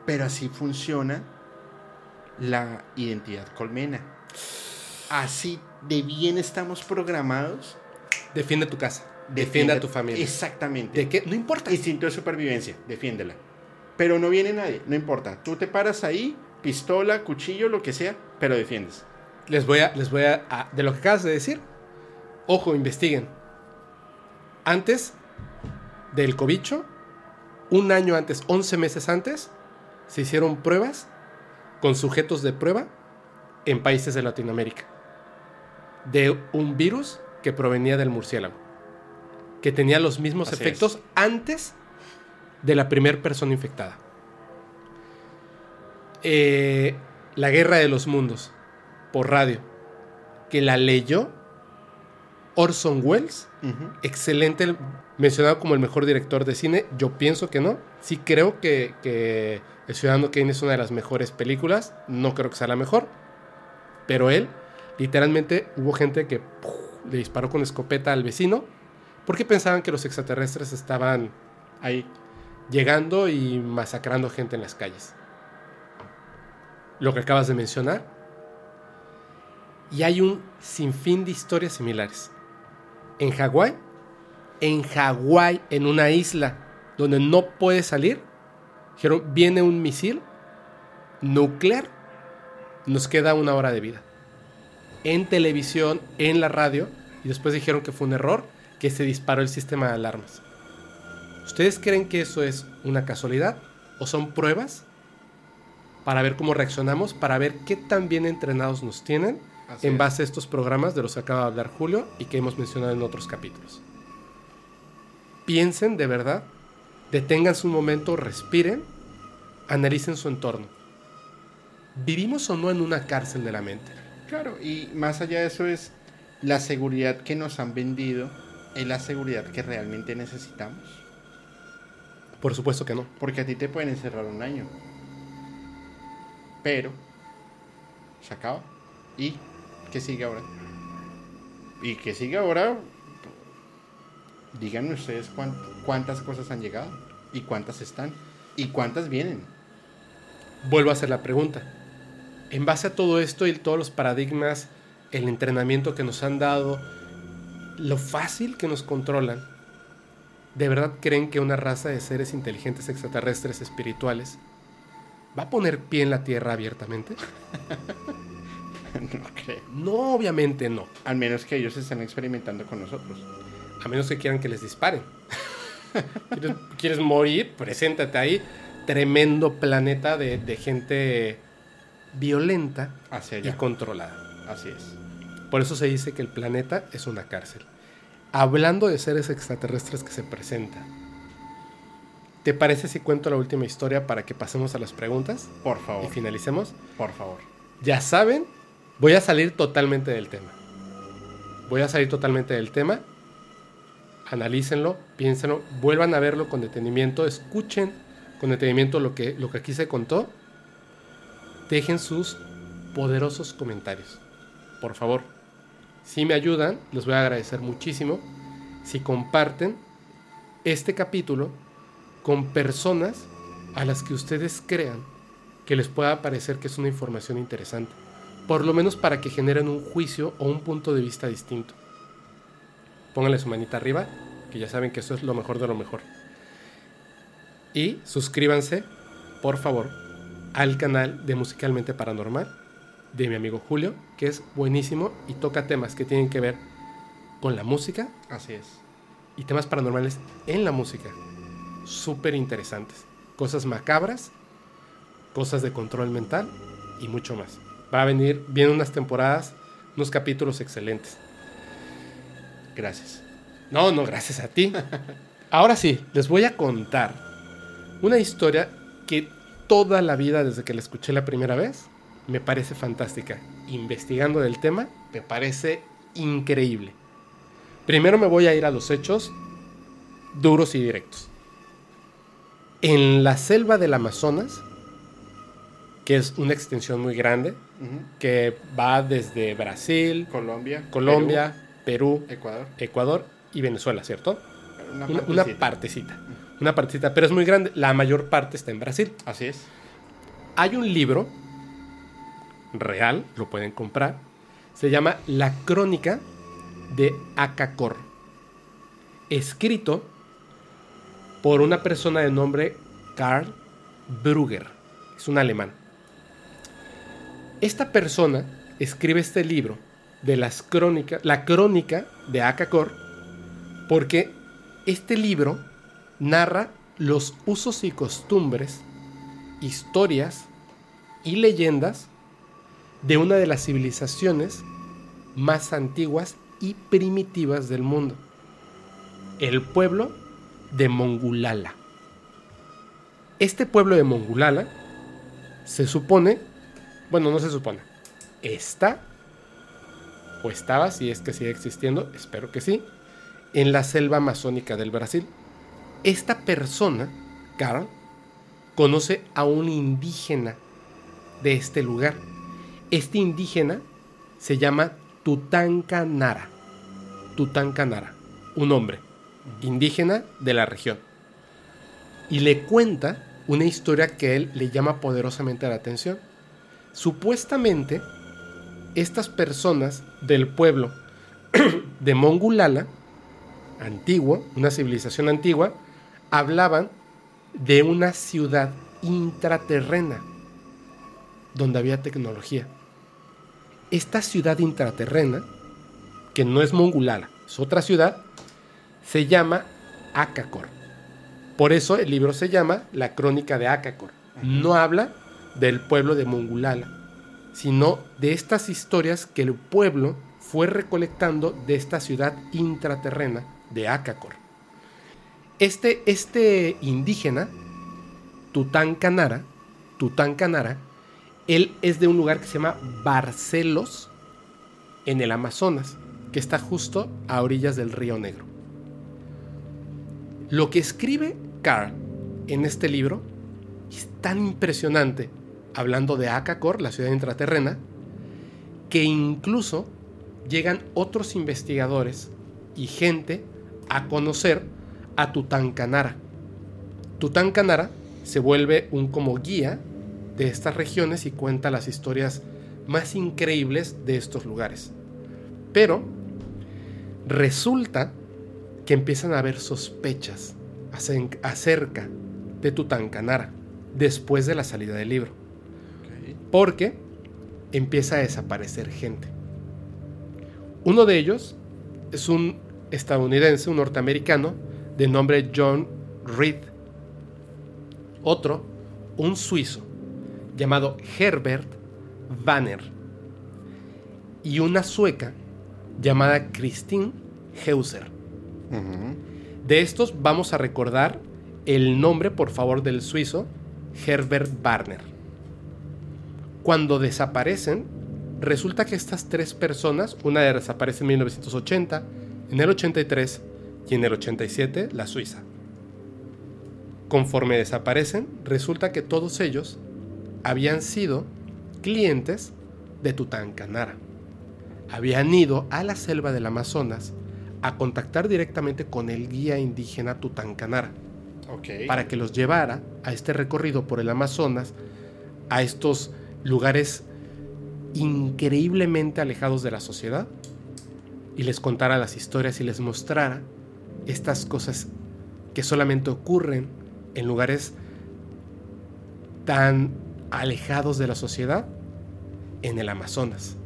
Pero así funciona la identidad colmena. Así de bien estamos programados. Defiende tu casa. Defiende, a tu familia. Exactamente. ¿De qué? No importa. Instinto de supervivencia, defiéndela. Pero no viene nadie, no importa. Tú te paras ahí, pistola, cuchillo, lo que sea, pero defiendes. Les voy a, les voy a, de lo que acabas de decir, ojo, investiguen. Antes del cobicho, un año antes, 11 meses antes, se hicieron pruebas con sujetos de prueba en países de Latinoamérica de un virus que provenía del murciélago que tenía los mismos efectos antes de la primera persona infectada. Eh, la Guerra de los Mundos, por radio, que la leyó Orson Welles, excelente, mencionado como el mejor director de cine, yo pienso que no, sí creo que, que El Ciudadano Kane es una de las mejores películas, no creo que sea la mejor, pero él, literalmente, hubo gente que le disparó con escopeta al vecino, porque pensaban que los extraterrestres estaban ahí llegando y masacrando gente en las calles. Lo que acabas de mencionar. Y hay un sinfín de historias similares. En Hawái, en Hawái, en una isla donde no puede salir, dijeron, viene un misil nuclear, nos queda una hora de vida. En televisión, en la radio, y después dijeron que fue un error que se disparó el sistema de alarmas. ¿Ustedes creen que eso es una casualidad o son pruebas para ver cómo reaccionamos, para ver qué tan bien entrenados nos tienen en base a estos programas de los que acaba de hablar Julio y que hemos mencionado en otros capítulos? Piensen de verdad, deténganse un momento, respiren, analicen su entorno. ¿Vivimos o no en una cárcel de la mente? Claro, y más allá de eso es la seguridad que nos han vendido ¿Es la seguridad que realmente necesitamos? Por supuesto que no. Porque a ti te pueden encerrar un año. Pero se acaba. ¿Y qué sigue ahora? ¿Y qué sigue ahora? Díganme ustedes cuántas cosas han llegado y cuántas están y cuántas vienen. vuelvo a hacer la pregunta. En base a todo esto y todos los paradigmas, el entrenamiento que nos han dado, lo fácil que nos controlan, ¿de verdad creen que una raza de seres inteligentes extraterrestres espirituales va a poner pie en la Tierra abiertamente? no creo. No, obviamente no. Al menos que ellos estén experimentando con nosotros. A menos que quieran que les disparen. ¿Quieres, quieres morir? Preséntate ahí. Tremendo planeta de, de gente violenta Hacia y controlada. Así es. Por eso se dice que el planeta es una cárcel. Hablando de seres extraterrestres que se presentan, ¿te parece si cuento la última historia para que pasemos a las preguntas Por y favor. finalicemos? Por favor. Ya saben, voy a salir totalmente del tema. Voy a salir totalmente del tema. Analícenlo, piénsenlo, vuelvan a verlo con detenimiento, escuchen con detenimiento lo que, lo que aquí se contó. Dejen sus poderosos comentarios. Por favor, si me ayudan, les voy a agradecer muchísimo si comparten este capítulo con personas a las que ustedes crean que les pueda parecer que es una información interesante. Por lo menos para que generen un juicio o un punto de vista distinto. Pónganle su manita arriba, que ya saben que eso es lo mejor de lo mejor. Y suscríbanse, por favor, al canal de Musicalmente Paranormal de mi amigo Julio, que es buenísimo y toca temas que tienen que ver con la música Así es. y temas paranormales en la música. Súper interesantes. Cosas macabras, cosas de control mental y mucho más. Va a venir, vienen unas temporadas, unos capítulos excelentes. Gracias. No, no, gracias a ti. Ahora sí, les voy a contar una historia que toda la vida, desde que la escuché la primera vez, me parece fantástica. Investigando del tema, me parece increíble. Primero me voy a ir a los hechos duros y directos. En la selva del Amazonas, que es una extensión muy grande, que va desde Brasil, Colombia. Colombia, Perú, Perú, Ecuador. Ecuador y Venezuela, ¿cierto? Una, Una, partecita. Una partecita, pero es muy grande. La mayor parte está en Brasil. Así es. Hay un libro real, lo pueden comprar. Se llama La Crónica de Akakor. Escrito por una persona de nombre Karl Brugger. Es un alemán. Esta persona escribe este libro de las crónicas, la crónica de Akakor, porque este libro narra los usos y costumbres, historias y leyendas de una de las civilizaciones más antiguas y primitivas del mundo, el pueblo de Mongulala. Este pueblo de Mongulala se supone, bueno, no se supone, está o estaba, si es que sigue existiendo, espero que sí, en la selva amazónica del Brasil. Esta persona, Carl, conoce a un indígena de este lugar. Este indígena se llama Tutankanara. Tutankanara, un hombre indígena de la región. Y le cuenta una historia que a él le llama poderosamente la atención. Supuestamente, estas personas del pueblo de Mongulala, antiguo, una civilización antigua, hablaban de una ciudad intraterrena donde había tecnología. Esta ciudad intraterrena, que no es Mongulala, es otra ciudad, se llama Akakor. Por eso el libro se llama La Crónica de Akakor. No habla del pueblo de Mongulala, sino de estas historias que el pueblo fue recolectando de esta ciudad intraterrena de Akakor. Este, este indígena, Tutankanara, Tutankanara, él es de un lugar que se llama Barcelos, en el Amazonas, que está justo a orillas del río Negro. Lo que escribe Carl en este libro es tan impresionante, hablando de Akakor, la ciudad intraterrena, que incluso llegan otros investigadores y gente a conocer a Tutankanara. Tutankanara se vuelve un como guía de estas regiones y cuenta las historias más increíbles de estos lugares. Pero resulta que empiezan a haber sospechas acerca de Tutankanara después de la salida del libro. Porque empieza a desaparecer gente. Uno de ellos es un estadounidense, un norteamericano, de nombre John Reed. Otro, un suizo, llamado Herbert Banner. Y una sueca llamada Christine Heuser. De estos vamos a recordar el nombre, por favor, del suizo Herbert Barner. Cuando desaparecen, resulta que estas tres personas, una desaparece en 1980, en el 83 y en el 87 la Suiza. Conforme desaparecen, resulta que todos ellos habían sido clientes de Tutankanara. Habían ido a la selva del Amazonas a contactar directamente con el guía indígena Tutankanara para que los llevara a este recorrido por el Amazonas, a estos lugares increíblemente alejados de la sociedad y les contara las historias y les mostrara estas cosas que solamente ocurren en lugares tan alejados de la sociedad en el Amazonas,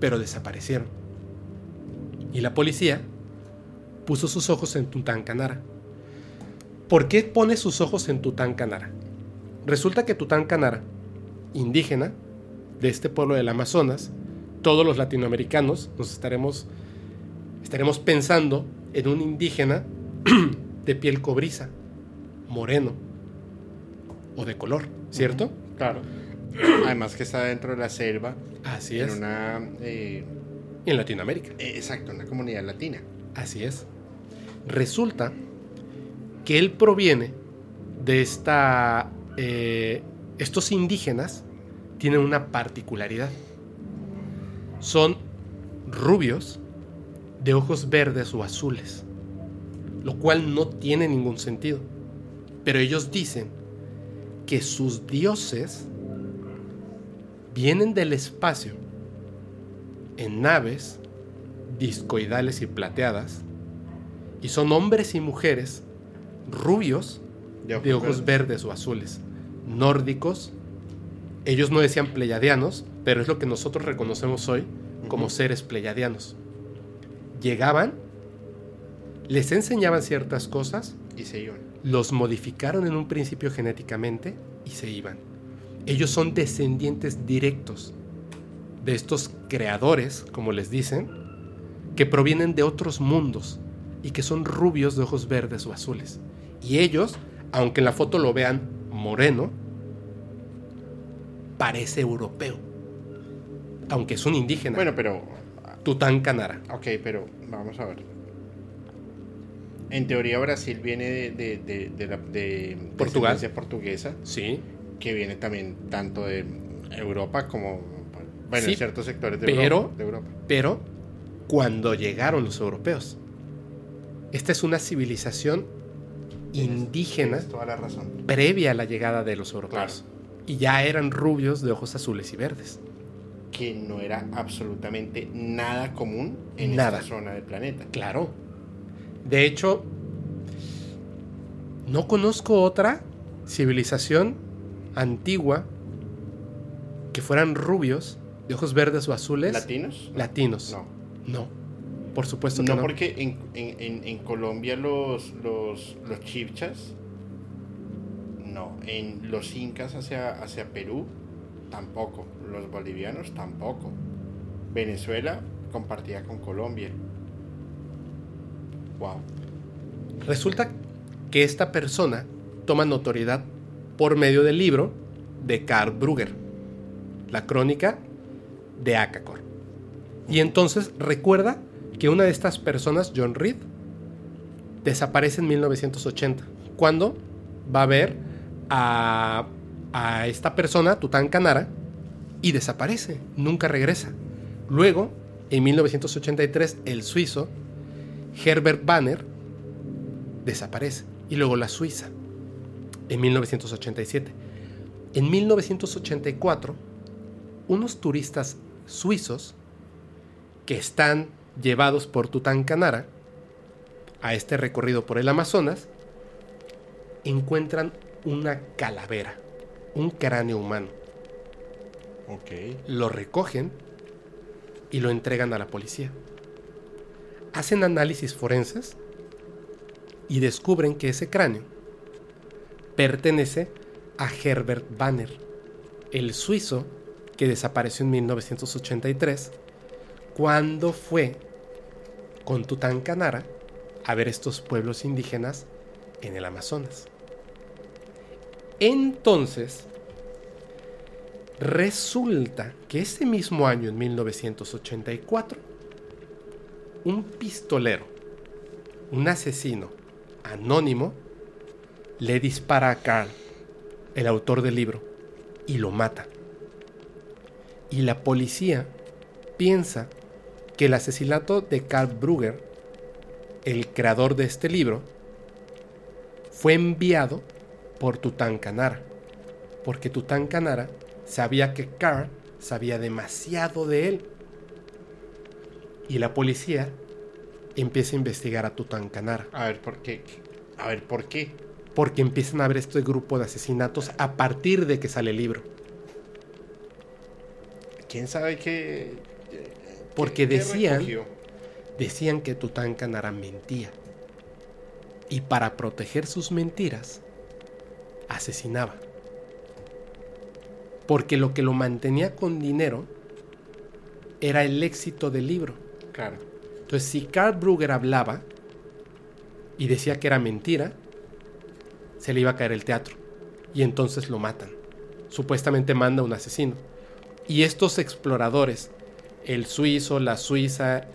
pero desaparecieron. Y la policía puso sus ojos en Tutankanara. ¿Por qué pone sus ojos en Tutankanara? Resulta que Tutankanara, indígena de este pueblo del Amazonas, todos los latinoamericanos nos estaremos, estaremos pensando en un indígena de piel cobriza, moreno o de color, ¿cierto? Claro. Además que está dentro de la selva. Así en es. Una, eh, en Latinoamérica. eh, exacto, una comunidad latina. Así es. Resulta que él proviene de esta... eh, estos indígenas tienen una particularidad. Son rubios de ojos verdes o azules, lo cual no tiene ningún sentido. Pero ellos dicen que sus dioses vienen del espacio en naves discoidales y plateadas y son hombres y mujeres rubios De ojos, de ojos verdes. verdes o azules, nórdicos. Ellos no decían pleyadianos, pero es lo que nosotros reconocemos hoy como seres pleyadianos. Llegaban, les enseñaban ciertas cosas, Y se iban. Los modificaron en un principio genéticamente y se iban. Ellos son descendientes directos de estos creadores, como les dicen, que provienen de otros mundos y que son rubios de ojos verdes o azules. Y ellos, aunque en la foto lo vean moreno, parece europeo. Aunque es un indígena. Bueno, pero. Tutankanara. Ok, pero vamos a ver. En teoría, Brasil viene de, de, de, de la, Portugal. portuguesa, Sí, que viene también tanto de Europa como. Bueno, Sí, en ciertos sectores de, pero- Europa, de Europa. pero cuando llegaron los europeos. Esta es una civilización indígena Tienes toda la razón. previa a la llegada de los europeos. Y ya eran rubios de ojos azules y verdes. Que no era absolutamente nada común en Nada. esta zona del planeta. Claro. De hecho, no conozco otra civilización antigua que fueran rubios de ojos verdes o azules ¿Latinos? latinos. No. No. Por supuesto que No, no. porque en, en- en- Colombia los, los, los chipchas, no. En los incas hacia, hacia Perú, tampoco. Los bolivianos, tampoco. Venezuela compartía con Colombia. Wow. Resulta que esta persona toma notoriedad por medio del libro de Karl Brugger, la crónica de Akakor. Y entonces recuerda que una de estas personas, John Reed, desaparece en 1980, cuando va a ver a, a esta persona, Tutankanara, y desaparece, nunca regresa. Luego, en 1983, el suizo Herbert Banner desaparece. Y luego la Suiza, en 1987. En 1984, unos turistas suizos que están llevados por Tutankanara a este recorrido por el Amazonas, encuentran una calavera, un cráneo humano. Ok. Lo recogen y lo entregan a la policía. Hacen análisis forenses y descubren que ese cráneo pertenece a Herbert Banner, el suizo que desapareció en 1983 cuando fue con Tutankanara a ver estos pueblos indígenas en el Amazonas. Entonces, resulta que ese mismo año, en 1984, un pistolero, un asesino anónimo, le dispara a Carl, el autor del libro, y lo mata. Y la policía piensa que el asesinato de Carl Brugger, el creador de este libro, fue enviado por Tutankanara, porque Tutankanara sabía que Carl sabía demasiado de él. Y la policía empieza a investigar a Tutankanara. A ver, ¿por qué? A ver, ¿por qué? Porque empiezan a ver este grupo de asesinatos a partir de que sale el libro. ¿Quién sabe qué? Porque qué decían, decían que Tutankanara mentía. Y para proteger sus mentiras, asesinaba. Porque lo que lo mantenía con dinero era el éxito del libro. Claro. Entonces, si Carl Brugger hablaba y decía que era mentira, se le iba a caer el teatro. Y entonces lo matan. Supuestamente manda un asesino. Y estos exploradores, el suizo, la suiza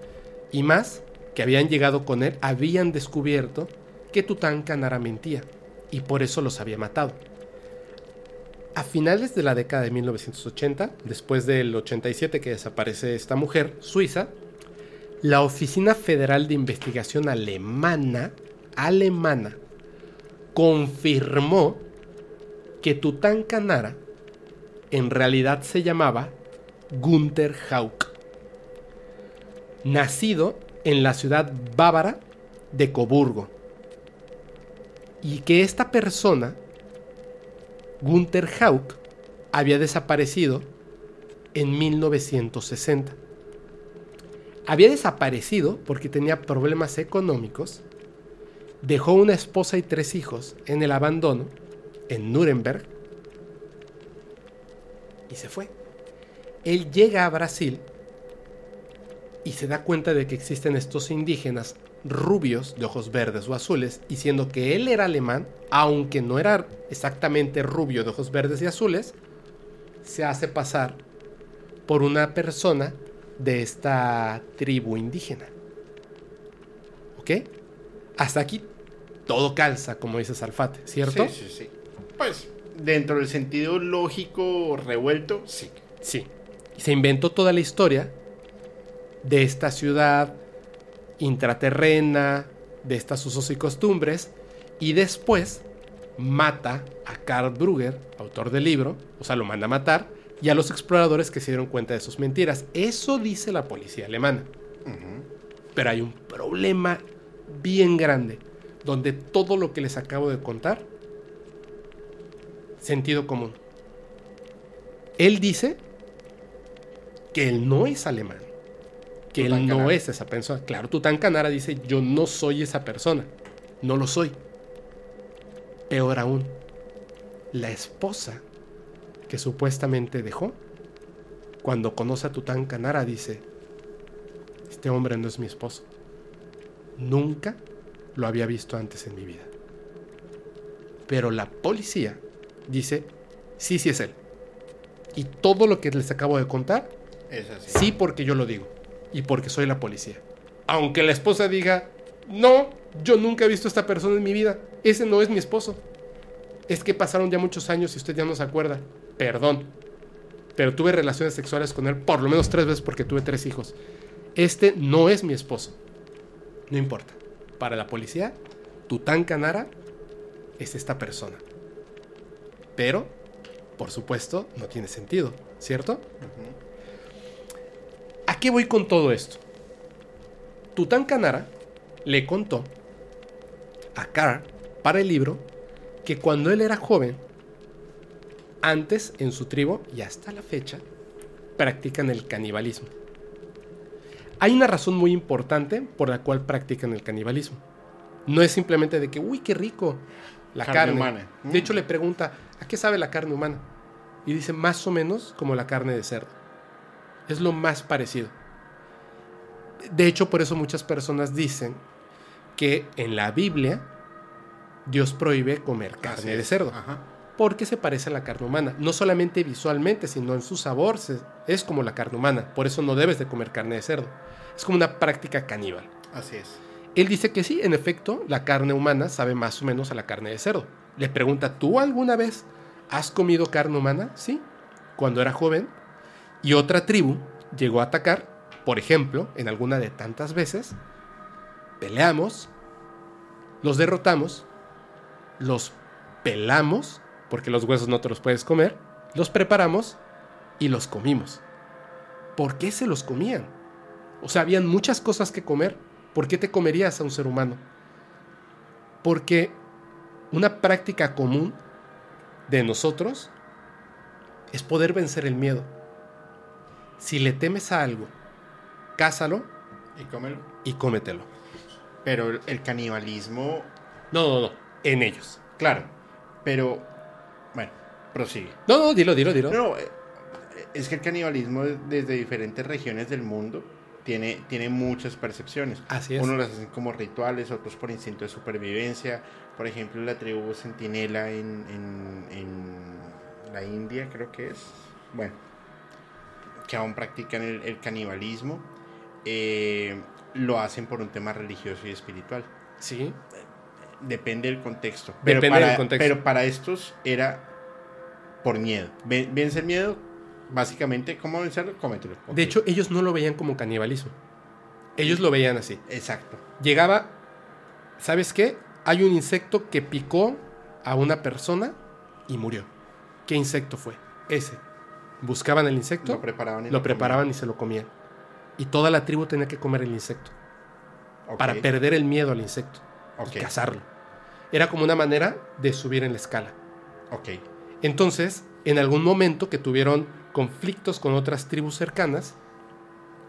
y más, que habían llegado con él, habían descubierto que Tutankamón mentía. Y por eso los había matado. A finales de la década de 1980, después del 87 que desaparece esta mujer suiza, la Oficina Federal de Investigación Alemana, alemana, confirmó que Tutankanara en realidad se llamaba Gunther Hauck, nacido en la ciudad bávara de Coburgo, y que esta persona, Gunther Hauck, había desaparecido en 1960 había desaparecido porque tenía problemas económicos, dejó una esposa y tres hijos en el abandono en Nuremberg y se fue. Él llega a Brasil y se da cuenta de que existen estos indígenas rubios de ojos verdes o azules, y siendo que él era alemán, aunque no era exactamente rubio de ojos verdes y azules, se hace pasar por una persona de esta tribu indígena. ¿Ok? Hasta aquí todo calza, como dice Salfate, ¿cierto? Sí, sí, sí. Pues, dentro del sentido lógico revuelto, sí. Sí. Y se inventó toda la historia de esta ciudad intraterrena, de estas usos y costumbres, y después mata a Karl Brugger, autor del libro, o sea, lo manda a matar, y a los exploradores que se dieron cuenta de sus mentiras. Eso dice la policía alemana. Pero hay un problema bien grande, donde todo lo que les acabo de contar, sentido común. Él dice que él no es alemán, que él no es esa persona. Claro, Tutankanara dice, yo no soy esa persona, no lo soy. Peor aún, la esposa que supuestamente dejó, cuando conoce a Tutankamara dice, este hombre no es mi esposo. Nunca lo había visto antes en mi vida. Pero la policía dice, sí, sí es él. Y todo lo que les acabo de contar, Es así. sí porque yo lo digo. Y porque soy la policía. Aunque la esposa diga, no, yo nunca he visto a esta persona en mi vida. Ese no es mi esposo. Es que pasaron ya muchos años y usted ya no se acuerda. Perdón. Pero tuve relaciones sexuales con él por lo menos tres veces porque tuve tres hijos. Este no es mi esposo. No importa. Para la policía, Tutankamara es esta persona. Pero por supuesto, no tiene sentido, ¿cierto? ¿A qué voy con todo esto? Tutankanara le contó a Carr para el libro que cuando él era joven, antes en su tribu y hasta la fecha, practican el canibalismo. Hay una razón muy importante por la cual practican el canibalismo. No es simplemente de que, uy, qué rico, la carne. humana. De hecho, le pregunta, ¿a qué sabe la carne humana? Y dice, más o menos como la carne de cerdo. Es lo más parecido. De hecho, por eso muchas personas dicen que en la Biblia Dios prohíbe comer carne de cerdo. Ajá. Porque se parece a la carne humana. No solamente visualmente, sino en su sabor. se- es como la carne humana. Por eso no debes de comer carne de cerdo. Es como una práctica caníbal. Así es. Él dice que sí, en efecto, la carne humana sabe más o menos a la carne de cerdo. Le pregunta, ¿tú alguna vez has comido carne humana? Sí, cuando era joven. Y otra tribu llegó a atacar, por ejemplo, en alguna de tantas veces. Peleamos, los derrotamos, los pelamos, porque los huesos no te los puedes comer, los preparamos y los comimos. ¿Por qué se los comían? O sea, habían muchas cosas que comer. ¿Por qué te comerías a un ser humano? Porque una práctica común de nosotros es poder vencer el miedo. Si le temes a algo, cásalo Y cómelo. y cómetelo. Pero el- canibalismo, No, no, no, en ellos. claro. Pero, prosigue. No, no, dilo, dilo, dilo. No, eh, es que el canibalismo desde diferentes regiones del mundo tiene, tiene muchas percepciones. Así es. Unos las hacen como rituales, otros por instinto de supervivencia. Por ejemplo, la tribu centinela en, en- en la India, creo que es. Bueno, que aún practican el, el canibalismo. eh, lo hacen por un tema religioso y espiritual. Sí, Depende del contexto. Depende para, del contexto. Pero para estos era por miedo. Ven- Vence el miedo, básicamente, ¿cómo vencerlo? Cómetelo. Ok. de hecho ellos no lo veían como canibalismo. Ellos lo veían así. Exacto. Llegaba, ¿sabes qué? Hay un insecto que picó a una persona y murió. ¿Qué insecto fue? Ese. Buscaban el insecto, Lo preparaban y lo preparaban y se lo comían. Y toda la tribu tenía que comer el insecto Ok, para perder el miedo al insecto ok, y cazarlo. Era como una manera de subir en la escala. ok. Entonces, en algún momento que tuvieron conflictos con otras tribus cercanas,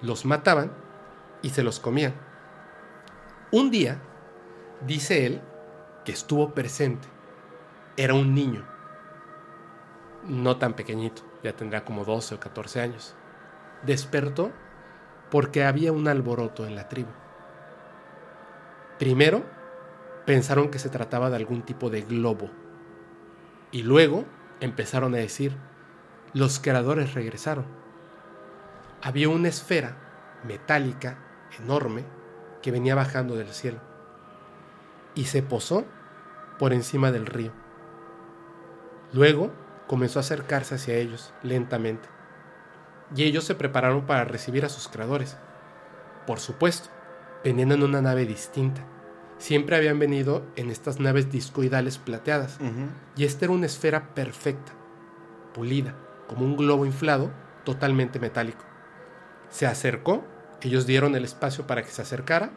los mataban y se los comían. Un día, dice él, que estuvo presente. Era un niño. No tan pequeñito, ya tendrá como 12 o 14 años. Despertó porque había un alboroto en la tribu. Primero, pensaron que se trataba de algún tipo de globo. Y luego empezaron a decir, los creadores regresaron. Había una esfera metálica enorme que venía bajando del cielo y se posó por encima del río. Luego comenzó a acercarse hacia ellos lentamente y ellos se prepararon para recibir a sus creadores. Por supuesto, venían en una nave distinta. Siempre habían venido en estas naves discoidales plateadas. Y esta era una esfera perfecta, pulida, como un globo inflado, totalmente metálico. Se acercó, ellos dieron el espacio para que se acercara.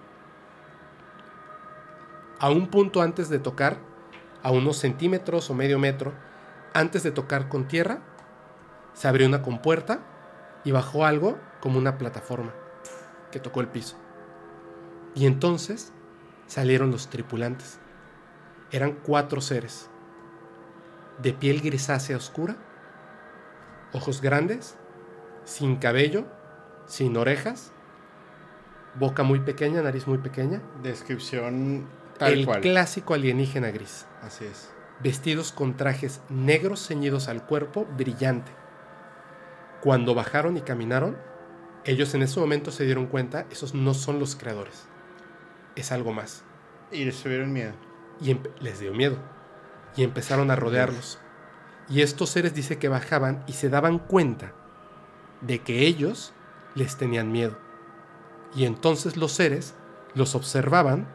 A un punto antes de tocar, a unos centímetros o medio metro, antes de tocar con tierra, se abrió una compuerta y bajó algo como una plataforma que tocó el piso. Y entonces salieron los tripulantes. Eran cuatro seres, de piel grisácea oscura, ojos grandes, sin cabello, sin orejas, boca muy pequeña, nariz muy pequeña, Descripción tal el cual. clásico alienígena gris, Así es. vestidos con trajes negros ceñidos al cuerpo, brillante. Cuando bajaron y caminaron, ellos en ese momento se dieron cuenta, esos no son los creadores, es algo más. Y les tuvieron miedo. y les dio miedo y empezaron a rodearlos. Y estos seres dice que bajaban y se daban cuenta de que ellos les tenían miedo. Y entonces los seres los observaban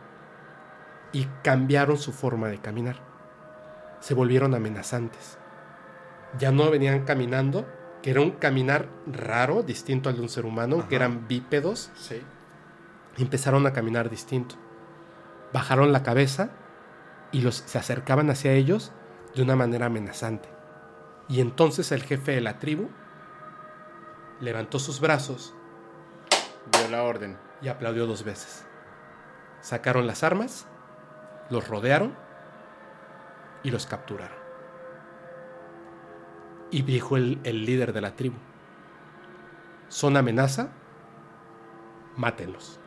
y cambiaron su forma de caminar. Se volvieron amenazantes. ya no venían caminando, que era un caminar raro, distinto al de un ser humano, que eran bípedos. Sí. Empezaron a caminar distinto. Bajaron la cabeza y los, se acercaban hacia ellos de una manera amenazante. Y entonces el jefe de la tribu levantó sus brazos Dio la orden. y aplaudió dos veces. Sacaron las armas, los rodearon y los capturaron. Y dijo el, el líder de la tribu, son amenaza, mátenlos.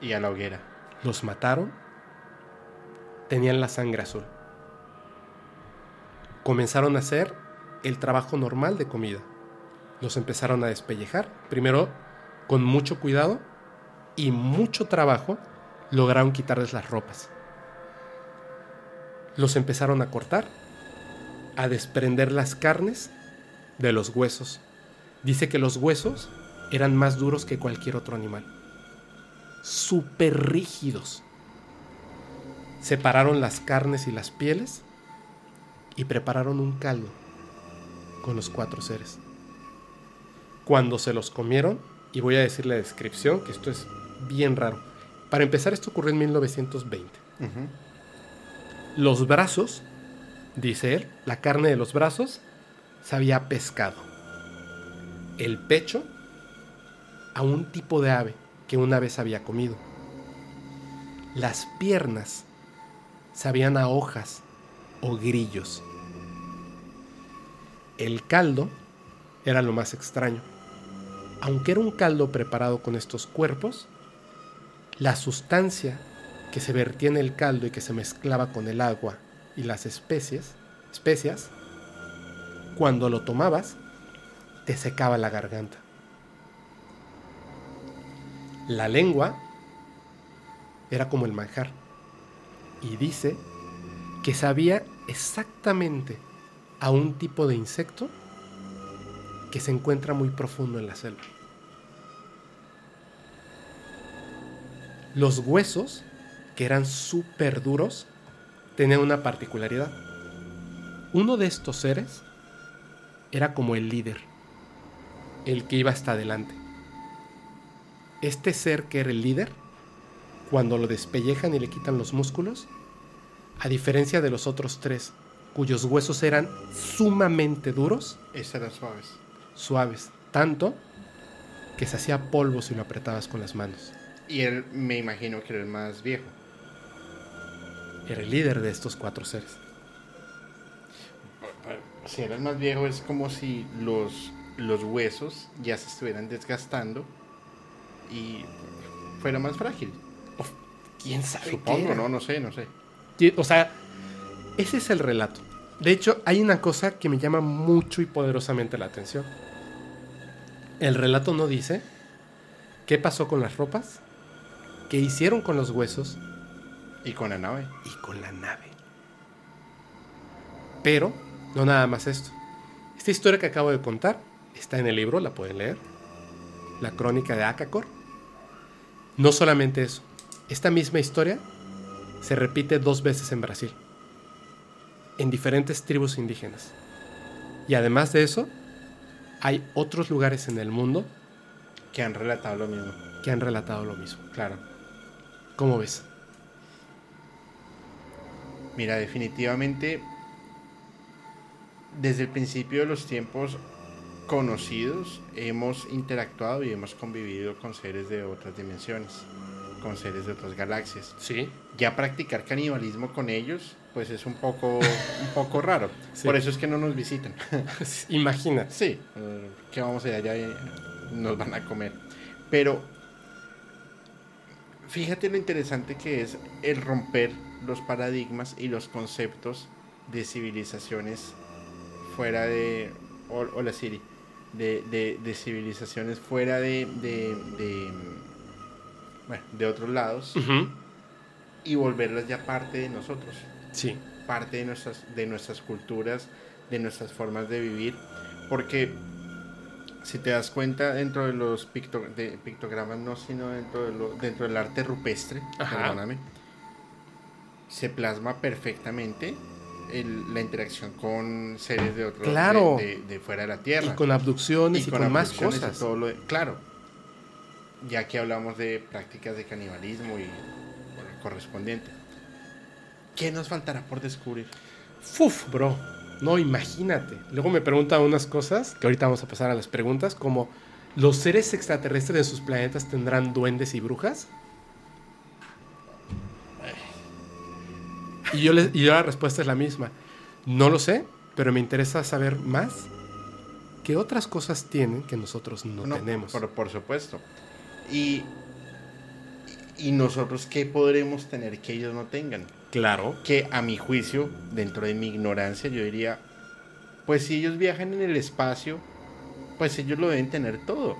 Y a la hoguera. Los mataron, tenían la sangre azul. Comenzaron a hacer el trabajo normal de comida. Los empezaron a despellejar, primero con mucho cuidado y mucho trabajo lograron quitarles las ropas. Los empezaron a cortar, a desprender las carnes de los huesos. Dice que los huesos eran más duros que cualquier otro animal. Súper rígidos. Separaron las carnes y las pieles y prepararon un caldo con los cuatro seres. Cuando se los comieron, y voy a decir la descripción, que esto es bien raro. Para empezar, esto ocurrió en 1920. Ujú. Los brazos, dice él, la carne de los brazos sabía pescado. El pecho a un tipo de ave que una vez había comido. Las piernas sabían a hojas o grillos. El caldo era lo más extraño. Aunque era un caldo preparado con estos cuerpos, la sustancia que se vertía en el caldo y que se mezclaba con el agua y las especies, especias, cuando lo tomabas, te secaba la garganta. La lengua era como el manjar. Y dice que sabía exactamente a un tipo de insecto que se encuentra muy profundo en la selva. Los huesos, que eran súper duros, tenían una particularidad. Uno de estos seres era como el líder, el que iba hasta adelante. Este ser que era el líder, cuando lo despellejan y le quitan los músculos, a diferencia de los otros tres, cuyos huesos eran sumamente duros, Esas eran suaves. suaves, tanto que se hacía polvo si lo apretabas con las manos. Y él me imagino que era el más viejo. Era el líder de estos cuatro seres. Si era el más viejo es como si los, los huesos ya se estuvieran desgastando y fuera más frágil. ¿Quién sabe? Supongo, no, no sé, no sé. O sea, ese es el relato. De hecho, hay una cosa que me llama mucho y poderosamente la atención. El relato no dice qué pasó con las ropas, qué hicieron con los huesos Y con la nave. y con la nave. Pero, no nada más esto. Esta historia que acabo de contar está en el libro, la pueden leer. La crónica de Akakor. No solamente eso. Esta misma historia se repite dos veces en Brasil. En diferentes tribus indígenas. Y además de eso, hay otros lugares en el mundo Que han relatado lo mismo. que han relatado lo mismo. Claro. ¿Cómo ves? Mira, definitivamente, desde el principio de los tiempos conocidos, hemos interactuado y hemos convivido con seres de otras dimensiones, con seres de otras galaxias. Sí. Ya practicar canibalismo con ellos, pues es un poco, un poco raro. Sí. Por eso es que no nos visitan. Imagínate. Sí, eh, que vamos allá, eh, nos van a comer. Pero fíjate lo interesante que es el romper los paradigmas y los conceptos de civilizaciones fuera de. o- Hola Siri. De, de- de civilizaciones fuera de. de, de, bueno, de otros lados y volverlas ya parte de nosotros Sí. parte de nuestras, de nuestras culturas, de nuestras formas de vivir, porque si te das cuenta dentro de los picto- de pictogramas, no, sino dentro, de lo- dentro del arte rupestre, Ajá. perdóname, se plasma perfectamente el- la interacción con seres de otro Claro. de, de- de fuera de la Tierra. Y con abducciones y, con, más abducciones y cosas. todo lo de- claro. Ya que hablamos de prácticas de canibalismo y bueno, correspondiente. ¿Qué nos faltará por descubrir? Fuf, bro. No, imagínate. Luego me preguntan unas cosas, que ahorita vamos a pasar a las preguntas, como ¿los seres extraterrestres en sus planetas tendrán duendes y brujas? Y yo, les- y yo la respuesta es la misma. No lo sé, pero me interesa saber más. ¿Qué otras cosas tienen que nosotros no, No, tenemos? Por, por supuesto. Y, y nosotros, ¿qué podremos tener que ellos no tengan? Claro. que a mi juicio, dentro de mi ignorancia, yo diría, pues si ellos viajan en el espacio, pues ellos lo deben tener todo.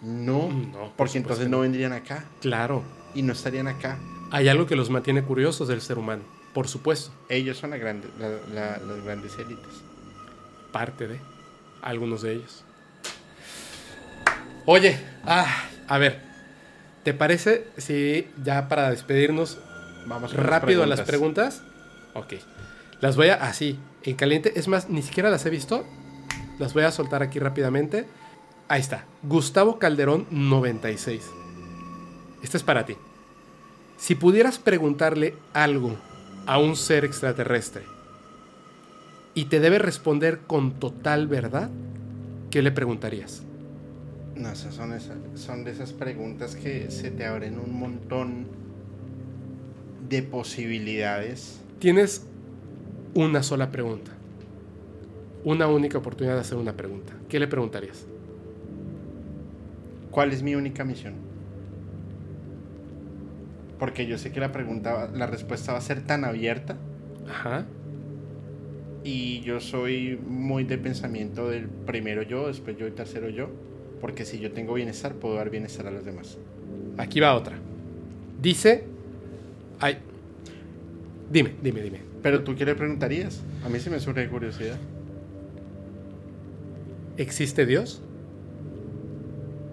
No, No, por porque entonces que no. vendrían acá Claro. y no estarían acá. Hay algo que los mantiene curiosos del ser humano. Por supuesto. Ellos son la grande, la- la- las grandes élites. parte de algunos de ellos. Oye, ah, a ver, ¿te parece si ya para despedirnos Vamos las rápido a las preguntas? Ok, las voy a así, en caliente. Es más, ni siquiera las he visto. Las voy a soltar aquí rápidamente. Ahí está, Gustavo Calderón 96. Esta es para ti. Si pudieras preguntarle algo a un ser extraterrestre y te debe responder con total verdad, ¿qué le preguntarías? No, esas son, esas, son de esas preguntas que se te abren un montón de posibilidades. Tienes una sola pregunta. Una única oportunidad de hacer una pregunta. ¿Qué le preguntarías? ¿Cuál es mi única misión? Porque yo sé que la pregunta, la respuesta va a ser tan abierta Ajá. y yo soy muy de pensamiento del primero yo, después yo y tercero yo, porque si yo tengo bienestar puedo dar bienestar a los demás. Aquí va otra. Dice... Ay. Dime, dime, dime. Pero tú qué le preguntarías? A mí sí me surge curiosidad. ¿Existe Dios?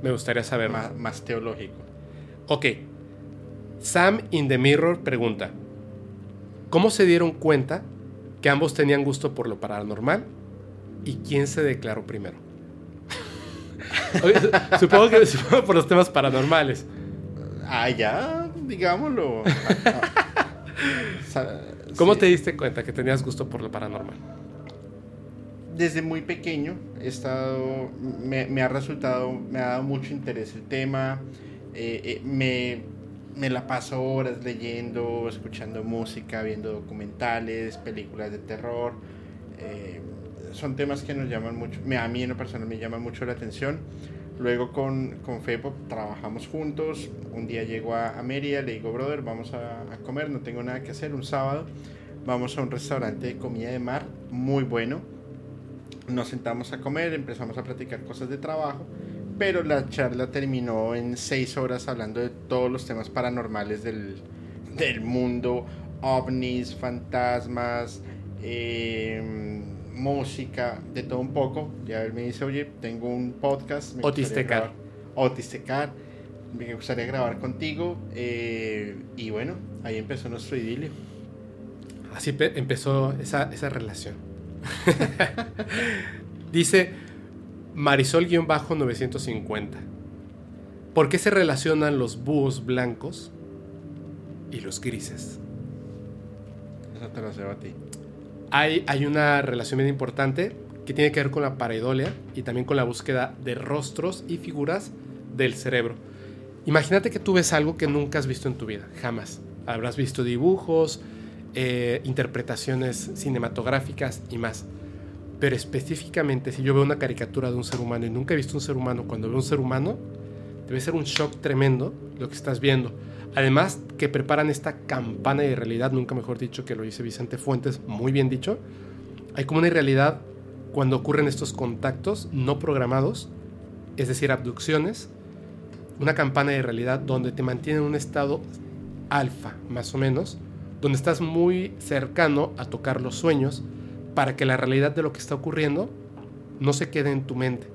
Me gustaría saber más. Más, más teológico. Ok. Sam in the Mirror pregunta: ¿Cómo se dieron cuenta que ambos tenían gusto por lo paranormal? ¿Y quién se declaró primero? Supongo que supongo por los temas paranormales. Ah, ya, digámoslo. ¿Cómo sí. te diste cuenta que tenías gusto por lo paranormal? desde muy pequeño he estado, me, me ha resultado, me ha dado mucho interés el tema, eh, eh, me, me la paso horas leyendo, escuchando música, viendo documentales, películas de terror, eh, son temas que nos llaman mucho, a mí en lo personal me llaman mucho la atención. Luego con, con trabajamos juntos, un día llego a, a Mérida, le digo, brother, vamos a, a comer, no tengo nada que hacer, un sábado, vamos a un restaurante de comida de mar muy bueno nos sentamos a comer, empezamos a platicar cosas de trabajo, pero la charla terminó en seis horas hablando de todos los temas paranormales del, del mundo, ovnis, fantasmas, eh, música, de todo un poco. Ya él me dice, oye, tengo un podcast. me Otistecar. Otistecar. Me gustaría grabar contigo. eh, y bueno, ahí empezó nuestro idilio. Así pe- empezó esa, esa relación. Dice Marisol-950. ¿Por qué se relacionan los búhos blancos y los grises? Eso te lo cedo a ti. Hay, hay una relación bien importante que tiene que ver con la pareidolia y también con la búsqueda de rostros y figuras del cerebro. Imagínate que tú ves algo que nunca has visto en tu vida, jamás. Habrás visto dibujos, eh, interpretaciones cinematográficas y más. Pero específicamente, si yo veo una caricatura de un ser humano y nunca he visto un ser humano, cuando veo un ser humano, debe ser un shock tremendo lo que estás viendo. Además, que preparan esta campana de realidad, nunca mejor dicho que lo dice Vicente Fuentes, muy bien dicho. Hay como una irrealidad cuando ocurren estos contactos no programados, es decir, abducciones, una campana de realidad donde te mantiene en un estado alfa, más o menos, donde estás muy cercano a tocar los sueños para que la realidad de lo que está ocurriendo no se quede en tu mente,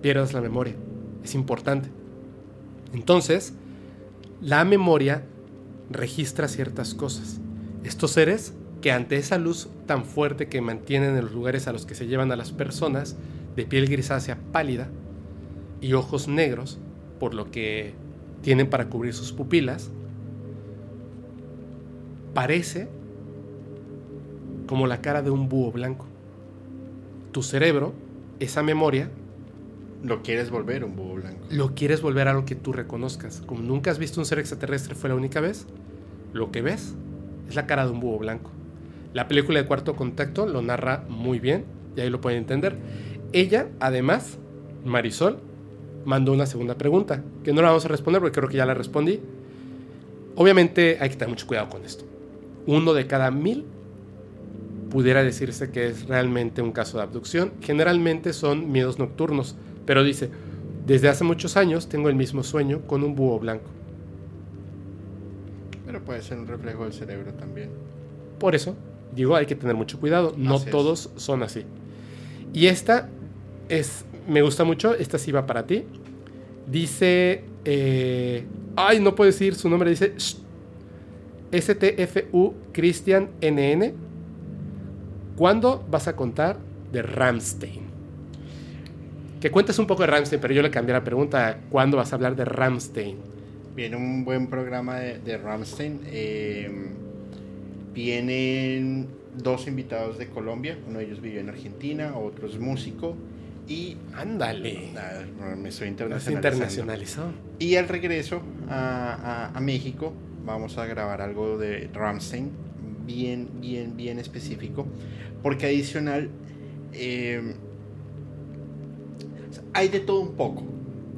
pierdas la memoria. Es importante. Entonces, la memoria registra ciertas cosas. Estos seres que ante esa luz tan fuerte que mantienen en los lugares a los que se llevan a las personas, de piel grisácea pálida y ojos negros, por lo que tienen para cubrir sus pupilas, parece como la cara de un búho blanco. Tu cerebro, esa memoria, Lo quieres volver un búho blanco. lo quieres volver a lo que tú reconozcas. Como nunca has visto un ser extraterrestre fue la única vez, lo que ves es la cara de un búho blanco. La película de Cuarto Contacto lo narra muy bien y ahí lo pueden entender. Ella, además, Marisol, mandó una segunda pregunta, que no la vamos a responder porque creo que ya la respondí. Obviamente hay que tener mucho cuidado con esto. Uno de cada mil pudiera decirse que es realmente un caso de abducción. Generalmente son miedos nocturnos, pero dice, desde hace muchos años tengo el mismo sueño con un búho blanco. Pero puede ser un reflejo del cerebro también. Por eso, digo, hay que tener mucho cuidado. No Así es. todos son así. Y esta es, me gusta mucho, esta sí va para ti. Dice, eh, ay, no puedo decir su nombre, dice STFU Christian NN. ¿Cuándo vas a contar de Ramstein? Que cuentes un poco de Ramstein, pero yo le cambié la pregunta. a ¿Cuándo vas a hablar de Ramstein? Viene un buen programa de, de Rammstein. eh, vienen dos invitados de Colombia. Uno de ellos vive en Argentina, otro es músico. Y Ándale. nada, me estoy internacionalizando. internacionalizado. Y al regreso a, a- a México vamos a grabar algo de Ramstein bien, bien, bien específico. Porque adicional eh, hay de todo un poco.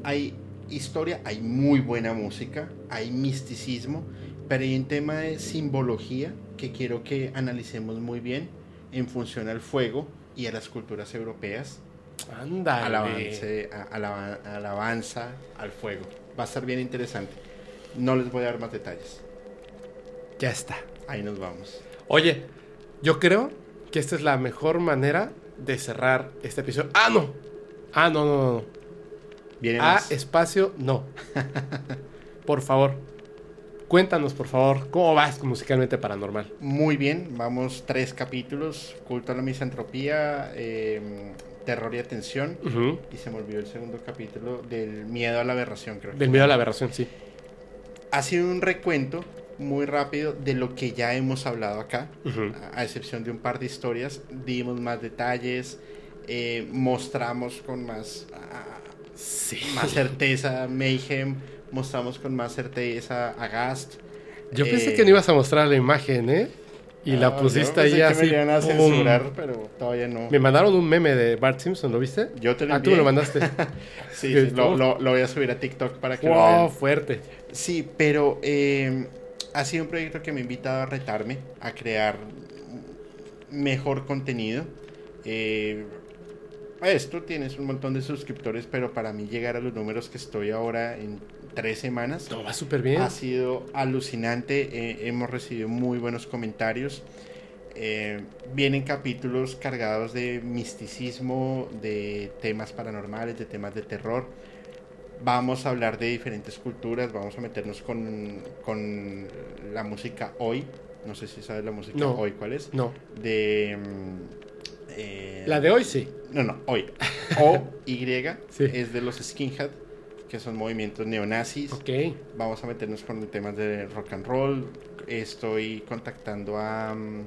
Hay historia, hay muy buena música, hay misticismo, pero hay un tema de simbología que quiero que analicemos muy bien en función al fuego y a las culturas europeas Ándale. alabance- a- alaba- alabanza al fuego. Va a estar bien interesante. No les voy a dar más detalles. Ya está. Ahí nos vamos. Oye, yo creo que esta es la mejor manera de cerrar este episodio. Ah, no. Ah, no, no, no, no. Viene Ah, más. espacio, no. por favor. Cuéntanos, por favor, cómo vas musicalmente paranormal. Muy bien, vamos tres capítulos. Culto a la misantropía, eh, terror y atención. Y se me olvidó el segundo capítulo del miedo a la aberración, creo. que Del miedo a la aberración, sí. Ha sido un recuento muy rápido de lo que ya hemos hablado acá. A a excepción de un par de historias, dimos más detalles, eh, mostramos con más, ah, Sí. más certeza Mayhem, mostramos con más certeza Agast. Yo pensé Eh, que no ibas a mostrar la imagen, ¿eh? Y la pusiste ahí así. Me iban a pero todavía no. Me mandaron un meme de Bart Simpson, ¿lo viste? Yo te lo Ah, tú me lo envié. mandaste. Sí, sí, lo, lo- lo voy a subir a TikTok para que lo wow, vean. fuerte. Sí, pero eh, ha sido un proyecto que me ha invitado a retarme, a crear mejor contenido. Eh, esto tienes un montón de suscriptores, pero para mí llegar a los números que estoy ahora en tres semanas No, va súper bien. ha sido alucinante. eh, hemos recibido muy buenos comentarios. Eh, vienen capítulos cargados de misticismo, de temas paranormales, de temas de terror. Vamos a hablar de diferentes culturas, vamos a meternos con, con la música hoy. No sé si sabes la música No. hoy, ¿cuál es? No. De... mm, eh, La de hoy sí. no, no, hoy. O Y Sí. es de los skinhead, que son movimientos neonazis. Ok. Vamos a meternos con temas de rock and roll. Estoy contactando a mm,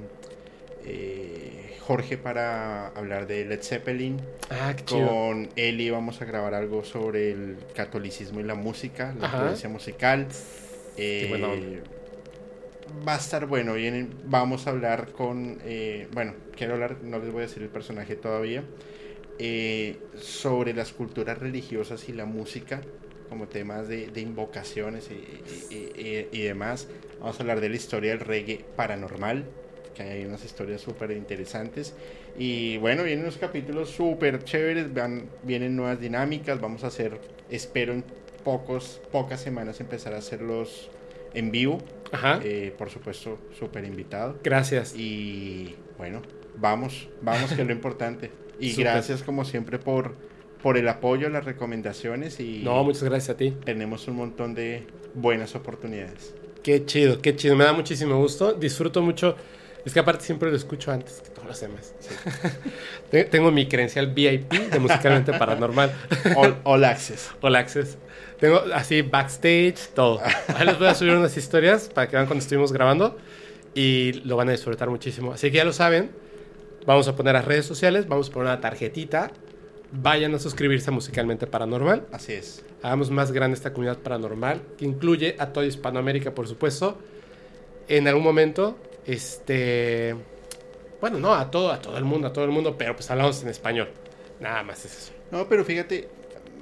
eh, Jorge para hablar de Led Zeppelin. Ah, qué chido. Con Eli vamos a grabar algo sobre el catolicismo y la música, la influencia musical. Eh, va a estar bueno. Vienen, vamos a hablar con. eh, bueno, quiero hablar, no les voy a decir el personaje todavía. eh, sobre las culturas religiosas y la música, como temas de, de invocaciones y, y- y- y demás. Vamos a hablar de la historia del reggae paranormal, que hay unas historias súper interesantes. Y bueno, vienen unos capítulos súper chéveres, van- vienen nuevas dinámicas. Vamos a hacer, espero en pocos, pocas semanas empezar a hacerlos en vivo. Ajá. Eh, por supuesto, súper invitado. Gracias. Y bueno, vamos, vamos que es lo importante. Y Súper. gracias como siempre por, por el apoyo, las recomendaciones y No, muchas gracias a ti. tenemos un montón de buenas oportunidades. Qué chido, qué chido. Me da muchísimo gusto. Disfruto mucho Es que aparte siempre lo escucho antes que todos los demás. Tengo mi credencial VIP de Musicalmente Paranormal. All, Access. All Access. Tengo así backstage, todo. Ahí les voy a subir unas historias para que vean cuando estuvimos grabando y lo van a disfrutar muchísimo. Así que ya lo saben, vamos a poner las redes sociales, vamos a poner una tarjetita. Vayan a suscribirse a Musicalmente Paranormal. Así es. Hagamos más grande esta comunidad paranormal, que incluye a toda Hispanoamérica, por supuesto. En algún momento este. Bueno, no, a todo, a todo el mundo, a todo el mundo, pero pues hablamos en español. Nada más es eso. No, pero fíjate,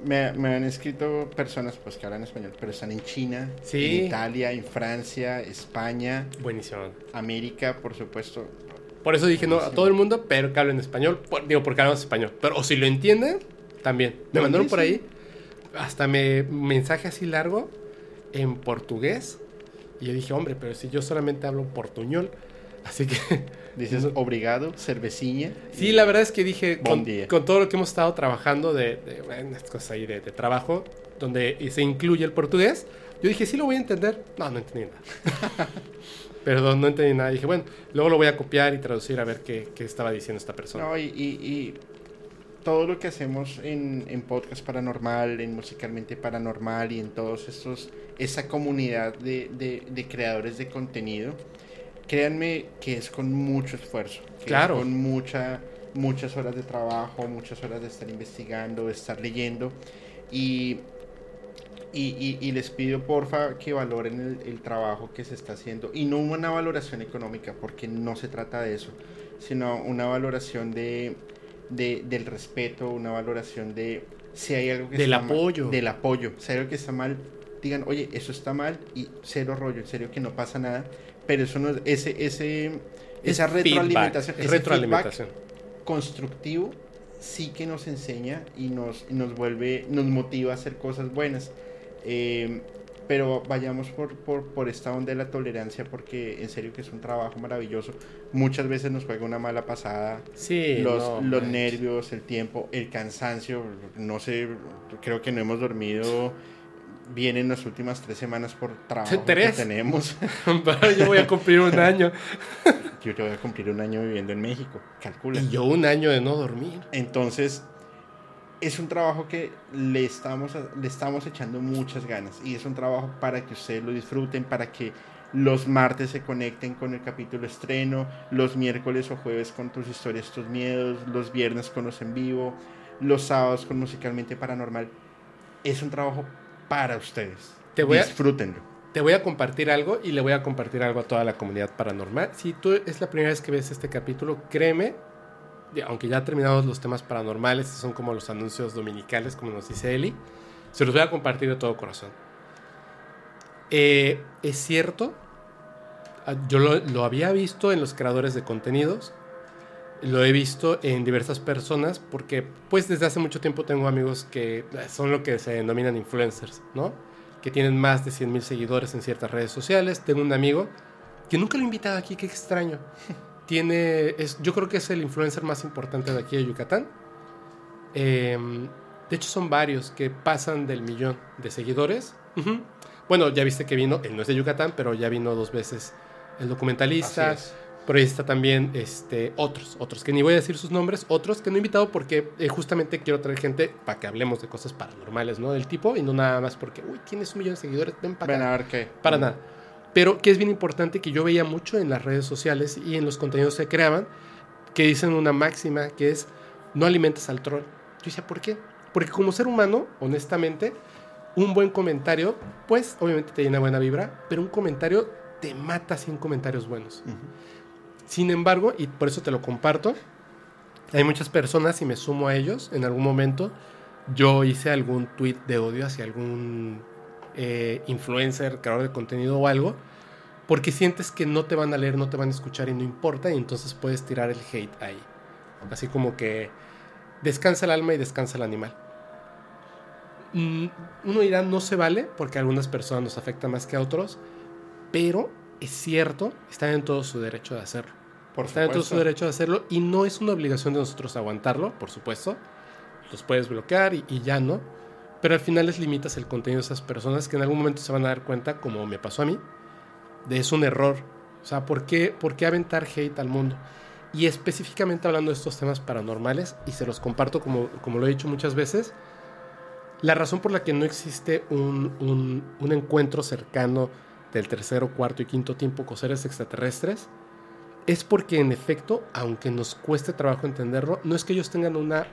me, han escrito personas pues que hablan español, pero están en China, en Italia, en Francia, España. Buenísimo. América, por supuesto. Por eso dije, no, a todo el mundo, pero que hablen español. digo, porque hablamos español. Pero o si lo entienden, también. Me mandaron por ahí hasta me mensaje así largo en portugués y yo dije, hombre, pero si yo solamente hablo portuñol, así que... Dices, obrigado, cerveciña. Sí, la verdad es que dije, con, con, todo lo que hemos estado trabajando de, de cosas ahí de, trabajo, donde se incluye el portugués, yo dije, sí lo voy a entender. No, no entendí nada. Perdón, no entendí nada. Dije, bueno, luego lo voy a copiar y traducir a ver qué, qué estaba diciendo esta persona. No, y, y, todo lo que hacemos en, en, Podcast Paranormal, en Musicalmente Paranormal y en todos estos, esa comunidad de, de, creadores de contenido, créanme que es con mucho esfuerzo. claro. con mucha, muchas horas de trabajo, muchas horas de estar investigando, de estar leyendo. Y, y, y, les pido porfa que valoren el, el, trabajo que se está haciendo. Y no una valoración económica, porque no se trata de eso, sino una valoración de de, del respeto, una valoración de si hay algo que del apoyo. del apoyo. Si hay algo que está mal, digan, oye, eso está mal y cero rollo, en serio que no pasa nada. Pero eso no es, ese, ese, esa retroalimentación, ese retroalimentación. constructivo sí que nos enseña y nos, nos vuelve, nos motiva a hacer cosas buenas. Eh, pero vayamos por, por, por, esta onda de la tolerancia porque en serio que es un trabajo maravilloso. Muchas veces nos juega una mala pasada. Sí, los, los nervios, el tiempo, el cansancio. No sé, creo que no hemos dormido bien en las últimas tres semanas por trabajo que tenemos. yo voy a cumplir un año. yo voy a cumplir un año viviendo en México, calcula. Y yo un año de no dormir. Entonces, es un trabajo que le estamos, le estamos echando muchas ganas y es un trabajo para que ustedes lo disfruten, para que los martes se conecten con el capítulo estreno, los miércoles o jueves con tus historias, tus miedos, los viernes con los en vivo, los sábados con Musicalmente Paranormal. Es un trabajo para ustedes. Te voy Disfrútenlo. te voy a compartir algo y le voy a compartir algo a toda la comunidad paranormal. Si tú es la primera vez que ves este capítulo, créeme aunque ya terminamos los temas paranormales, son como los anuncios dominicales, como nos dice Eli, se los voy a compartir de todo corazón. Eh, es cierto, ah, yo lo, había visto en los creadores de contenidos, lo he visto en diversas personas, porque pues desde hace mucho tiempo tengo amigos que son lo que se denominan influencers, ¿no? Que tienen más de 100 mil seguidores en ciertas redes sociales. Tengo un amigo que nunca lo he aquí, qué extraño. Tiene, es, yo creo que es el influencer más importante de aquí de Yucatán. Em, de hecho, son varios que pasan del millón de seguidores. Bueno, ya viste que vino, él no es de Yucatán, pero ya vino dos veces el documentalista. Pero ahí está también este, otros, otros, que ni voy a decir sus nombres, otros que no he invitado porque eh, justamente quiero traer gente para que hablemos de cosas paranormales, ¿no? Del tipo, y no nada más porque, uy, tienes un millón de seguidores, ven para ven a ver qué. Para nada. Pero que es bien importante que yo veía mucho en las redes sociales y en los contenidos que creaban, que dicen una máxima que es, no alimentes al troll. Yo decía, ¿por qué? Porque como ser humano, honestamente, un buen comentario, pues obviamente te llena buena vibra, pero un comentario te mata sin comentarios buenos. Sin embargo, y por eso te lo comparto, hay muchas personas y me sumo a ellos, en algún momento yo hice algún tweet de odio hacia algún eh, influencer, creador de contenido o algo, porque sientes que no te van a leer, no te van a escuchar y no importa, y entonces puedes tirar el hate ahí. Así como que descansa el alma y descansa el animal. Mm, uno dirá, no se vale, porque a algunas personas nos afecta más que a otros, pero es cierto, están en todo su derecho de hacerlo. Por están en todo su derecho de hacerlo y no es una obligación de nosotros aguantarlo, por supuesto. Los puedes bloquear y ya no pero al final les limitas el contenido de esas personas que en algún momento se van a dar cuenta, como me pasó a mí, de es un error O sea, ¿por qué, ¿por qué aventar hate al mundo? Y específicamente hablando de estos temas paranormales, y se los comparto como, como lo he dicho muchas veces, la razón por la que no existe un, un, un encuentro cercano del tercero, cuarto y quinto tiempo con seres extraterrestres es porque en efecto, aunque nos cueste trabajo entenderlo, no es que ellos tengan una,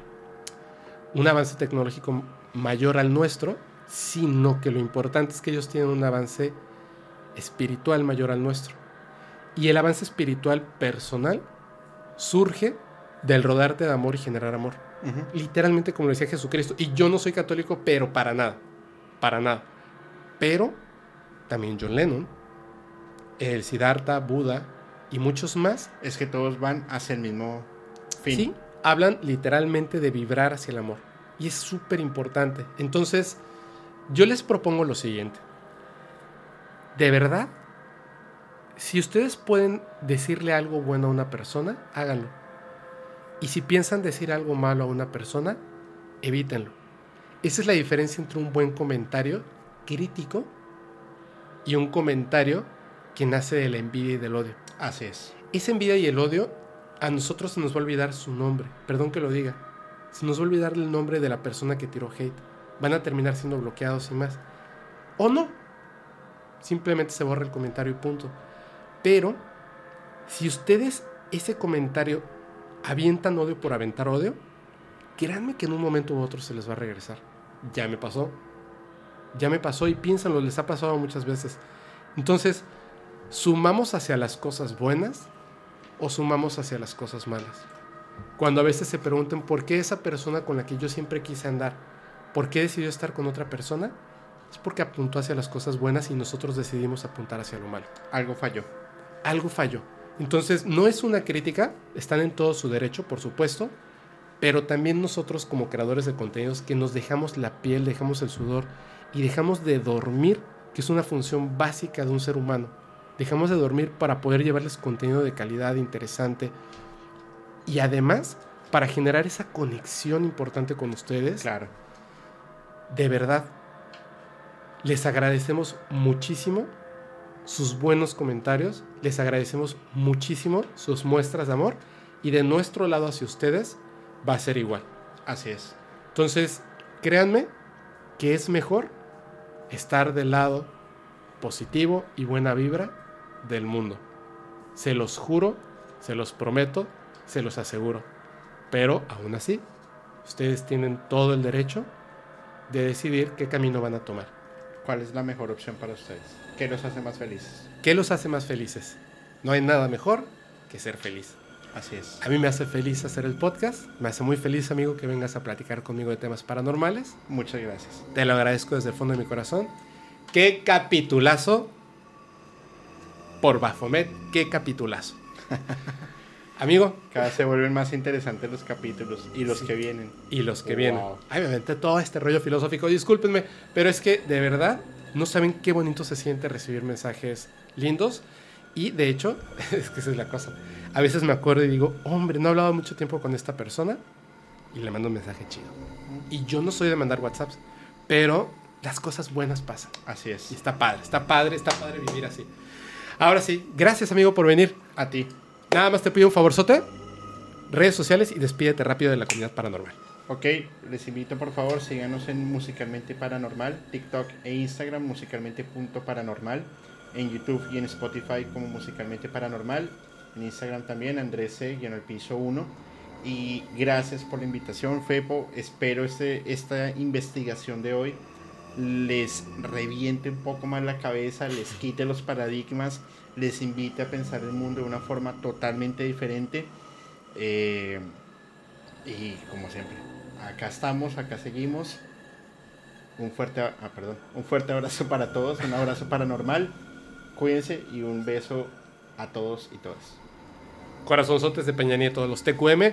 un avance tecnológico mayor al nuestro, sino que lo importante es que ellos tienen un avance espiritual mayor al nuestro. Y el avance espiritual personal surge del rodarte de amor y generar amor. Literalmente como lo decía Jesucristo. Y yo no soy católico, pero para nada. Para nada. Pero también John Lennon, el Siddhartha, Buda y muchos más. Es que todos van hacia el mismo fin. Sí, hablan literalmente de vibrar hacia el amor. Y es súper importante. Entonces, yo les propongo lo siguiente. De verdad, si ustedes pueden decirle algo bueno a una persona, háganlo. Y si piensan decir algo malo a una persona, evítenlo. Esa es la diferencia entre un buen comentario crítico y un comentario que nace de la envidia y del odio. Así es. Esa envidia y el odio, a nosotros se nos va a olvidar su nombre. Perdón que lo diga. Se nos va a olvidar el nombre de la persona que tiró hate. Van a terminar siendo bloqueados y más. O no. Simplemente se borra el comentario y punto. Pero, si ustedes ese comentario avientan odio por aventar odio, créanme que en un momento u otro se les va a regresar. Ya me pasó. Ya me pasó y piénsanlo, les ha pasado muchas veces. Entonces, ¿sumamos hacia las cosas buenas o sumamos hacia las cosas malas? Cuando a veces se pregunten por qué esa persona con la que yo siempre quise andar, por qué decidió estar con otra persona, es porque apuntó hacia las cosas buenas y nosotros decidimos apuntar hacia lo malo. Algo falló. Algo falló. Entonces, no es una crítica, están en todo su derecho, por supuesto, pero también nosotros como creadores de contenidos que nos dejamos la piel, dejamos el sudor y dejamos de dormir, que es una función básica de un ser humano. Dejamos de dormir para poder llevarles contenido de calidad, interesante y además para generar esa conexión importante con ustedes. Claro. De verdad, les agradecemos muchísimo sus buenos comentarios, les agradecemos muchísimo sus muestras de amor y de nuestro lado hacia ustedes va a ser igual. Así es. Entonces, créanme que es mejor estar del lado positivo y buena vibra del mundo. Se los juro, se los prometo, se los aseguro. Pero aún así, ustedes tienen todo el derecho de decidir qué camino van a tomar. ¿Cuál es la mejor opción para ustedes? ¿Qué los hace más felices? ¿Qué los hace más felices? No hay nada mejor que ser feliz. Así es. A mí me hace feliz hacer el podcast. Me hace muy feliz, amigo, que vengas a platicar conmigo de temas paranormales. Muchas gracias. Te lo agradezco desde el fondo de mi corazón. Qué capitulazo por Bafomet. Qué capitulazo. Amigo. Cada vez se vuelven más interesantes los capítulos y los Sí. que vienen. Y los que Wow. vienen. Ay, me aventé todo este rollo filosófico. Discúlpenme, pero es que de verdad no saben qué bonito se siente recibir mensajes lindos. Y de hecho, es que esa es la cosa. A veces me acuerdo y digo, hombre, no he hablado mucho tiempo con esta persona. Y le mando un mensaje chido. Y yo no soy de mandar WhatsApps, pero las cosas buenas pasan. Así es. Y está padre, está padre, está padre vivir así. Ahora sí, gracias amigo por venir. A ti. Nada más te pido un favorzote. Redes sociales y despídete rápido de la comunidad paranormal. Ok, les invito por favor, síganos en Musicalmente Paranormal, TikTok e Instagram, musicalmente.paranormal, en YouTube y en Spotify como Musicalmente Paranormal, en Instagram también, Andrés C, y en el piso 1. Y gracias por la invitación, Fepo. Espero este, esta investigación de hoy les reviente un poco más la cabeza, les quite los paradigmas, les invite a pensar el mundo de una forma totalmente diferente. Eh, y como siempre, acá estamos, acá seguimos. Un fuerte, ah, perdón, un fuerte abrazo para todos, un abrazo paranormal. Cuídense y un beso a todos y todas. Corazonzotes de Peña Nieto, los TQM.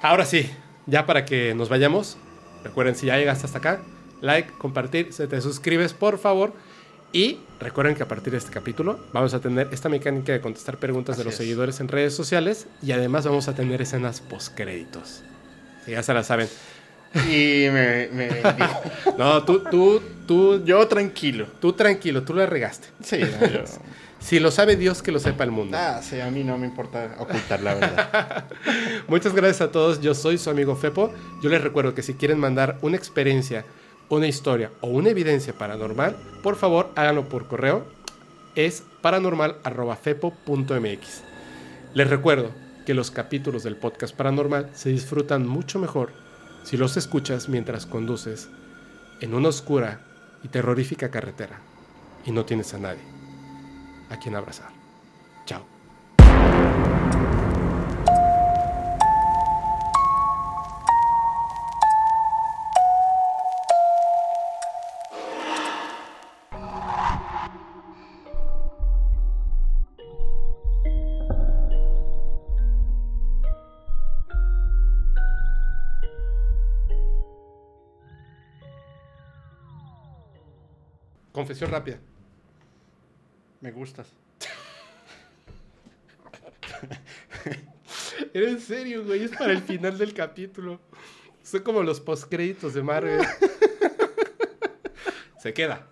Ahora sí, ya para que nos vayamos, recuerden si ya llegaste hasta acá, like, compartir, se te suscribes por favor. Y recuerden que a partir de este capítulo vamos a tener esta mecánica de contestar preguntas de Así los es. seguidores en redes sociales y además vamos a tener escenas postcréditos. Sí, ya se la saben. Y me, me No, tú, tú, tú, yo tranquilo. tú tranquilo, tú la regaste. Sí, no, yo- Si lo sabe Dios, que lo sepa el mundo. Ah, sí, a mí no me importa ocultar la verdad. Muchas gracias a todos. Yo soy su amigo Fepo. Yo les recuerdo que si quieren mandar una experiencia, una historia o una evidencia paranormal, por favor háganlo por correo. Es paranormal.fepo.mx. Les recuerdo que los capítulos del podcast paranormal se disfrutan mucho mejor si los escuchas mientras conduces en una oscura y terrorífica carretera y no tienes a nadie a quien abrazar. Confesión rápida. Me gustas. Era en serio, güey. Es para el final del capítulo. Son como los postcréditos de Marvel. Se queda.